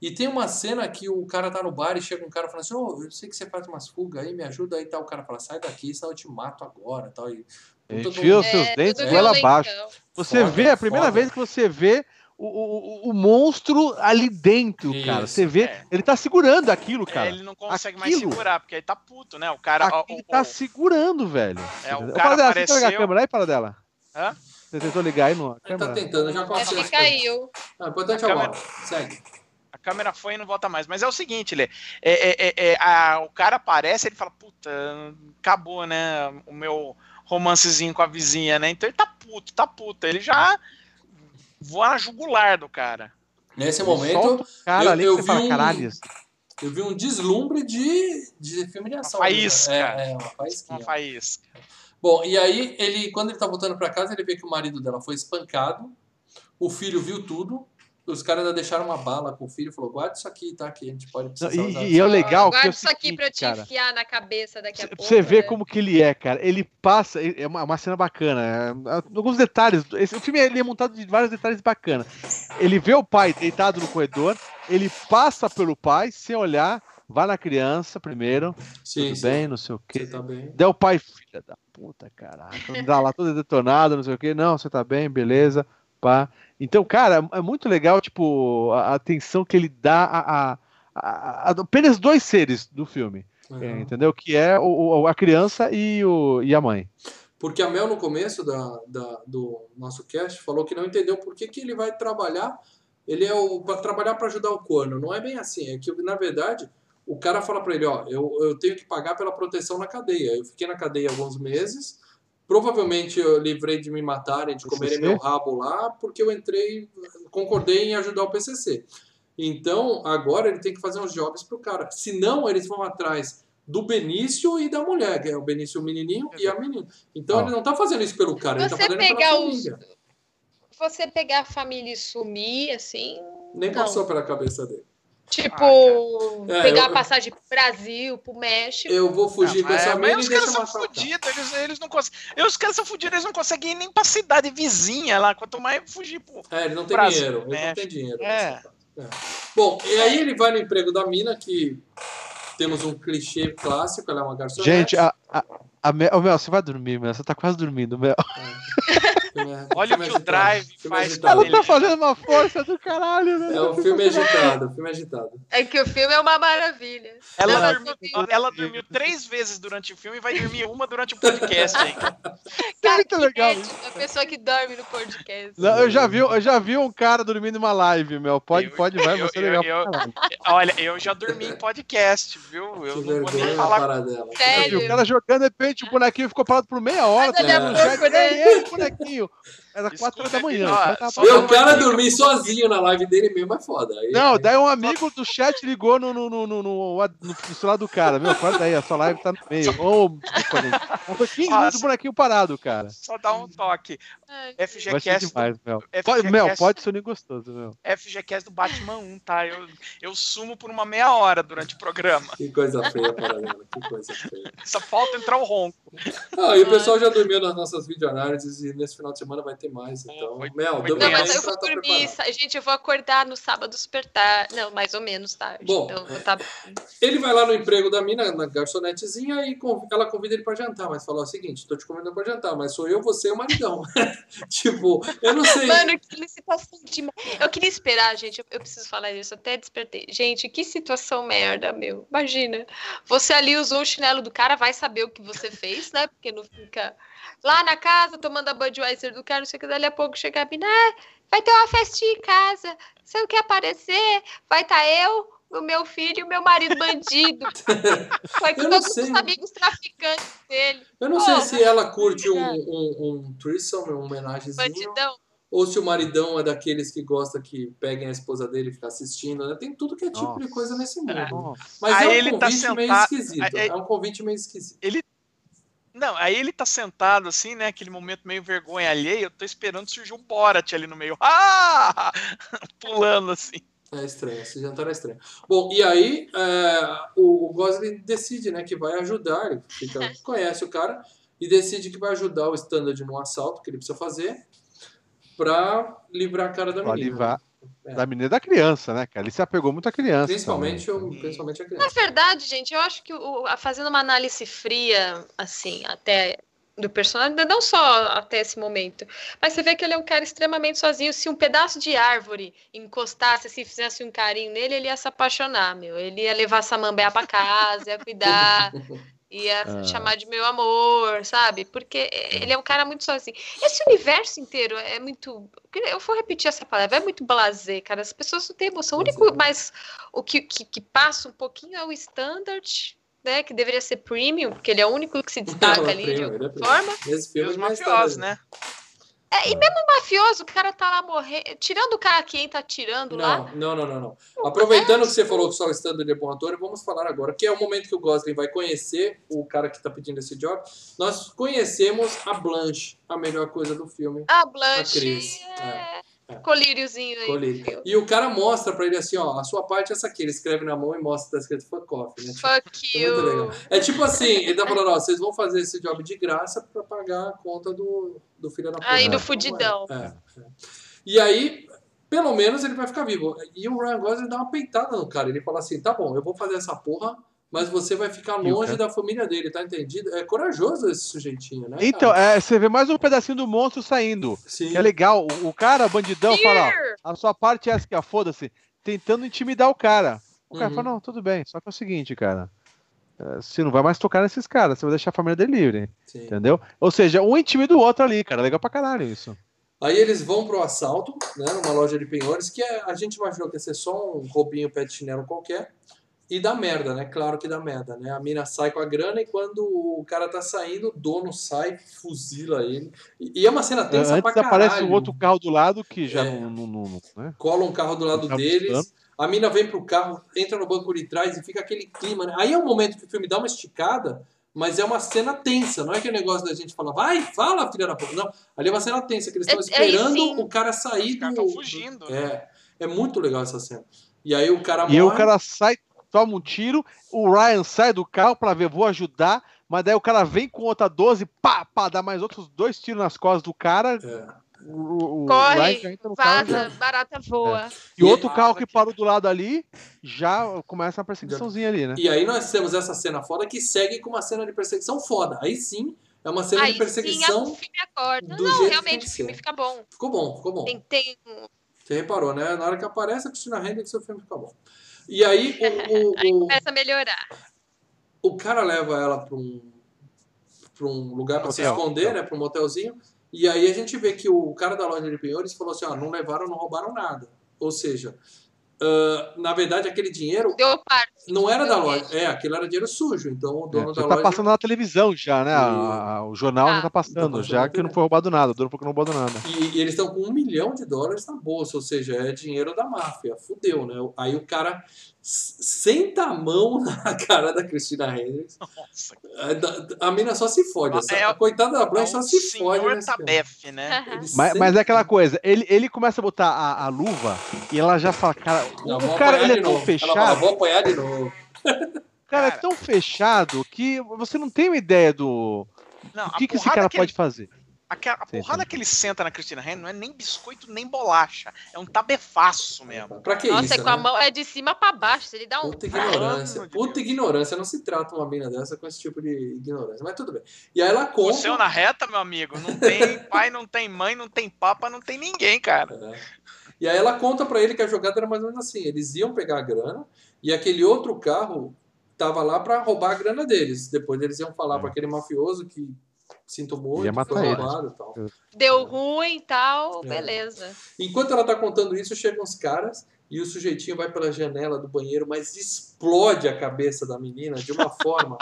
E tem uma cena que o cara tá no bar e chega um cara falando assim, ô, eu sei que você faz umas fugas aí, me ajuda aí, tal. O cara fala, sai daqui, senão eu te mato agora, tal. E Enfia os seus É, dentes goela abaixo. Você Foda, vê, a primeira foda. vez que você vê o, o, o- monstro ali dentro, Isso. cara. Você vê, É. ele tá segurando aquilo, É, cara. ele não consegue mais aquilo- segurar, porque ele tá puto, né? O cara. ó, o- tá o- segurando, velho. É, o cara Paradela, você tentou ligar a apareceu- câmera aí, Paradela? Hã? Você tentou ligar aí no Ele câmera? tá tentando, já Acho aconteceu. que caiu. Ah, importante é A agora. Segue. A câmera foi e não volta mais. Mas é o seguinte, Lê. É, é, é, é, a- o cara aparece ele fala, puta, acabou, né? O meu romancezinho com a vizinha, né? Então ele tá puto, tá puto. Ele já voa na jugular do cara. Nesse momento, cara eu- ali eu vi fala, um- eu vi um deslumbre de, de filme de ação. Uma faísca. É, é, uma faísquinha. Uma faísca. Bom, e aí, ele, quando ele tá voltando pra casa, ele vê que o marido dela foi espancado. O filho viu tudo. Os caras ainda deixaram uma bala com o filho. Falou, guarda isso aqui, tá? Que a gente pode Não, precisar usar. E, e é o legal que é Guarda o isso aqui pra eu te cara. enfiar na cabeça daqui a Pra pouco. você ver né? como que ele é, cara. Ele passa. É uma, uma cena bacana. é, alguns detalhes. Esse, o filme ele é montado de vários detalhes bacanas. Ele vê o pai deitado no corredor. Ele passa pelo pai, sem olhar. Vai na criança primeiro. Sim, tudo sim. bem, não sei o quê. Você tá bem. Daí o pai, filha da puta, caraca. Dá lá todo detonado, não sei o quê. Não, você tá bem, beleza. Pá. Então, cara, é muito legal, tipo, a atenção que ele dá a, a, a- a- apenas dois seres do filme. Uhum. É, entendeu? Que é o, o- a criança e, o, e a mãe. Porque a Mel, no começo da, da- do nosso cast, falou que não entendeu por que, que ele vai trabalhar. Ele é o para trabalhar para ajudar o corno. Não é bem assim. É que, na verdade, o cara fala para ele: Ó, eu, eu tenho que pagar pela proteção na cadeia. Eu fiquei na cadeia alguns meses. Provavelmente eu livrei de me matarem, de comerem meu rabo lá, porque eu entrei, concordei em ajudar o PCC. Então, agora ele tem que fazer uns jobs pro cara. Senão, eles vão atrás do Benício e da mulher, que é o Benício o menininho e a menina. Então, Ó. ele não tá fazendo isso pelo cara, ele tá Você fazendo pegar pela os- família. Você pegar a família e sumir, assim. Nem não. passou pela cabeça dele. Tipo, É, pegar eu- a passagem pro Brasil, pro México. Eu vou fugir Ah, com essa mas, mina mas e os caras são fodidos, eles, eles não conseguem. Os caras são fodidos, eles não conseguem ir nem pra cidade vizinha lá, quanto mais fugir pro. É, ele não tem Brasil, dinheiro. Ele não tem dinheiro. É. É. Bom, e aí ele vai no emprego da mina, que temos um clichê clássico, ela é uma garçonete. Gente, a, a, a Mel, ô, Mel, você vai dormir, Mel. Você tá quase dormindo, Mel. É- <laughs> Olha filme o que o agitado, Drive filme faz agitado. Ela tá fazendo uma força do caralho, né? É o filme agitado, o filme agitado. É que o filme é uma maravilha. Ela, Não, dormiu, ela dormiu três vezes durante o filme e vai dormir uma durante o podcast ainda. <laughs> É muito que legal A pessoa que dorme no podcast. Não, eu já vi, eu já vi um cara dormindo numa live, Mel. Pode, Eu- pode, vai, eu- você é legal. Olha, eu já dormi em podcast, viu? Eu Que não vou nem falar. Sério. o cara jogando, de repente o bonequinho ficou parado por meia hora. Mas todo olha pouco, né? "Ei, ei, Era Escuta 4 horas da manhã. ó, o cara dormir sozinho na live dele mesmo é foda. Aí- Não, daí um amigo do chat ligou no, no, no, no, no, no celular do cara. Meu, corta aí, a sua live tá no meio. Ô, Foi 15 minutos o bonequinho parado, cara. Só dá um toque. Ser FGCast, demais, Mel. FGCast. Pode, Mel, pode ser gostoso, meu. FGCast do Batman 1, tá? Eu, eu sumo por uma meia hora durante o programa. Que coisa feia a parada dela, que coisa feia. Só falta entrar o ronco. Ah, e o pessoal já dormiu nas nossas videoanálises e nesse final de semana vai ter mais. Então, Foi- Mel, foi Não, mas eu vou tá dormir. preparado. sa- Gente, eu vou acordar no sábado super tarde. Não, mais ou menos tarde. Bom, então, tá... Ele vai lá no emprego da mina, na garçonetezinha, e conv- ela convida ele pra jantar, mas fala o seguinte: tô te convidando pra jantar, mas sou eu, você e o maridão. <laughs> <laughs> tipo, eu não sei. Mano, que situação de. Eu queria esperar, gente. Eu, preciso falar isso, até despertei. Gente, que situação merda, meu. Imagina. Você ali usou o chinelo do cara, vai saber o que você fez, né? Porque não fica lá na casa tomando a Budweiser do cara, não sei o que, dali a pouco chega a ah, vai ter uma festinha em casa. Você não quer aparecer? Vai estar eu, o meu filho e o meu marido bandido. <laughs> Foi com Eu não todos sei. os amigos traficantes dele. Eu não Oh, sei se ela curte um, é. um, um threesome, uma homenagemzinho, Bandidão. ou se o maridão é daqueles que gosta que peguem a esposa dele e ficar assistindo. Né? Tem tudo que é tipo de Nossa. coisa nesse mundo. Nossa. Mas Aí é um ele tá convite meio sentado- esquisito. aí- É um convite meio esquisito. Não, aí ele tá sentado assim, né? Aquele momento meio vergonha alheia. Eu tô esperando surgir o Borat ali no meio. <laughs> Ah! Pulando assim. É estranho, esse jantar é estranho. Bom, e aí é, o, o Gosling decide né, que vai ajudar, ele fica, <laughs> conhece o cara, e decide que vai ajudar o Standard no assalto que ele precisa fazer pra livrar a cara da Pra menina. livrar É. da menina e da criança, né, cara? Ele se apegou muito à criança. Principalmente, também. o, principalmente a Na criança. verdade, gente, eu acho que o, fazendo uma análise fria, assim, até do personagem, não só até esse momento, mas você vê que ele é um cara extremamente sozinho. Se um pedaço de árvore encostasse, se fizesse um carinho nele, ele ia se apaixonar, meu. Ele ia levar Samambaia para casa, ia cuidar, <laughs> ia Ah. chamar de meu amor, sabe? Porque ele é um cara muito sozinho. Esse universo inteiro é muito. Eu vou repetir essa palavra, é muito blasé, cara. As pessoas não têm emoção. O único, mas o que, que, que passa um pouquinho é o standard. Né, que deveria ser premium, porque ele é o único que se destaca Não, é ali de é alguma premium. forma. Esse E os não está- mafiosos, né? É, e mesmo o mafioso, o cara tá lá morrendo. Tirando o cara que entra atirando lá. Não, não, não, não, não. Aproveitando que você falou que só o standard é bom ator, vamos falar agora, que é o momento que o Gosling vai conhecer o cara que tá pedindo esse job. Nós conhecemos a Blanche, a melhor coisa do filme. A A Blanche Cris, é, é. Colíriozinho aí. Colírio. E o cara mostra pra ele assim, ó, a sua parte é essa aqui. Ele escreve na mão e mostra que tá escrito fuck off, né? Tipo, Fuck é you. legal. É tipo assim, ele tá falando, ó, vocês vão fazer esse job de graça pra pagar a conta do, do filho da puta. Aí do É. fudidão. É, é. E aí, pelo menos ele vai ficar vivo. E o Ryan Gosling dá uma peitada no cara. Ele fala assim, tá bom, eu vou fazer essa porra, mas você vai ficar longe cara- da família dele, tá entendido? É corajoso esse sujeitinho, né? Então, cara? é, você vê mais um pedacinho do monstro saindo. Sim. Que é legal. O, o cara, bandidão, fala, ó, a sua parte é essa que é, foda-se, tentando intimidar o cara. O cara Uhum. fala, não, tudo bem, só que é o seguinte, cara. é, Você não vai mais tocar nesses caras, você vai deixar a família dele livre, Sim. entendeu? Ou seja, um intimida o outro ali, cara. Legal pra caralho isso. Aí eles vão pro assalto, né, numa loja de penhores, que é- a gente imaginou que ia ser só um roupinho pé de chinelo qualquer. E dá merda, né? Claro que dá merda, né? A mina sai com a grana e quando o cara tá saindo, o dono sai, fuzila ele. E, é uma cena tensa Antes pra caralho. aparece um outro carro do lado que já É. não, não, não- não- né? cola um carro do lado Tá deles. buscando. A mina vem pro carro, entra no banco de trás e fica aquele clima. Né? Aí é um momento que o filme dá uma esticada, mas é uma cena tensa. Não é aquele negócio da gente falar, vai, fala, filha da puta. Não, ali é uma cena tensa, que eles estão É- é, esperando sim. o cara sair Os do. estão fugindo. né? É, é muito legal essa cena. E aí o cara E aí o morre. cara sai, toma um tiro, o Ryan sai do carro pra ver, vou ajudar, mas daí o cara vem com outra 12, pá, pá, dá mais outros dois tiros nas costas do cara. É. O, o Corre, Ryan já entra no carro Vaza, barata voa. E outro carro que parou do lado ali, já começa uma perseguiçãozinha ali, né? E aí nós temos essa cena foda que segue com uma cena de perseguição foda. Aí sim, é uma cena Aí de sim, a- perseguição. o filme acorda. do Não, jeito que tem realmente, o filme fica bom. Ficou bom, ficou bom. Tem, tem Você reparou, né? Na hora que aparece a Cristina Hendricks, o filme fica bom. E aí o, <laughs> Aí o, o, começa a melhorar. o cara leva ela para um, pra um lugar para se esconder, né? Para um motelzinho. E aí a gente vê que o cara da loja de penhores falou assim: ó, não levaram, não roubaram nada. Ou seja, ah, na verdade, aquele dinheiro Deu parte. não era da loja. mesmo. É, aquilo era dinheiro sujo. Então o dono É, já da tá loja. passando na televisão já, né? A- a- o jornal já Ah. tá passando, Tá passando já que não foi roubado nada, o dono falou que não roubou nada. E, e eles estão com um milhão de dólares na bolsa, ou seja, é dinheiro da máfia. Fudeu, né? Aí o cara senta a mão na cara da Cristina Hendricks. A, a mina só se fode. Essa, É, a coitada da é Blanche só um se fode. Tabef, né? Ele Mas, senta- mas é aquela coisa, ele, ele começa a botar a, a luva e ela já fala, cara, Não, o vou cara ele é tão novo. Ela fechado, fala, vou apanhar de novo. o cara é tão fechado que você não tem uma ideia do Não, o que, que esse cara que ele- pode fazer. Aquela, a Sim, porrada sim. que ele senta na Cristina Henry não é nem biscoito nem bolacha. É um tabefaço mesmo. Pra que Nossa, isso, é com a né? mão é de cima pra baixo. Ele dá um. Puta ignorância. Puta ignorância. Não se trata uma mina dessa com esse tipo de ignorância. Mas tudo bem. E aí ela O conta... seu na reta, meu amigo, não tem <laughs> pai, não tem mãe, não tem papa, não tem ninguém, cara. É. E aí ela conta pra ele que a jogada era mais ou menos assim: eles iam pegar a grana e aquele outro carro tava lá pra roubar a grana deles. Depois eles iam falar É. pra aquele mafioso que sinto muito, Ia matar foi roubado e tal. Deu ruim e tal, É. beleza. Enquanto ela tá contando isso, chegam os caras e o sujeitinho vai pela janela do banheiro, mas explode a cabeça da menina de uma forma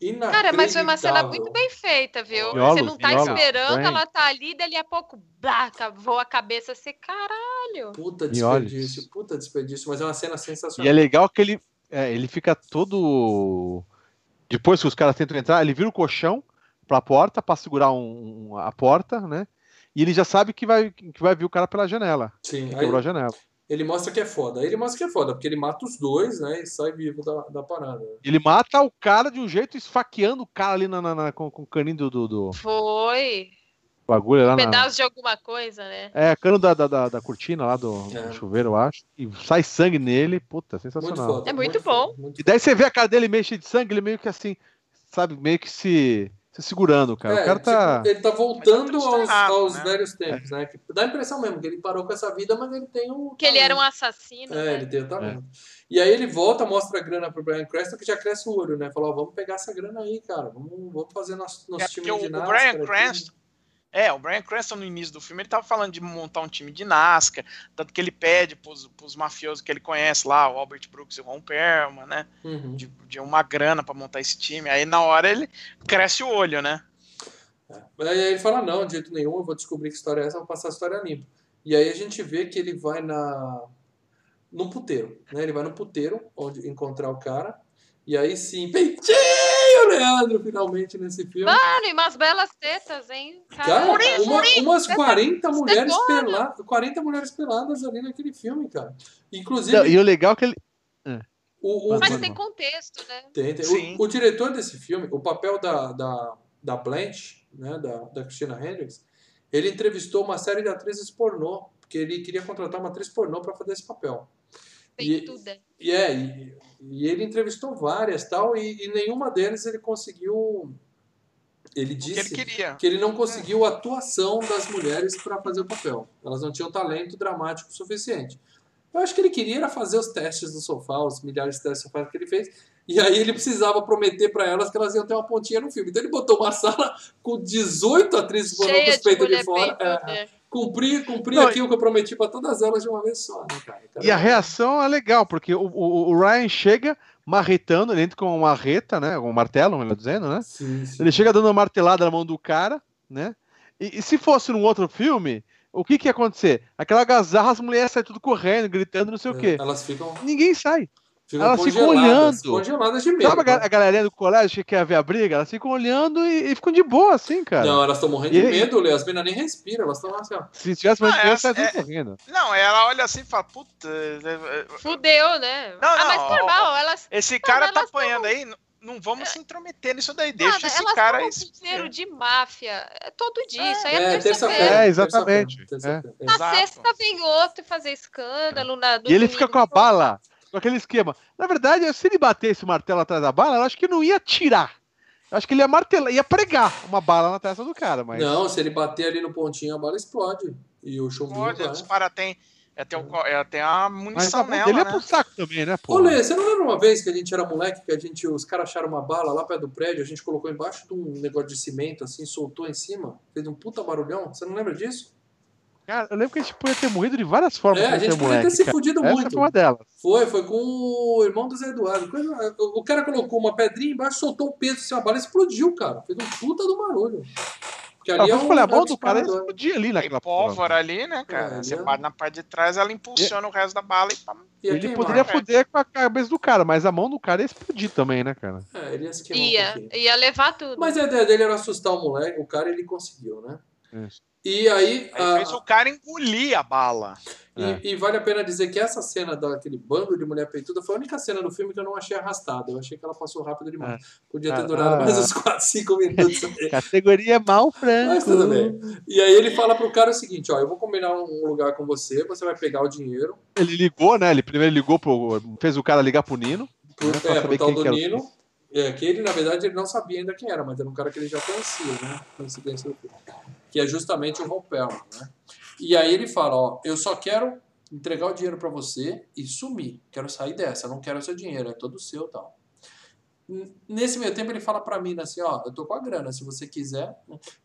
inacreditável. <laughs> Cara, mas foi uma cena muito bem feita, viu? Você não tá esperando, bem. ela tá ali, dali a pouco, blá, voa a cabeça, você, caralho. Puta desperdício, puta desperdício, mas é uma cena E sensacional. é legal que ele, é, ele fica todo. Depois que os caras tentam entrar, ele vira o colchão pra porta pra segurar um- um- a porta, né? E ele já sabe que vai, que vai vir o cara pela janela. Sim, Que aí quebrou a janela. ele mostra que é foda. Aí ele mostra que é foda, porque ele mata os dois, né? E sai vivo da, da parada. Ele mata o cara de um jeito esfaqueando o cara ali na, na- na- com, com o caninho do, do, do Foi. bagulho lá Um na. pedaço de alguma coisa, né? É, cano da, da, da, da cortina lá do, do É. chuveiro, eu acho. E sai sangue nele. Puta, Muito sensacional. foda. É muito bom. foda, muito E daí você vê a cara dele meio cheio de sangue, ele meio que assim, sabe, meio que se se segurando, cara. É, o cara tá. tipo, ele tá voltando tá aos, aos né? velhos tempos, né? Que dá a impressão mesmo que ele parou com essa vida, mas ele tem um. Que ele era um assassino, É, né? ele tem o talento. E aí ele volta, mostra a grana pro Brian Creston, que já cresce o olho, né? Falou, ó, vamos pegar essa grana aí, cara. Vamos, vamos fazer nosso, nosso É, time porque de o, o. Brian aqui." É, o Brian Cranston no início do filme ele tava falando de montar um time de NASCAR, tanto que ele pede pros, pros mafiosos que ele conhece lá, o Albert Brooks e o Ron Perlman, né? Uhum. De, de uma grana pra montar esse time. Aí na hora ele cresce o olho, né? Aí ele fala, não, de jeito nenhum, eu vou descobrir que história é essa, eu vou passar a história limpa. E aí a gente vê que ele vai na no puteiro, né? Ele vai no puteiro, onde encontrar o cara. E aí sim, <laughs> peitinho, Leandro, finalmente nesse filme. Mano, e umas belas tetas, hein? Cara, Caramba. uma- umas Teta- 40 mulheres peladas, 40 mulheres peladas ali naquele filme, cara. Inclusive, Não, e o legal é que ele. o, o, Mas Mano. tem contexto, né? Tem, tem. Sim. O, o diretor desse filme, o papel da, da, da Blanche, né, da, da Christina Hendricks, ele entrevistou uma série de atrizes pornô, porque ele queria contratar uma atriz pornô para fazer esse papel. Tem E- tudo. né? E é, e, e ele entrevistou várias tal, e, e nenhuma deles ele conseguiu. Ele O que disse ele queria. que ele não conseguiu a atuação das mulheres para fazer o papel. Elas não tinham talento dramático suficiente. Eu acho que ele queria era fazer os testes do sofá, os milhares de testes do sofá que ele fez. E aí ele precisava prometer para elas que elas iam ter uma pontinha no filme. Então ele botou uma sala com 18 atrizes com os peitos de fora. É. cumpri cumpri Não, aqui o que eu prometi para todas elas de uma vez só, né, cara? Então, E a reação é legal, porque o, o, o Ryan chega marretando, ele entra com uma marreta, né? Um martelo, melhor dizendo, né? Sim, sim. Ele chega dando uma martelada na mão do cara, né? E, e se fosse num outro filme, o que que ia acontecer? Aquela gazarra, as mulheres saem tudo correndo, gritando, não sei o quê. Elas ficam, Ninguém sai. Ficam Elas ficam olhando. congeladas de medo. Sabe a, né? a galerinha do colégio que quer ver a briga? Elas ficam olhando e, e ficam de boa, assim, cara. Não, elas estão morrendo E de medo, Lê. As meninas nem respiram, elas estão assim, ó. Se tivesse mais Ah, é, criança, sai tudo é- correndo. Não, ela olha assim e fala, puta, é, é, Fudeu, né? Não, ah, não, mas ó, normal, elas. esse cara tá elas apanhando aí, n- não vamos se intrometer nisso daí, deixa Nada, esse elas cara aí. dinheiro de máfia. É todo dia, isso aí é, É, terça-feira. É, exatamente. terça-feira, terça-feira. Na Exato. sexta vem outro fazer escândalo. Na, no E ele domingo fica com a bala, aquele esquema. Na verdade, se ele batesse o martelo atrás da bala, eu acho que não ia tirar. Eu acho que ele ia martelar, ia pregar uma bala na testa do cara, mas. Não, se ele bater ali no pontinho, a bala explode. E o chumbinho Pode, vai. dispara, tem, é, tem, o é, tem a mas munição a mão nela, dele ia né? pro saco também, né, pô? Ô, Lê, você não lembra uma vez que a gente era moleque, que a gente, os caras acharam uma bala lá perto do prédio, a gente colocou embaixo de um negócio de cimento, assim, soltou em cima, fez um puta barulhão? Você não lembra disso? Cara, eu lembro que a gente podia ter morrido de várias formas É, a gente podia ter moleque, se cara. fudido Essa muito. foi uma delas. Foi, foi com o irmão do Zé Eduardo. O o cara colocou uma pedrinha embaixo, soltou um peso assim, a bala explodiu, cara. Fez um puta do barulho. Porque Ah, ali é um, falar, a é mão do cara ia disparador. explodir ali Tem naquela pólvora ali, né, cara? É, Você ali é- bate na parte de trás, ela impulsiona o resto da bala e pá. Ia Ele queimar. poderia cara. foder com a cabeça do cara, mas a mão do cara ia explodir também, né, cara? É, ele ia se queimar Ia, ia levar tudo. Mas a ideia dele era assustar o moleque, o cara ele conseguiu, né? Isso. E aí, Aí a- fez o cara engolir a bala. e, É. e vale a pena dizer que essa cena daquele bando de mulher peituda foi a única cena do filme que eu não achei arrastada. Eu achei que ela passou rápido demais. Podia ter Ah, durado ah. mais uns 4, 5 minutos. <laughs> Categoria mal franco. Mas tudo bem. E aí ele fala pro cara o seguinte, ó, eu vou combinar um lugar com você, você vai pegar o dinheiro, Ele ligou, né? Ele primeiro ligou pro. fez o cara ligar pro Nino. pro, Né, é, saber pro tal quem do que era Nino, é, que ele, na verdade, ele não sabia ainda quem era, mas era um cara que ele já conhecia, né? Coincidência do filme. Que é justamente o Ron Perlman, né? E aí ele fala, ó, eu só quero entregar o dinheiro pra você e sumir. Quero sair dessa, eu não quero seu dinheiro, é todo seu tal. Nesse meio tempo ele fala pra mim assim, ó, eu tô com a grana, se você quiser.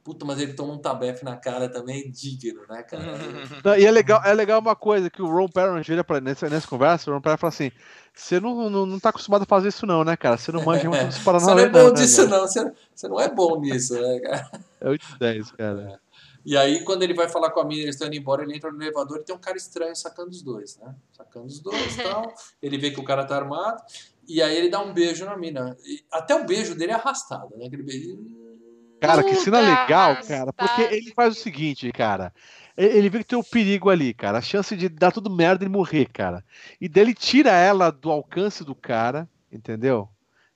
Puta, mas ele toma um tabefe na cara também, digno, né, cara? <laughs> Não, E é legal, é legal uma coisa que o Ron Perron vira pra, nessa, nessa conversa, o Ron Perron fala assim: você não, não, não tá acostumado a fazer isso, não, né, cara? Você não manja muito dos <laughs> Você Paranauê, não é bom né, disso, cara? não. Você, você não é bom nisso, né, cara? <laughs> É 8 e 10, cara. E aí, quando ele vai falar com a mina, eles estão indo embora, ele entra no elevador e tem um cara estranho sacando os dois, né? Sacando os dois e tal. Ele vê que o cara tá armado. E aí ele dá um beijo na mina. E até o beijo dele é arrastado, né? Aquele beijo. Cara, que cena legal, cara. Porque ele faz o seguinte, cara. Ele ele vê que tem um perigo ali, cara. A chance de dar tudo merda e morrer, cara. E daí ele tira ela do alcance do cara, entendeu?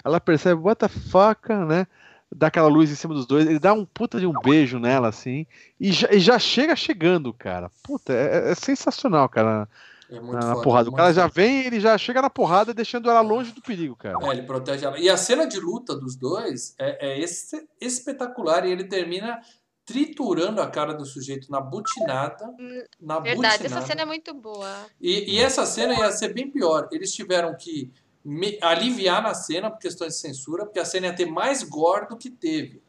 Ela percebe, what the fuck, né? Dá aquela luz em cima dos dois. Ele dá um puta de um beijo nela, assim. E já, e já chega chegando, cara. Puta, é, é sensacional, cara. É muito na, na foda, porrada. O muito cara já vem, ele já chega na porrada, deixando ela longe do perigo, cara. É, ele protege ela. E a cena de luta dos dois é, é esse- espetacular. E ele termina triturando a cara do sujeito na butinada. Hum, Na Verdade, butinada. essa cena é muito boa. E, e essa cena ia ser bem pior. Eles tiveram que me- aliviar na cena por questões de censura, porque a cena ia ter mais gore do que teve.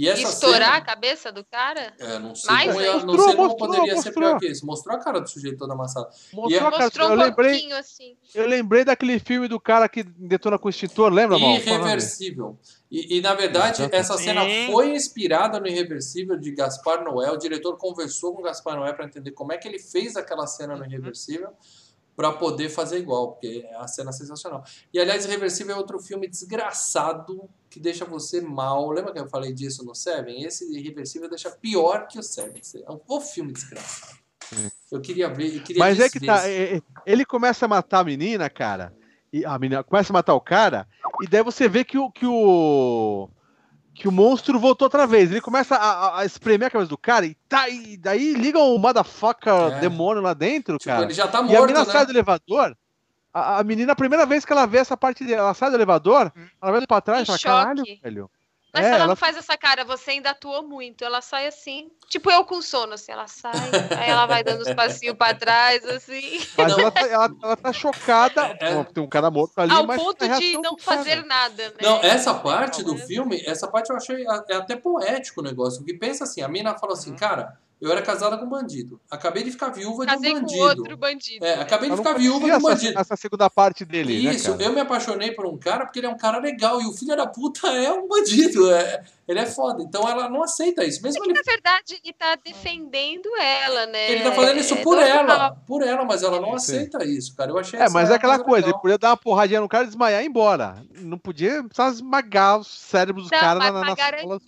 E essa estourar a cena. cabeça do cara? É, não sei, Mais como, ia- não Mostrou, sei como mostrou, poderia ser mostrou. pior que isso. Mostrou a cara do sujeito toda amassada. Mostrou, E é- cara, Mostrou eu um lembrei, pouquinho, assim. eu lembrei daquele filme do cara que detona com o extintor, lembra, mal? Irreversível. E, e, na verdade, Exato. essa cena Sim. foi inspirada no Irreversível de Gaspar Noé. O diretor conversou com Gaspar Noé para entender como é que ele fez aquela cena no Irreversível para poder fazer igual, porque a cena é sensacional. E aliás, Irreversível é outro filme desgraçado que deixa você mal. Lembra que eu falei disso no Seven? Esse Irreversível deixa pior que o Seven. É um bom filme desgraçado. Eu queria ver, eu queria Mas é que tá, esse- é- é- ele começa a matar a menina, cara, e a menina começa a matar o cara, e daí você vê que o que o que o monstro voltou outra vez. Ele começa a, a- espremer a cabeça do cara e, tá, e daí liga o motherfucker É. demônio lá dentro, Tipo, cara. ele já tá E a morto, menina né? sai do elevador. A, a menina, a primeira vez que ela vê essa parte dela, ela sai do elevador, ela vai pra trás e fala, choque. caralho, velho. Mas É, ela, ela- não faz essa cara, você ainda atuou muito. Ela sai assim, tipo eu com sono, assim, ela sai, aí ela vai dando os passinhos pra trás, assim, Mas Não. <laughs> ela tá, ela, ela tá chocada. É. Pô, Tem um cara morto ali, ao mas ponto de não fazer nada, né? Não, essa parte do Mas- filme, essa parte eu achei é até poético o negócio. Porque pensa assim, a mina fala assim, cara, eu era casada com um bandido. Acabei de ficar viúva Casei de um com bandido. outro bandido. É, né? acabei de ficar viúva de um bandido. essa segunda parte dele, Isso, né, cara? eu me apaixonei por um cara porque ele é um cara legal e o filho da puta <laughs> é um bandido. É, ele é foda. Então ela não aceita isso. Mesmo ele, Na verdade, ele tá defendendo ela, né? ele tá fazendo isso É por normal. ela. Por ela, mas ela não Sim. aceita isso, cara. Eu achei É, mas é aquela coisa, ele legal. podia dar uma porradinha no cara, desmaiar e ir embora. Não podia precisava esmagar os cérebros caras mas na, pra na, garantir, na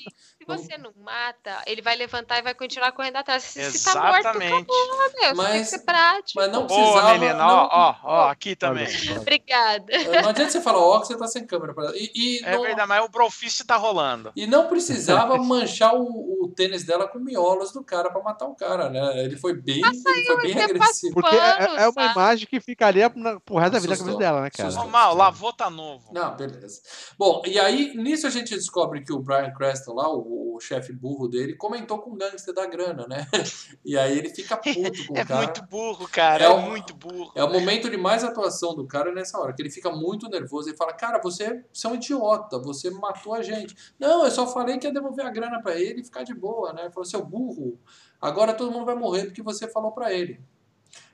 você não mata, ele vai levantar e vai continuar correndo atrás. Se, se tá morto, Exatamente. acabou, meu. Você tem Mas- que ser prático. Mas não Boa, precisava. Melina. não- Ó, ó, ó, aqui também. Obrigada. Não adianta você falar ó que você tá sem câmera. E, e É não- verdade, mas o Brofist tá rolando. E não precisava manchar o, o tênis dela com miolos do cara pra matar o cara, né? Ele foi bem, ele foi bem ele é agressivo. Porque é, Pano, é uma sabe? imagem que ficaria pro resto da vida na cabeça dela, né, cara? Mal, lavou tá novo. Não, beleza. Bom, e aí, nisso a gente descobre que o Brian Creston lá, o, o chefe burro dele, comentou com o gangster da grana, né? <laughs> E aí ele fica puto com <laughs> É o cara. muito burro, cara. É É, muito burro. É o momento de mais atuação do cara nessa hora, que ele fica muito nervoso. Ele fala, cara, você, você é um idiota, você matou a gente. Não, eu só falei que ia devolver a grana pra ele e ficar de boa, né? Ele falou, seu burro, agora todo mundo vai morrer porque você falou pra ele.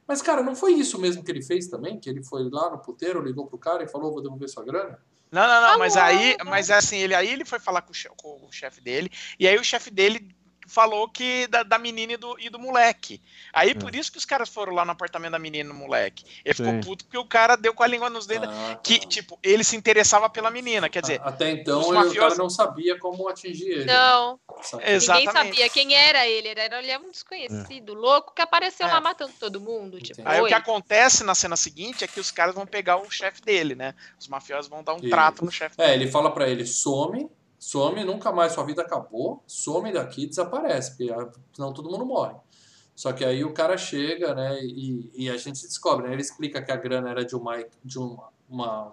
Mas, cara, não foi isso mesmo que ele fez também? Que ele foi lá no puteiro, ligou pro cara e falou, vou devolver sua grana? Não, não, não, mas aí, mas assim, ele aí ele foi falar com o, che- com o chefe dele, e aí o chefe dele falou que da, da menina e do, e do moleque. Aí por isso que os caras foram lá no apartamento da menina e do moleque. Ele ficou Sim. puto porque o cara deu com a língua nos dedos. Ah, Que, tá. tipo, ele se interessava pela menina, quer dizer, Até então os ele- o cara mafiosos- não sabia como atingir ele. Não, Sabe? Exatamente. ninguém sabia quem era ele. Ele era ele é um desconhecido, louco, que apareceu É. lá matando todo mundo. Tipo. Aí o que acontece na cena seguinte é que os caras vão pegar o chefe dele, né? Os mafiosos vão dar um Isso. trato no chefe É, ele fala pra ele, some, some, nunca mais sua vida acabou, some daqui, desaparece, porque ah, senão todo mundo morre. Só que aí o cara chega, né, e, e a gente descobre, né, ele explica que a grana era de uma, de uma, uma,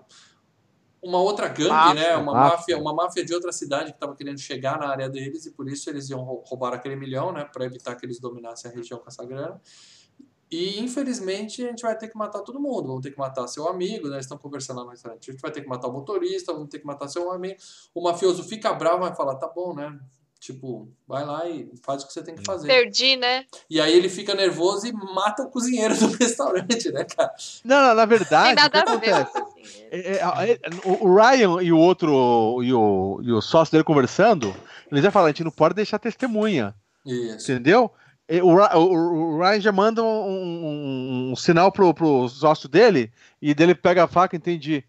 uma outra gangue, Máfia. né, uma Máfia. máfia, uma máfia de outra cidade que estava querendo chegar na área deles e por isso eles iam rou- roubar aquele milhão, né, para evitar que eles dominassem a região com essa grana. E infelizmente a gente vai ter que matar todo mundo. Vamos ter que matar seu amigo, né? Estão conversando lá no restaurante. A gente vai ter que matar o motorista, vamos ter que matar seu amigo. O mafioso fica bravo, vai falar, tá bom, né? Tipo, vai lá e faz o que você tem que fazer. Perdi, né? E aí ele fica nervoso e mata o cozinheiro do <laughs> restaurante, né, cara? Não, não, na verdade, o que acontece? É, é, é, o o Ryan e o outro, e o, e o sócio dele conversando, eles já falam, a gente não pode deixar testemunha, Isso. entendeu? O, o- o Ryan já manda um, um- um sinal pro, pro sócio dele, e dele pega a faca, entendi.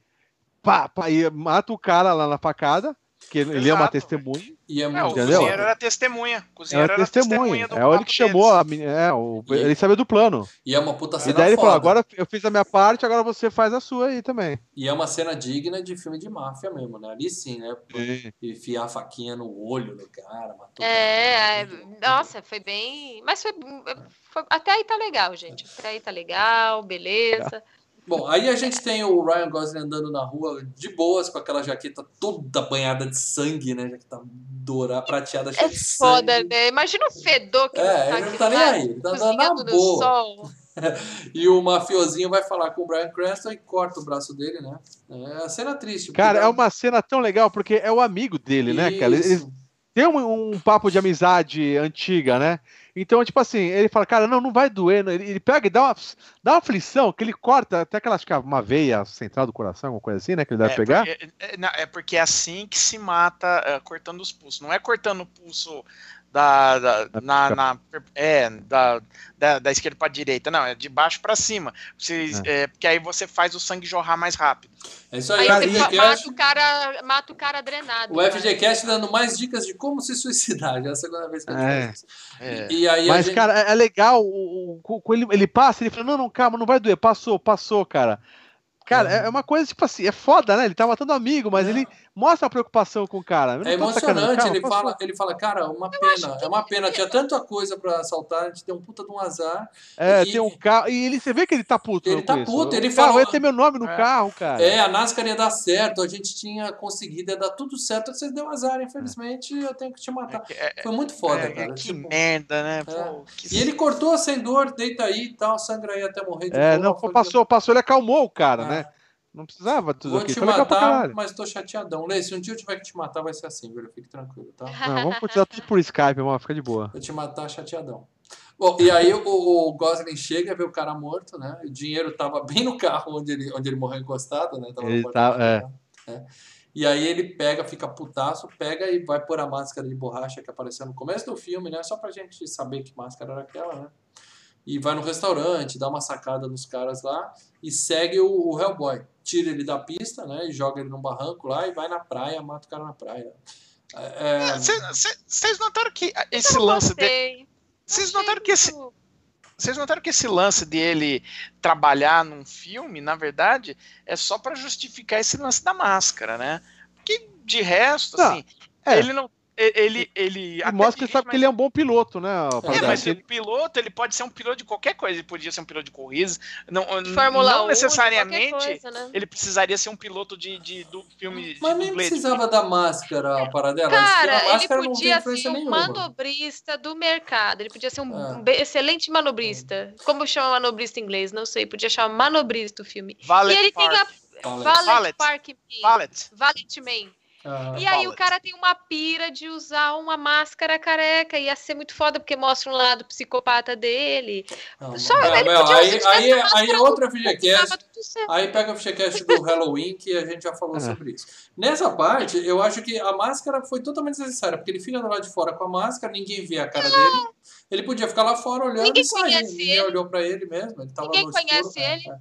Pá, pá, e mata o cara lá na facada, que ele é uma testemunha. E é É, o muito Entendeu? cozinheiro era testemunha. Cozinheiro Era testemunha. do É ele papo que chamou deles. a menina. É, o- E- ele sabia do plano. E é uma puta E cena daí ele foda. falou: agora eu fiz a minha parte, agora você faz a sua aí também. E é uma cena digna de filme de máfia mesmo, né? Ali sim, né? Sim. Enfiar a faquinha no olho do cara, matou. É, é, nossa, foi bem. Mas foi, foi- Até aí tá legal, gente. Até aí tá legal, beleza. Bom, aí a gente tem o Ryan Gosling andando na rua de boas com aquela jaqueta toda banhada de sangue, né? Jaqueta dourada, prateada, cheia É de foda, sangue. né? Imagina o fedor que É, tá ele aqui não tá nem aí, ele tá andando na no boa. sol. <laughs> E o mafiosinho vai falar com o Brian Cranston e corta o braço dele, né? É a cena triste. Cara, é uma cena tão legal, porque é o amigo dele, né, cara? Eles Têm um, um papo de amizade antiga, né? Então, tipo assim, ele fala, cara, não, não vai doer. não. Ele, ele pega e dá uma, dá uma aflição, que ele corta até aquela, acho que é uma veia central do coração, alguma coisa assim, né? Que ele deve É pegar. porque, é, não, é porque é assim que se mata é, cortando os pulsos. Não é cortando o pulso da, da- na, na- é, da, da, da esquerda para direita, não, é de baixo para cima. Você, é, porque aí você faz o sangue jorrar mais rápido. É isso aí, Aí FGCast, mata o cara, mata o cara drenado. o cara. FGCast dando mais dicas de como se suicidar. Já é a segunda vez que gente É. É. E aí a Mas, gente... cara, é, é legal. O, o- o- ele, ele passa, ele fala, não, não, calma, não vai doer. Passou, passou, cara. Cara, É. é, é uma coisa, tipo assim, é foda, né? Ele tá matando amigo, mas É. ele mostra a preocupação com o cara. Eu não É emocionante, calma, ele passou. fala, ele fala, cara, uma pena, é uma pena, tinha tanta coisa pra assaltar, a gente tem um puta de um azar. É, E- tem um carro. E ele, você vê que ele tá puto. Ele tá puto, ele carro falou- Vai ter meu nome no É. carro, cara. É, a NASCAR ia dar certo, a gente tinha conseguido, ia dar tudo certo, vocês deu azar, infelizmente eu tenho que te matar. É, Foi muito foda, é, cara. que tipo, merda, né? É. Pô, que E ele cortou sem dor, deita aí e tal, sangra aí até morrer de É, boa, não, passou, passou, ele acalmou o cara, Ah. né? Não precisava tudo Vou te Foi matar, mas tô chateadão. Lê, se um dia eu tiver que te matar, vai ser assim, velho. Fique tranquilo, tá? <laughs> Não, vamos continuar tudo por Skype, irmão, fica de boa. Vou te matar chateadão. Bom, e aí o, o Gosling chega, vê o cara morto, né? O dinheiro tava bem no carro onde ele, onde ele morreu encostado, né? Tava Ele tá-? É. E aí ele pega, fica putaço, pega e vai pôr a máscara de borracha que apareceu no começo do filme, né? Só pra gente saber que máscara era aquela, né? E vai no restaurante, dá uma sacada nos caras lá e segue o, o Hellboy. Tira ele da pista, né? E joga ele num barranco lá e vai na praia, mata o cara na praia. É, Vocês notaram que esse lance de, gostei. Vocês notaram que esse, Vocês notaram que esse lance dele trabalhar num filme, na verdade, é só pra justificar esse lance da máscara, né? Porque de resto, Não, assim, é. ele não. Ele. ele E mostra que dirige, sabe que mas- ele é um bom piloto, né? É, É, mas Ele- o piloto, ele pode ser um piloto de qualquer coisa. Ele podia ser um piloto de corrida. Não, Fórmula não 1, necessariamente coisa, né? ele precisaria ser um piloto de, de- do filme Mas de nem dublê. precisava da máscara para dela. Cara, a ele máscara podia ser um nenhuma. manobrista do mercado. Ele podia ser um be- excelente manobrista. Como chama manobrista em inglês? Não sei. Podia chamar manobrista o filme. Valet e ele Park. tem a. Valet, Valet. Park Man. Valet. Valet Man. Ah, E aí o cara tem uma pira de usar uma máscara careca. Ia ser muito foda, porque mostra um lado psicopata dele. não, Só não, ele meu, podia aí, aí, aí é outra FGCast. Aí pega o FGCast do Halloween, que a gente já falou É. sobre isso. Nessa parte, eu acho que a máscara foi totalmente desnecessária, porque ele fica do lado de fora com a máscara, ninguém vê a cara dele. Ele podia ficar lá fora olhando Ninguém e sair. conhece Ninguém ele. olhou pra ele mesmo. Ele tava Ninguém no escuro. conhece É, ele. é.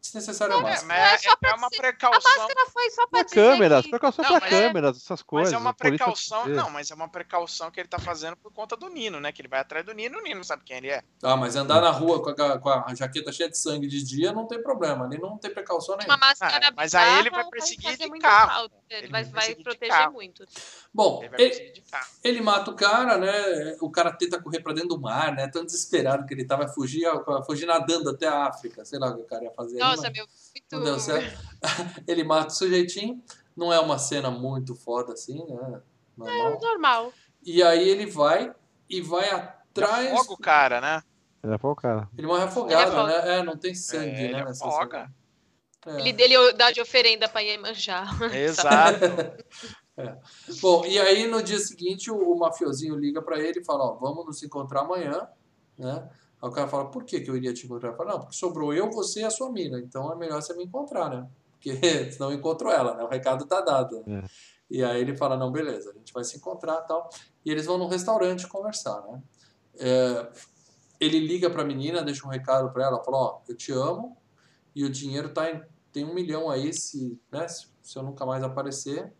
Desnecessária a É, máscara. mas É é, é uma dizer- A precaução. máscara foi só pra câmeras, que... precaução Não, pra mas- câmeras, essas coisas. Mas é uma precaução. Não, mas é uma precaução que ele tá fazendo por conta do Nino, né? Que ele vai atrás do Nino, o Nino não sabe quem ele é. Ah, mas andar na rua com a, com a jaqueta cheia de sangue de dia não tem problema. Ali não tem precaução Uma nenhuma. máscara Ah, mas aí ele vai perseguir fazer de carro. falta. Ele, vai, vai vai proteger muito. Bom, Ele vai ele, perseguir de carro. ele mata o cara, né? O cara tenta correr pra dentro do mar, né? Tão desesperado que ele tava fugir, fugir nadando até a África. Sei lá o que o cara ia fazer. ali, Nossa, mas meu, não muito... deu certo. ele mata o sujeitinho. Não é uma cena muito foda assim, né? Normal. Normal. E aí ele vai e vai atrás. Afoga o cara, né? Ele foi o cara. Ele morre afogado, Ele afoga. né? É, não tem sangue, É, ele né? nessa afoga. É. Ele dele dá de oferenda pra Iemanjá. <laughs> Exato. <laughs> Bom, e aí no dia seguinte o, o mafiosinho liga pra ele e fala, ó, vamos nos encontrar amanhã, né? Aí o cara fala, por que, que eu iria te encontrar? Fala, não, porque sobrou eu, você e a sua mina, então é melhor você me encontrar, né? Porque <laughs> senão eu encontro ela, né? O recado tá dado. É. E aí ele fala, não, beleza, a gente vai se encontrar e tal. E eles vão num restaurante conversar, né? É, ele liga pra menina, deixa um recado pra ela, fala, ó, eu te amo e o dinheiro tá em, tem um milhão aí, se, né, se, se eu nunca mais aparecer,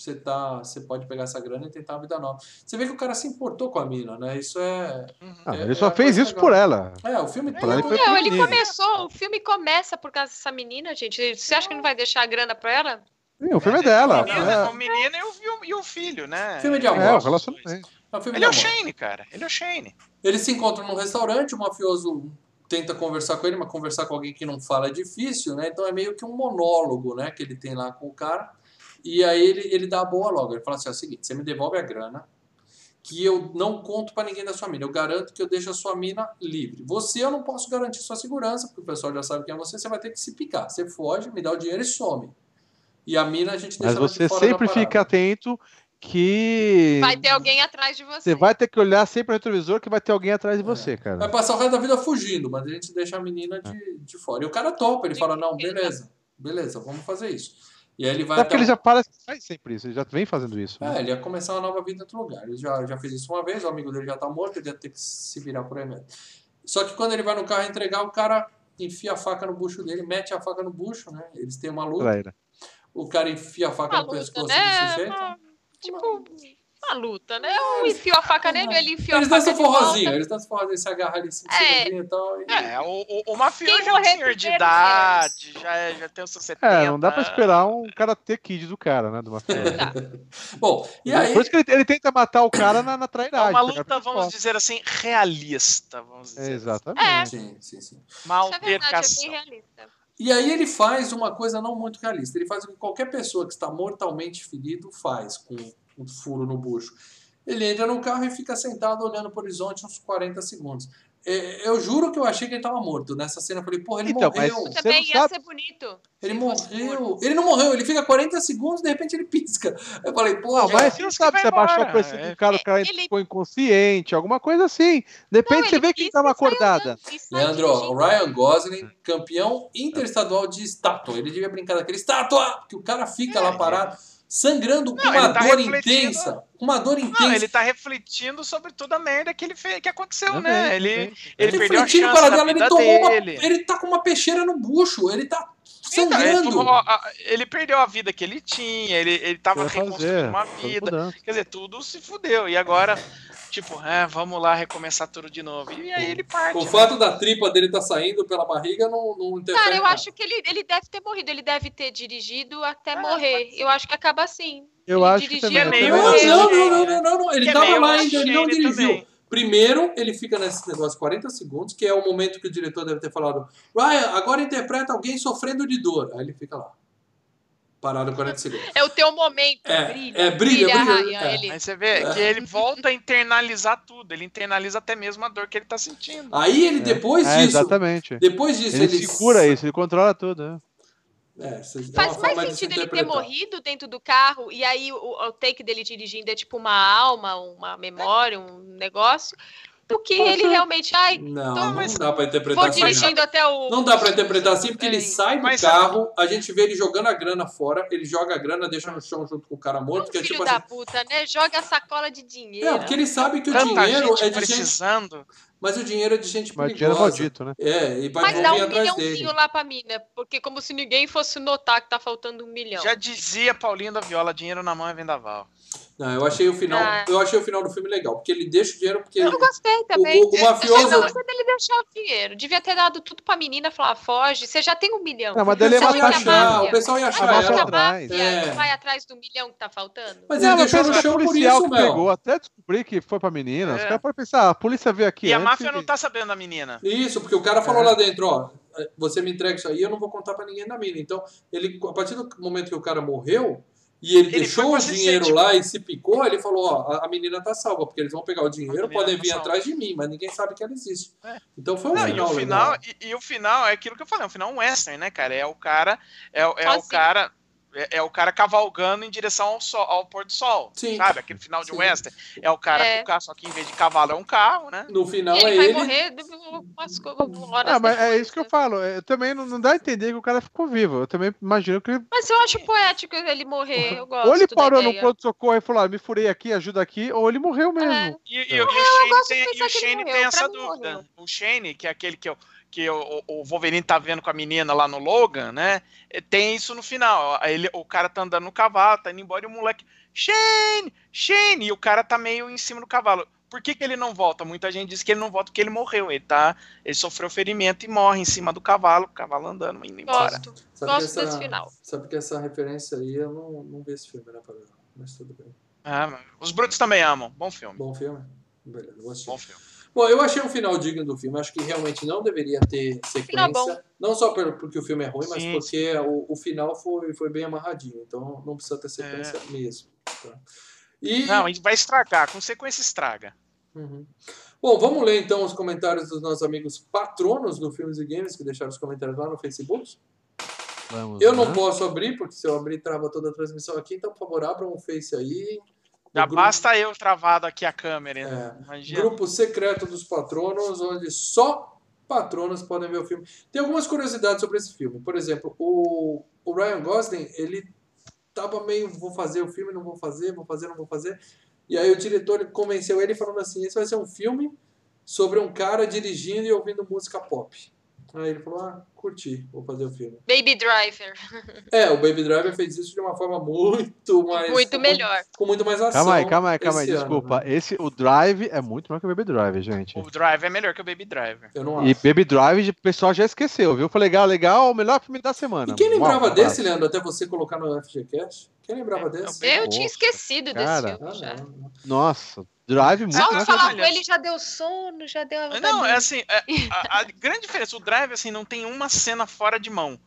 você tá, você pode pegar essa grana e tentar uma vida nova. Você vê que o cara se importou com a mina, né? Isso é. Ah, é- ele só é fez isso legal. por ela. É, o filme ele todo. foi Não, ele começou, o filme começa por causa dessa menina, gente. Você acha que não vai deixar a grana pra ela? Sim, o filme é dela. O menino, o menino e, o, e o- filho, né? Filme de É, amor. é o relacionamento. É um filme Ele é o. Shane, cara. Ele é o Shane. Eles se encontram num restaurante, o mafioso tenta conversar com ele, mas conversar com alguém que não fala é difícil, né? Então é meio que um monólogo, né? Que ele tem lá com o cara. E aí ele, ele dá a boa logo. Ele fala assim: é o seguinte, você me devolve a grana, que eu não conto pra ninguém da sua mina. Eu garanto que eu deixo a sua mina livre. Você eu não posso garantir sua segurança, porque o pessoal já sabe quem é você, você vai ter que se picar. Você foge, me dá o dinheiro e some. E a mina a gente Mas deixa de você sempre fica atento que. Vai ter alguém atrás de você. Você vai ter que olhar sempre no retrovisor que vai ter alguém atrás de É. você, cara. Vai passar o resto da vida fugindo, mas a gente deixa a menina de, de fora. E o cara topa, ele fala, não, beleza, beleza, vamos fazer isso. E aí ele vai Até porque até ele já parece que faz sempre isso, ele já vem fazendo isso. né? É, ele ia começar uma nova vida em outro lugar. Ele já, já fez isso uma vez, o amigo dele já tá morto, ele ia ter que se virar por aí mesmo. Só que quando ele vai no carro entregar, o cara enfia a faca no bucho dele, mete a faca no bucho, né? Eles têm uma luta, Traíra. o cara enfia a faca Uma no luta, pescoço né? do sujeito. Uma- tipo, uma luta, né? Um enfiou a faca nele, ele enfiou Eles a faca dançam forrozinho, eles dançam forrozinho, se agarram ali, se É. e tal. E... É, o, o, o mafioso já é um senhor de idade, já, é- já tem os seus 70. É, não dá pra esperar um karate kid do cara, né? Do mafioso. <laughs> Bom, e aí... Por isso que ele, ele tenta matar o cara na, na É trairagem. uma pegar luta, vamos dizer assim, realista, vamos É, dizer. exatamente. Sim, sim, sim. Uma Isso é verdade, é altercação. realista. E aí ele faz uma coisa não muito realista. Ele faz o que qualquer pessoa que está mortalmente ferido faz com um furo no bucho. Ele entra no carro e fica sentado olhando para o horizonte uns 40 segundos. É, Eu juro que eu achei que ele estava morto. Nessa cena eu falei, porra, ele Então, mas- morreu. Você Também não ia sabe- ser bonito. Ele se morreu. Ele não morreu, ele fica 40 segundos de repente ele pisca. Eu falei, porra, Não, mas você não sabe vai se abaixou a embora, pressão é. do cara, o cara Ele- ficou inconsciente, alguma coisa assim. De repente Não, você vê que ele pisca tava e saiu acordada. Leandro, o Ryan Gosling, campeão interestadual de estátua. Ele devia brincar daquele estátua, que o cara fica lá parado, sangrando com uma ele tá dor intensa. Uma dor intensa. Não, ele tá refletindo sobre toda a merda que ele fez, que aconteceu, Também, né? Ele, também. ele perdeu a Refletindo chance para dela, ele tomou uma, dele. Ele tá com uma peixeira no bucho, ele tá Então, ele, sangrando. tomou ele perdeu a vida que ele tinha, ele, ele tava reconstruindo uma vida. Quer dizer, tudo se fudeu. E agora, tipo, é, vamos lá recomeçar tudo de novo. E aí ele parte. O né? fato da tripa dele tá saindo pela barriga não, não interfere. Cara, eu nada. acho que ele, ele deve ter morrido, ele deve ter dirigido até morrer. Eu acho que acaba assim. Eu Ele acho que dirigia também. É meio Não, não, não, não, não, não. Ele Que é tava lá ainda, ele não dirigiu. também. Primeiro, ele fica nesse negócio 40 segundos, que é o momento que o diretor deve ter falado: Ryan, agora interpreta alguém sofrendo de dor. Aí ele fica lá. Parado 40 segundos. É o teu momento, É, brilha, é, brilha, brilha, Ryan, é. ele- Aí você vê que ele volta a internalizar tudo. Ele internaliza até mesmo a dor que ele tá sentindo. Aí ele, depois É, disso. exatamente. Depois disso, Ele, ele. segura isso, ele controla tudo. né? É, é Faz mais se sentido ele ter morrido dentro do carro e aí o, o take dele dirigindo é tipo uma alma, uma memória, um negócio, do que ele realmente, ai, Não, Então, não mas dá pra interpretar vou assim. não. dirigindo até o. Não dá pra interpretar assim, porque ele É. sai do Mas- carro, a gente vê ele jogando a grana fora, ele joga a grana, deixa no chão junto com o cara morto, Um que é filho tipo da assim. puta, né? Joga a sacola de dinheiro. É, porque ele sabe que o Tanta dinheiro gente é de gente. precisando. Mas o dinheiro é de gente Mas perigosa. dinheiro é maldito, né? É, e vai Mas dá um milhãozinho dele. lá pra mina, porque como se ninguém fosse notar que tá faltando um milhão. Já dizia Paulinho da Viola, dinheiro na mão é vendaval. Não, eu achei o final, Ah. eu achei o final do filme legal, porque ele deixa o dinheiro porque Eu gostei também. o, o mafioso Eu não gostei dele deixar o dinheiro. Devia ter dado tudo pra menina falar, foge, você já tem um milhão. Não, mas dele é pessoal ia matar achar, o pessoal ia achar ela. atrás. É. não vai atrás do milhão que tá faltando? Mas Não, ele mas deixou no chão por policial isso, que meu. pegou, até descobrir que foi pra menina. Os É. caras podem pensar, ah, a polícia veio aqui E a máfia e- não tá sabendo da menina. Isso, porque o cara falou É. lá dentro, ó, você me entrega isso aí, eu não vou contar pra ninguém da mina. Então, ele, a partir do momento que o cara morreu e ele, Ele deixou o dinheiro lá e se picou, ele falou, ó, a, menina tá salva, porque eles vão pegar o dinheiro, podem tá vir salva. atrás de mim, mas ninguém sabe que ela existe. É. Então foi um Não, e final o final, legal. e, e o final é aquilo que eu falei, é um final western, né, cara? É o cara, é, o- é o Sozinho. cara, é, é o cara cavalgando em direção ao, sol, ao pôr do sol, Sim. sabe? Aquele final de Sim. western. É o cara É. com o carro, só que em vez de cavalo é um carro, né? No final ele é vai ele. morrer umas horas Ah, mas é isso que eu né? falo. Eu também não, não dá a entender que o cara ficou vivo. Eu também imagino que ele. Mas eu acho poético ele morrer, eu gosto ou ele parou no pronto-socorro e falou: ah, me furei aqui, ajuda aqui, ou ele morreu mesmo. É. E, e- É. e o Shane tem, e o Shane tem essa dúvida. morreu. O Shane, que é aquele que eu, que o, o Wolverine tá vendo com a menina lá no Logan, né? É, tem isso no final. Ele, o cara tá andando no cavalo, tá indo embora e o moleque, Shane, Shane, e o cara tá meio em cima do cavalo. Por que, que ele não volta? Muita gente diz que ele não volta porque ele morreu. Ele tá, ele sofreu ferimento e morre em cima do cavalo, o cavalo andando, indo embora. Gosto. Sabe Gosto que essa, desse final. Sabe que essa referência aí eu não, não vi esse filme, né, Padrão? Mas tudo bem. Ah, os brutos também amam. Bom filme. Bom filme? Beleza. Bom filme. Bom, eu achei um final digno do filme. Acho que realmente não deveria ter Final bom. sequência. Não só pelo, porque o filme é ruim, mas Sim, porque o, o final foi, foi bem amarradinho. Então não precisa ter sequência mesmo. tá? E, Não, a gente vai estragar. Com sequência estraga. Uhum. Bom, vamos ler então os comentários dos nossos amigos patronos do Filmes e Games, que deixaram os comentários lá no Facebook. Vamos Eu lá. não posso abrir, porque se eu abrir, trava toda a transmissão aqui. Então, por favor, abram um Face aí. Já grupo- basta eu travado aqui a câmera. É. Imagina. Grupo secreto dos patronos, onde só patronos podem ver o filme. Tem algumas curiosidades sobre esse filme. Por exemplo, o, o Ryan Gosling, ele tava meio, vou fazer o filme, não vou fazer, vou fazer, não vou fazer. E aí o diretor convenceu ele falando assim, esse vai ser um filme sobre um cara dirigindo e ouvindo música pop. Aí ele falou, ah, curti, vou fazer o filme. Baby Driver. <laughs> É, o Baby Driver fez isso de uma forma muito mais... Muito com melhor. Com muito mais ação. Calma aí, calma aí, calma aí. esse ano, Desculpa. né? Esse, o Drive é muito melhor que o Baby Drive, gente. O Drive é melhor que o Baby Driver. Eu não E acho. Baby Drive, o pessoal já esqueceu, viu? Foi legal, legal, o melhor filme da semana. E quem lembrava Uau, desse, Leandro, até você colocar no FGCast? Quem lembrava É, desse? Bem Eu tinha Poxa, esquecido cara. desse filme já. Nossa, Drive muito Só falar com ele já deu sono, já deu Não, é assim, é, a, a grande diferença, o Drive, assim, não tem uma cena fora de mão.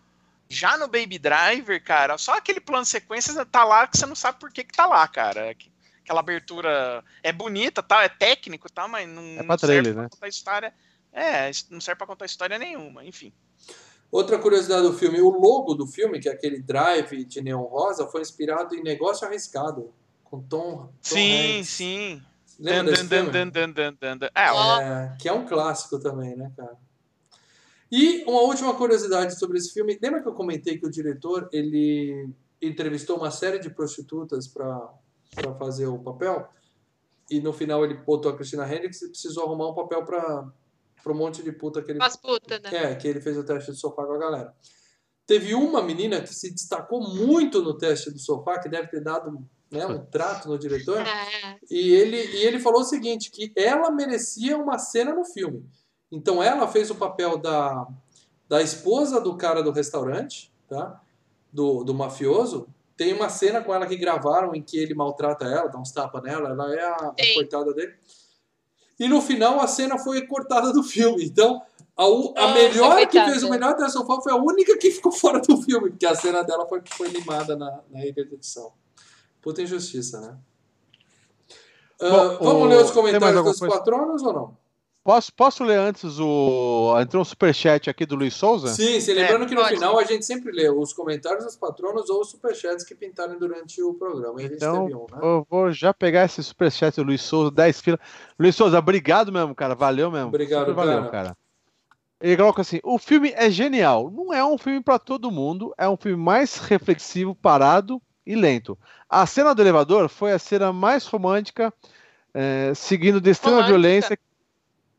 Já no Baby Driver, cara, só aquele plano de sequência tá lá que você não sabe por que que tá lá, cara. Que- Aquela abertura é bonita, tá, é técnico, tá, mas não, É não serve trailer, pra né? contar história. É, não serve pra contar história nenhuma, enfim. Outra curiosidade do filme, o logo do filme, que é aquele drive de neon rosa, foi inspirado em Negócio Arriscado, com Tom, Tom sim, Hanks. sim. Lembra dan. É. É, que é um clássico também, né, cara? E uma última curiosidade sobre esse filme. Lembra que eu comentei que o diretor ele entrevistou uma série de prostitutas para fazer o papel? E no final ele botou a Christina Hendricks e precisou arrumar um papel para um monte de puta que ele Umas putas, né? É, que ele fez o teste do sofá com a galera. Teve uma menina que se destacou muito no teste do sofá, que deve ter dado né, um trato no diretor. <laughs> É. E ele, e ele falou o seguinte, que ela merecia uma cena no filme. Então ela fez o papel da, da esposa do cara do restaurante, tá? Do, do mafioso. Tem uma cena com ela que gravaram em que ele maltrata ela, dá uns tapas nela, ela é a, a coitada dele. E no final a cena foi cortada do filme. Então a, a Nossa, melhor que coitada. fez o melhor sofá foi a única que ficou <laughs> fora do filme, porque a cena dela foi, foi limada na, na edição. Puta injustiça, né? Ah, Bom, vamos o- ler os comentários dos coisa? patronos ou não? Posso, posso ler antes o. Entrou um superchat aqui do Luiz Souza? Sim, sim. Lembrando que no pode. final a gente sempre lê os comentários dos patronos ou os superchats que pintarem durante o programa. A gente Então, teve um, né? Eu vou já pegar esse superchat do Luiz Souza, 10 filas. Luiz Souza, obrigado mesmo, cara. Valeu mesmo. Obrigado, Super valeu, cara. cara. Ele coloca assim: o filme é genial. Não é um filme pra todo mundo, é um filme mais reflexivo, parado e lento. A cena do elevador foi a cena mais romântica, eh, seguindo de extrema Romântica? violência.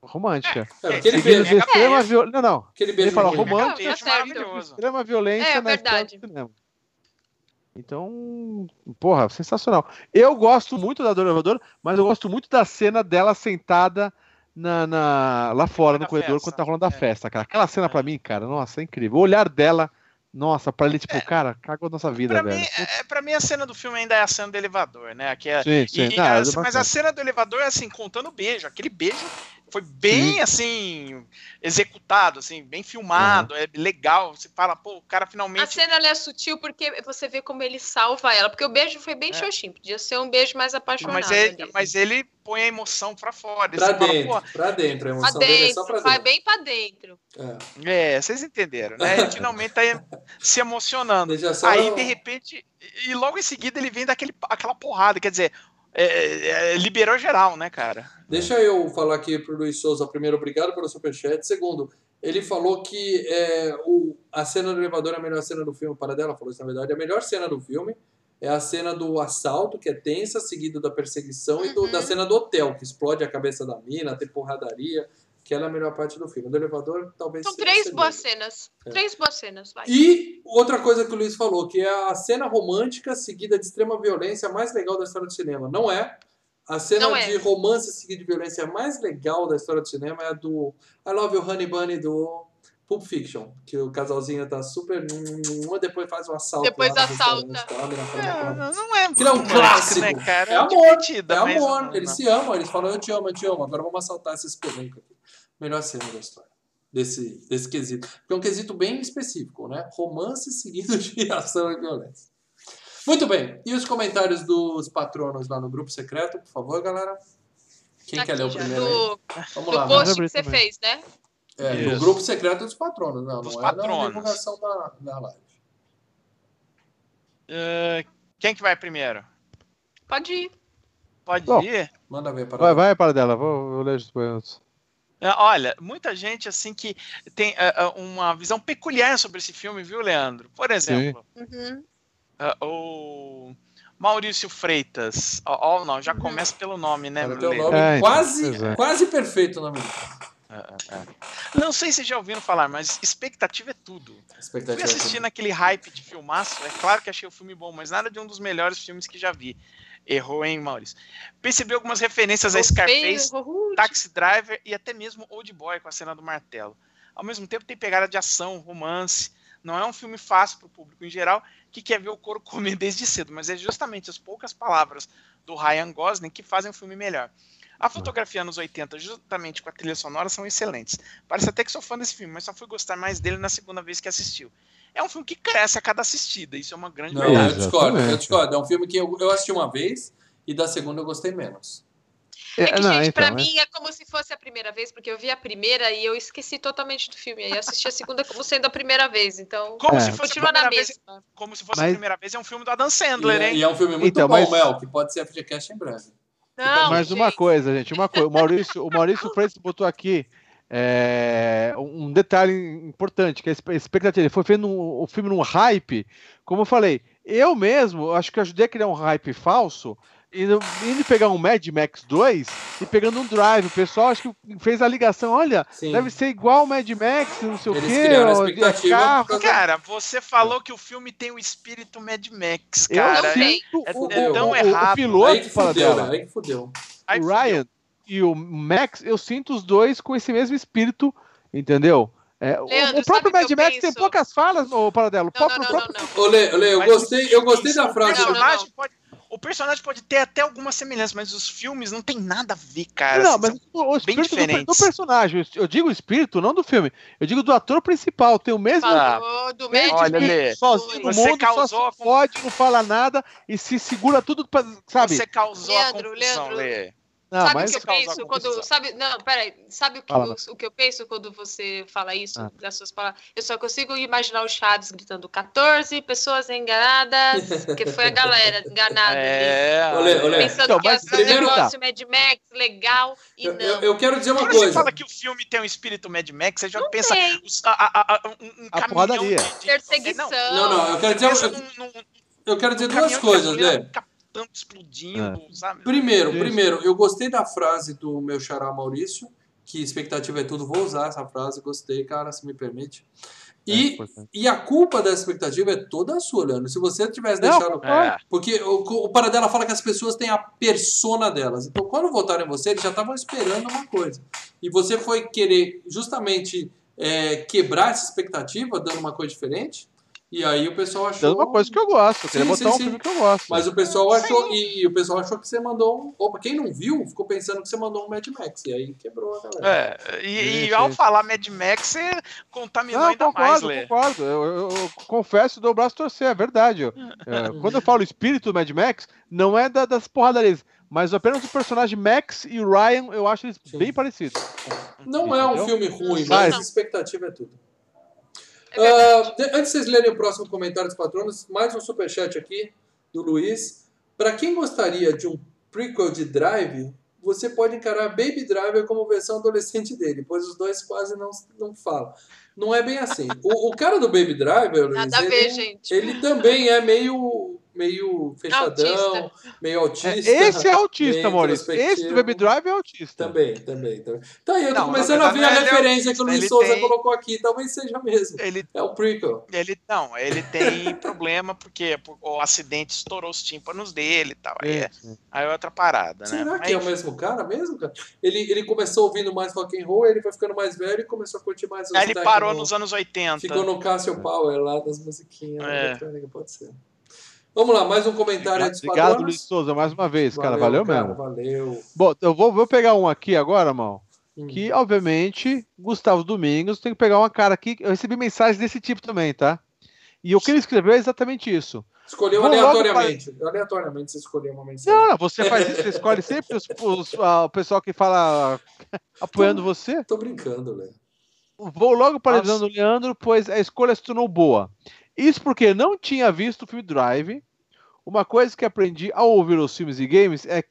Romântica. É, aquele beijo, extrema violência. Não, não. aquele Ele beijo fala ruim. romântico. Tá extrema violência É, na história verdade. do cinema. Então, porra, sensacional. Eu gosto muito da do elevador, mas eu gosto muito da cena dela sentada na, na- lá fora Da no corredor festa. quando tá rolando a É. festa, cara. Aquela cena É. pra mim, cara, nossa, é incrível. O olhar dela, nossa, pra ele, tipo, cara, cagou nossa vida, Pra velho. mim, é, pra mim, a cena do filme ainda é a cena do elevador, né? Que é, Sim, sim. e- e Não, a- é mas bacana. a cena do elevador é assim, contando o beijo. Aquele beijo foi bem assim, executado, assim, bem filmado, é legal. Você fala, pô, o cara A finalmente. cena ela é sutil porque você vê como ele salva ela. Porque o beijo foi bem É. xoxinho. Podia ser um beijo mais apaixonado. Mas ele, ali. mas ele põe a emoção pra fora. Pra fala, dentro, pô, pra dentro. A Pra emoção dele é só dentro, pra vai dentro. bem pra dentro. É. é, vocês entenderam, né? Ele finalmente tá se emocionando. Aí, de repente, e logo em seguida ele vem daquele, aquela porrada, quer dizer, é, é, liberou geral, né, cara? Deixa eu falar aqui pro Luiz Souza. Primeiro, obrigado pelo superchat. Segundo, ele falou que é, o, a cena do elevador é a melhor cena do filme. Para dela falou isso, na verdade. A melhor cena do filme é a cena do assalto, que é tensa, seguido da perseguição, e do- Uhum. da cena do hotel, que explode a cabeça da mina, tem porradaria. Que ela é a melhor parte do filme. Do elevador, talvez São três boas cenas. É. Três boas cenas, vai. E outra coisa que o Luiz falou, que é a cena romântica seguida de extrema violência mais legal da história do cinema. Não é. A cena Não é. de romance seguida de violência mais legal da história do cinema é a do I Love You Honey Bunny do Pulp Fiction. Que o casalzinho tá super. Um depois faz um assalto. Depois assalta. É, "Não, não, não é Que é um clássico. né, cara? É amor, É amor, não- eles se amam, eles falam eu te amo, eu te amo, agora vamos assaltar essa espelunca aqui. Melhor cena da história. Desse, desse quesito. Porque é um quesito bem específico, né? Romance seguido de <laughs> ação e violência. Muito bem. E os comentários dos patronos lá no grupo secreto, por favor, galera? Quem Tá quer ler o aqui primeiro? Do, Vamos do lá. vamos post que você fez, né? É, no Isso. grupo secreto dos patronos, não, Dos não é na patronos. divulgação da, da live. Eh, quem que vai primeiro? Pode ir. Pode Bom. ir? Manda ver para Vai, vai, para dela, vou, vou ler os depoimentos. É, Olha, muita gente assim que tem eh, uma visão peculiar sobre esse filme, viu, Leandro? Por exemplo, Uhum. eh, o Maurício Freitas. Ó, ó, não, já Uhum. começa pelo nome, né, Para o teu nome É, quase, é. quase perfeito o nome dele. É, é, é. Não sei se já ouviram falar, mas expectativa é tudo. Fui Expectativa. assistir naquele hype de filmaço, é claro que achei o filme bom, mas nada de um dos melhores filmes que já vi. Errou, hein, Maurício? Percebi algumas referências a Scarface. Taxi Driver e até mesmo Old Boy com a cena do martelo. Ao mesmo tempo tem pegada de ação, romance. Não é um filme fácil para o público em geral que quer ver o couro <laughs> comer desde cedo, mas é justamente as poucas palavras do Ryan Gosling que fazem o filme melhor. A fotografia nos 80, juntamente com a trilha sonora, são excelentes. Parece até que sou fã desse filme, mas só fui gostar mais dele na segunda vez que assistiu. É um filme que cresce a cada assistida, isso é uma grande Não, verdade. eu discordo, eu discordo. É um filme que eu, eu assisti uma vez e da segunda eu gostei menos. É que, não, gente, pra então, é- mim é como se fosse a primeira vez, porque eu vi a primeira e eu esqueci totalmente do filme. Aí assisti a segunda como sendo a primeira vez. Então, Como É. se fosse a continua na primeira vez, mesma. como se fosse a Mas- primeira vez, é um filme do Adam E Sandler, é, hein? e é um filme muito Então, bom, mas- Mel, que pode ser a FGCast em breve. Não, Mas uma gente, coisa, gente, uma coisa. O Maurício, o Maurício Freitas botou aqui é, um detalhe importante, que a espe- expectativa. Ele foi vendo o filme num hype. Como eu falei, eu mesmo acho que eu ajudei a criar um hype falso. Indo, indo pegar um Mad Max 2 e pegando um Drive. O pessoal acho que fez a ligação. Olha, Sim. deve ser igual o Mad Max, não sei o Eles quê. criaram a ó, expectativa Cara, você falou que o filme tem o espírito Mad Max, Eu cara. Sinto é- o, é o- tão o- o errado. piloto Aí que fala fudeu, dela. aí que fudeu. Aí o fudeu. Ryan e o Max, eu sinto os dois com esse mesmo espírito, entendeu? É, o- Leandro, o próprio o Mad Max tem poucas falas, ô Paradelo. O Não, não, próprio, não, o próprio... não, não. Lê, Lê, eu Mas gostei, os eu gostei da o frase. Não, não, personagem não. pode- o personagem pode ter até alguma semelhança, mas os filmes não tem nada a ver, cara. Não, Assim, mas o, o espírito do, do personagem, eu digo o espírito, não do filme. Eu digo do ator principal, tem o mesmo Falou do mesmo Mad Olha, Max. Lê, sozinho no você mundo, causou só fode, não fala nada e se segura tudo, pra, sabe? Você causou Leandro, a confusão, Leandro. Lê. Não, sabe mas o que eu Você penso quando. Sabe, não, peraí. Sabe o que, Fala. o, o que eu penso quando você fala isso, Ah. das suas palavras? Eu só consigo imaginar o Chaves gritando 14 pessoas enganadas, porque foi a galera enganada. É. Olê, olê. Pensando Então, que mas ser um tá. negócio Mad Max legal e Eu, não. eu- eu quero dizer uma Quando você coisa. fala que o filme tem um espírito Mad Max, você já Não pensa tem. os- a, a- a- um, um A caminhão de, de- Perseguição. Não, não, eu quero dizer, eu, num- eu quero dizer duas coisas, gasolina Captando, explodindo, sabe? Primeiro, Isso. primeiro, eu gostei da frase do meu xará Maurício, que expectativa é tudo, vou usar essa frase, gostei, cara, se me permite. É E, importante. e a culpa dessa expectativa é toda sua, Leandro. Se você tivesse Não, deixado. É. Porque o, o Paradela fala que as pessoas têm a persona delas. Então, quando votaram em você, eles já estavam esperando uma coisa. E você foi querer justamente é, quebrar essa expectativa, dando uma coisa diferente. E aí o pessoal achou. Dando uma coisa que eu gosto, eu queria Sim, botar sim, um sim. filme que eu gosto. Mas o pessoal achou. E, e o pessoal achou que você mandou um. Opa, quem não viu, ficou pensando que você mandou um Mad Max. E aí quebrou a galera. É, e, e ao falar Mad Max, você contaminou Não, ainda mais, concordo, Lê. concordo. Eu, eu- eu confesso, dou o braço a torcer, é verdade. Eu- é, <laughs> quando eu falo espírito do Mad Max, não é da- das porradarias, mas apenas o personagem Max e o Ryan, eu acho eles Sim. bem parecidos. Não é um filme ruim, mas não. expectativa é tudo. É de- antes de vocês lerem o próximo comentário dos patronos, mais um superchat aqui do Luiz. Para quem gostaria de um prequel de Drive, você pode encarar Baby Driver como versão adolescente dele, pois os dois quase não, não falam. Não é bem assim. O, o cara do Baby Driver, Luiz, Nada a ver, gente. ele também é meio meio fechadão, meio É, autista. esse é autista, <laughs> Maurício. Esse do. Baby Drive é autista. Também, também, também. Tá aí, eu tô Não, começando a ver a é referência que o autista, Luiz Souza tem- colocou aqui. Talvez seja mesmo. Ele, É o prequel. ele não, ele tem <laughs> problema porque o acidente estourou os tímpanos dele e tal. Aí é, aí é outra parada, né? Será Mas, que é o mesmo cara mesmo, cara? Ele, ele começou ouvindo mais rock and roll, ele foi ficando mais velho e começou a curtir mais os Aí ele parou nos anos 80. Ficou no Cássio Power lá das musiquinhas É. pode ser. Vamos lá, mais um comentário Obrigado, patronos. Luiz Souza, mais uma vez, cara. Valeu, cara, mesmo. Valeu. Bom, eu vou, vou pegar um aqui agora, mal. Hum. Que, obviamente, Gustavo Domingos tem que pegar uma cara aqui. Eu recebi mensagens desse tipo também, tá? E o que ele escreveu é exatamente isso. Escolheu aleatoriamente. Aleatoriamente você escolheu uma mensagem. Não, você faz isso, você escolhe sempre os, os- ah, o pessoal que fala apoiando você. Tô brincando, Léo. Vou logo para a visão do Leandro, pois a escolha se tornou boa. Isso porque não tinha visto o filme Drive. Uma coisa que aprendi ao ouvir os filmes e games é,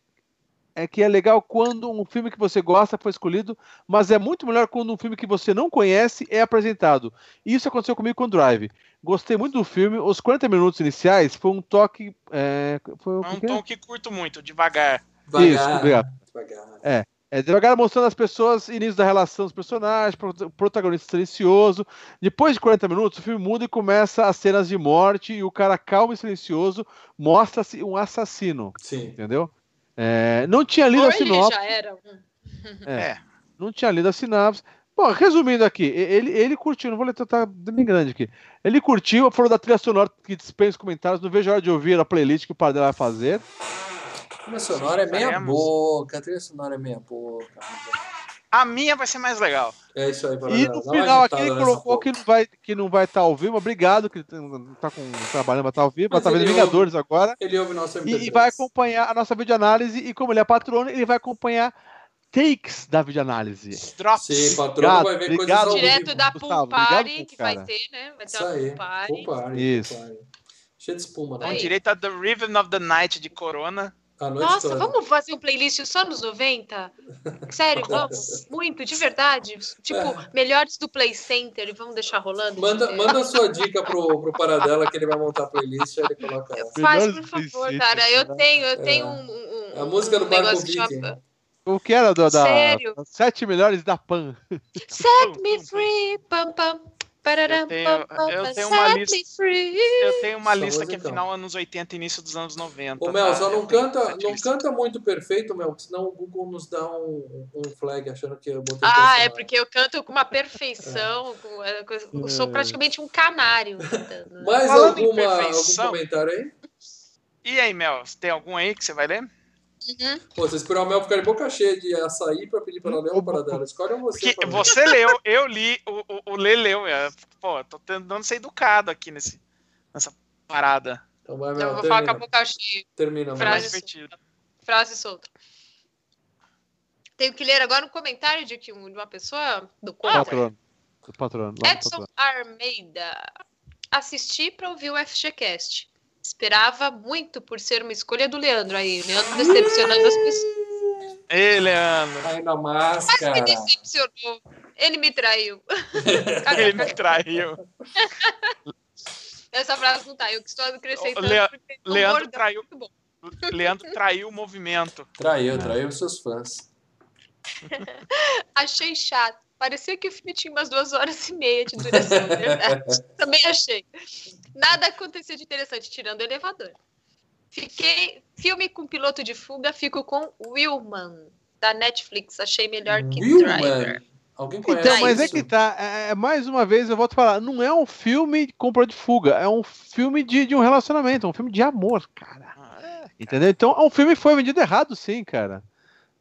é que é legal quando um filme que você gosta foi escolhido, mas é muito melhor quando um filme que você não conhece é apresentado. Isso aconteceu comigo com Drive. Gostei muito do filme. Os 40 minutos iniciais foi um toque. É, foi É um quê? tom que curto muito, devagar. Isso, obrigado. Devagar. É devagar mostrando as pessoas, início da relação dos personagens, pro- protagonista silencioso. Depois de 40 minutos, o filme muda e começa as cenas de morte e o cara calmo e silencioso mostra-se um assassino, Sim. entendeu? É, não tinha lido Ou a ele sinopse. já era. É, É. Não tinha lido a sinopse. Bom, resumindo aqui, ele, ele curtiu, não vou ler, tá bem grande aqui. Ele curtiu, falou da trilha sonora que dispensa comentários, não vejo a hora de ouvir a playlist que o padre vai fazer. A trilha sonora é meia boca. A trilha sonora é meia boca. A minha vai ser mais legal. É isso aí, E no final aqui ele colocou que não vai que não vai estar ao vivo. Obrigado, que não tá com, trabalhando, vai estar ao vivo, Mas estar vendo ele Vingadores agora. Ele ouve nosso MP3. E, e vai acompanhar a nossa videoanálise. E como ele é patrono, ele vai acompanhar takes da videoanálise. Drops. Sim, Obrigado, vai ver obrigado. coisas ao Direto vivo. da Pool obrigado, Party, que vai ter, né? Vai ter Isso uma aí. Pool Party. Isso. Cheio de espuma, Com né? Aí. direito a The Rhythm of the Night de Corona. A noite Nossa, toda. vamos fazer um playlist só nos 90? Sério, <laughs> vamos. Muito, de verdade. Tipo, melhores do Play Center e vamos deixar rolando. É. Manda, entendeu? manda a sua <laughs> dica pro, pro Paradela que ele vai montar a playlist e ele coloca ela. Faz, por favor, cara. Eu né? tenho, eu tenho É. um, um- A música do um Viking. chama <laughs> O que era do, da Sério? sete melhores da Pan? Set me free, pam pam. Pararam, Eu tenho- eu tenho uma set lista-. Eu tenho uma lista que é final anos 80 e início dos anos 90. Ô Mel, tá? só não Eu canta, não canta muito perfeito, Mel, porque senão o Google nos dá um, um flag achando que eu botei Ah, é porque eu canto com uma perfeição. com- é, eu sou praticamente um canário. cantando. Mais alguma, algum comentário aí? E aí, Mel, tem algum aí que você vai ler? Uhum. Pô, você esperou a Mel ficar de boca cheia de açaí pra pedir pra ela ler ou para dela. Escolhe você. Que pra você leu, eu li, o, o, o Lê leu. é, Pô, tô tentando ser educado aqui nesse, nessa parada. Então vai, Então, Mel, eu vou falar com a termina. boca cheia. Termina, É Frase divertido. Frase solta. Tenho que ler agora um comentário de, que, um- de uma pessoa do quadro. patrono. Do patrono. Edson patrono. Almeida. Assisti para ouvir o FGCast. Esperava muito por ser uma escolha do Leandro aí. O Leandro decepcionando as pessoas. Ei, Leandro. Aí na Mas máscara. me decepcionou. Ele me traiu. <laughs> Ele me traiu. Essa frase não tá. Eu que estou acrescentando. O Leandro é traiu. muito bom. Leandro traiu o movimento. Traiu, traiu os seus fãs. <laughs> Achei chato. Parecia que o filme tinha umas duas horas e meia de duração, verdade. <laughs> Também achei. Nada acontecia de interessante, tirando o elevador. Fiquei. Filme com piloto de fuga, fico com Willman, da Netflix. Achei melhor que Driver. Willman. Alguém conhece Então, mas é isso? que tá. É, é, mais uma vez eu volto a falar. Não é um filme com de fuga. É um filme de, de um relacionamento. É um filme de amor, cara. Ah, Entendeu? Então, é um filme que foi vendido errado, sim, cara.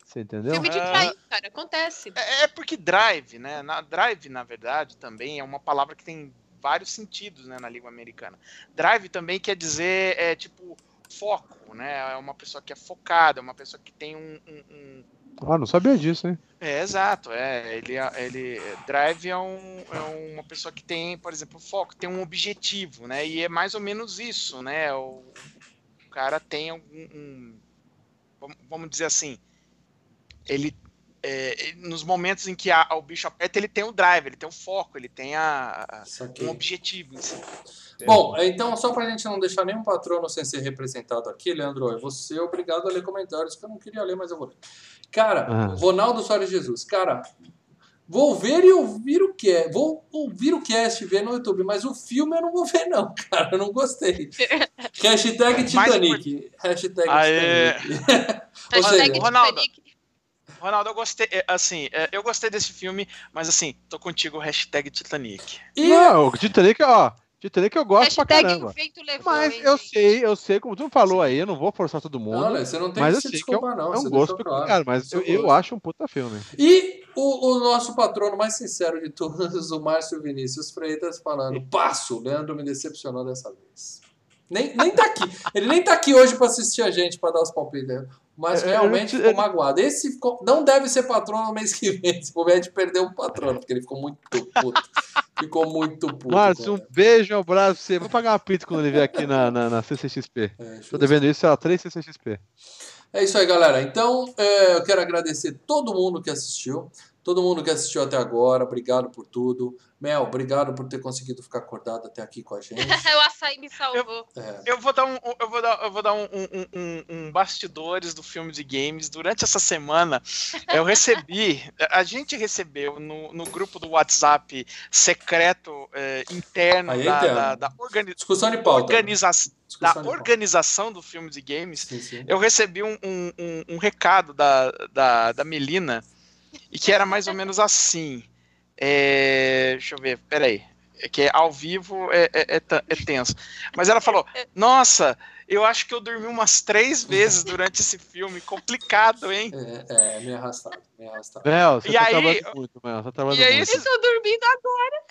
Você entendeu? Filme de Ah. trair, cara. Acontece. É, é porque drive, né? Na, drive, na verdade, também é uma palavra que tem vários sentidos né, na língua americana. Drive também quer dizer, é, tipo, foco, né? É uma pessoa que é focada, é uma pessoa que tem um- um- um Ah, não sabia disso, hein? É, exato. É, ele, ele drive é, um, é uma pessoa que tem, por exemplo, foco, tem um objetivo, né? E é mais ou menos isso, né? O, o cara tem algum, um, vamos- vamos dizer assim, ele é, nos momentos em que a, o bicho aperta, ele tem o drive, ele tem o foco, ele tem a, a um objetivo em si. Bom, então, só pra gente não deixar nenhum patrono sem ser representado aqui, Leandro, você é obrigado a ler comentários que eu não queria ler, mas eu vou ler. Cara, ah. Ronaldo Soares Jesus, cara, vou ver e ouvir o que é. Vou ouvir o cast ver no YouTube, mas o filme eu não vou ver, não, <laughs> cara. Eu não gostei. <laughs> Hashtag Titanic. Hashtag Aê. Titanic. Hashtag Ronaldo. Ronaldo, eu gostei, é, assim, é, eu gostei desse filme, mas assim, tô contigo, hashtag Titanic. E... Não, Titanic, ó, Titanic eu gosto Hashtag pra caramba. Levou, mas hein, eu gente. sei, eu sei, como tu falou aí, eu não vou forçar todo mundo. Não, você não tem mas que se desculpar, que é um, não. É um gosto peculiar, mas eu, eu, acho um puta filme. E o, o, nosso patrono mais sincero de todos, o Márcio Vinícius Freitas, falando: passo, Leandro me decepcionou dessa vez. Nem, nem tá aqui. Ele nem tá aqui hoje pra assistir a gente, pra dar os palpites. Mas é, realmente ficou magoado. Esse ficou, não deve ser patrono no mês que vem. Se puder, a gente perdeu um patrono, porque ele ficou muito puto. ficou muito puto. Márcio, um beijo, um abraço pra você. Vou pagar uma pizza quando ele vier aqui na, na, na CCXP. É, Tô devendo isso a 3 CCXP. É isso aí, galera. Então, é, eu quero agradecer todo mundo que assistiu. Todo mundo que assistiu até agora, obrigado por tudo. Mel, obrigado por ter conseguido ficar acordado até aqui com a <laughs> gente. o açaí me salvou. Eu, é. eu, vou dar, um, eu vou dar, eu vou dar um, um, um, um, bastidores do filme de games. Durante essa semana, eu recebi, <laughs> a gente recebeu no, no grupo do WhatsApp secreto eh, interno Aí, da, da, da, organi Discussão de pauta. Organiza da organização do filme de games. Sim, sim. Eu recebi um, um, recado da, da, da Melina e que era mais ou menos assim. É, deixa eu ver, peraí. É que é ao vivo é, é, é, é, tenso. Mas ela falou: Nossa, eu acho que eu dormi umas três vezes durante esse filme. Complicado, hein? É, é meio arrastado, meio arrastado. Mel, você e tá aí, trabalhando muito, Mel. Tá trabalhando e aí, muito. Esses... Eu tô dormindo agora.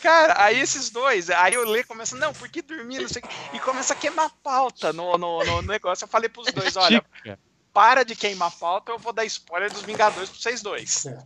Cara, aí esses dois, aí eu leio começa, não, por que dormir? Não sei, e começa a queimar pauta no, no, no negócio. Eu falei pros dois, olha para de queimar pauta, eu vou dar spoiler dos Vingadores pra vocês dois. É.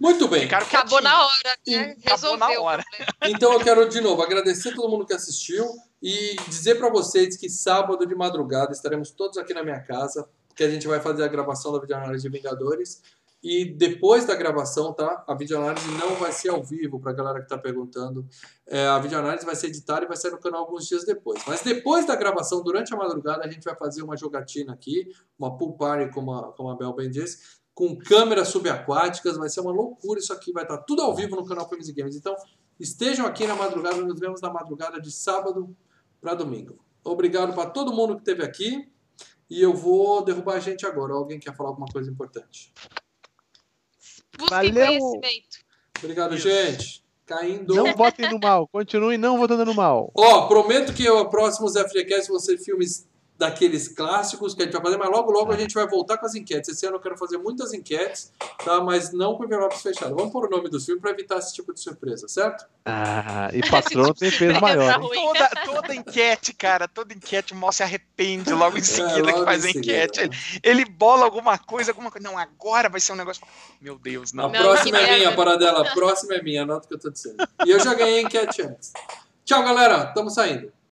Muito bem. Acabou na hora, né? Acabou na hora. Então eu quero de novo agradecer a todo mundo que assistiu e dizer para vocês que sábado de madrugada estaremos todos aqui na minha casa, que a gente vai fazer a gravação da videoanálise de Vingadores. E depois da gravação, tá? A videoanálise não vai ser ao vivo, para a galera que está perguntando. É, a videoanálise vai ser editada e vai sair no canal alguns dias depois. Mas depois da gravação, durante a madrugada, a gente vai fazer uma jogatina aqui, uma pool party, como a, como a Bel bem disse, com câmeras subaquáticas. Vai ser uma loucura isso aqui, vai estar tá tudo ao vivo no canal Filmes Games. Então, estejam aqui na madrugada, nos vemos na madrugada de sábado para domingo. Obrigado para todo mundo que esteve aqui. E eu vou derrubar a gente agora. Alguém quer falar alguma coisa importante? Busquem Valeu. conhecimento. Obrigado, Isso. gente. Caindo. Não votem no mal. Continue não votando no mal. Ó, prometo que o próximo FGCast vão ser filmes daqueles clássicos que a gente vai fazer, mas logo, logo a gente vai voltar com as enquetes. Esse ano eu quero fazer muitas enquetes, tá? Mas não com envelopes fechados. Vamos pôr o nome dos filmes para evitar esse tipo de surpresa, certo? Ah, e <laughs> patrão tem peso maior. Toda, toda enquete, cara, toda enquete, o mal se arrepende logo em é, seguida é, logo que faz a enquete. Ele, ele, bola alguma coisa, alguma coisa. Não, agora vai ser um negócio. Meu Deus, não. A próxima é minha, para dela. A próxima é minha, anota o que eu tô dizendo. E eu já ganhei a enquete antes. Tchau, galera. Tamo saindo.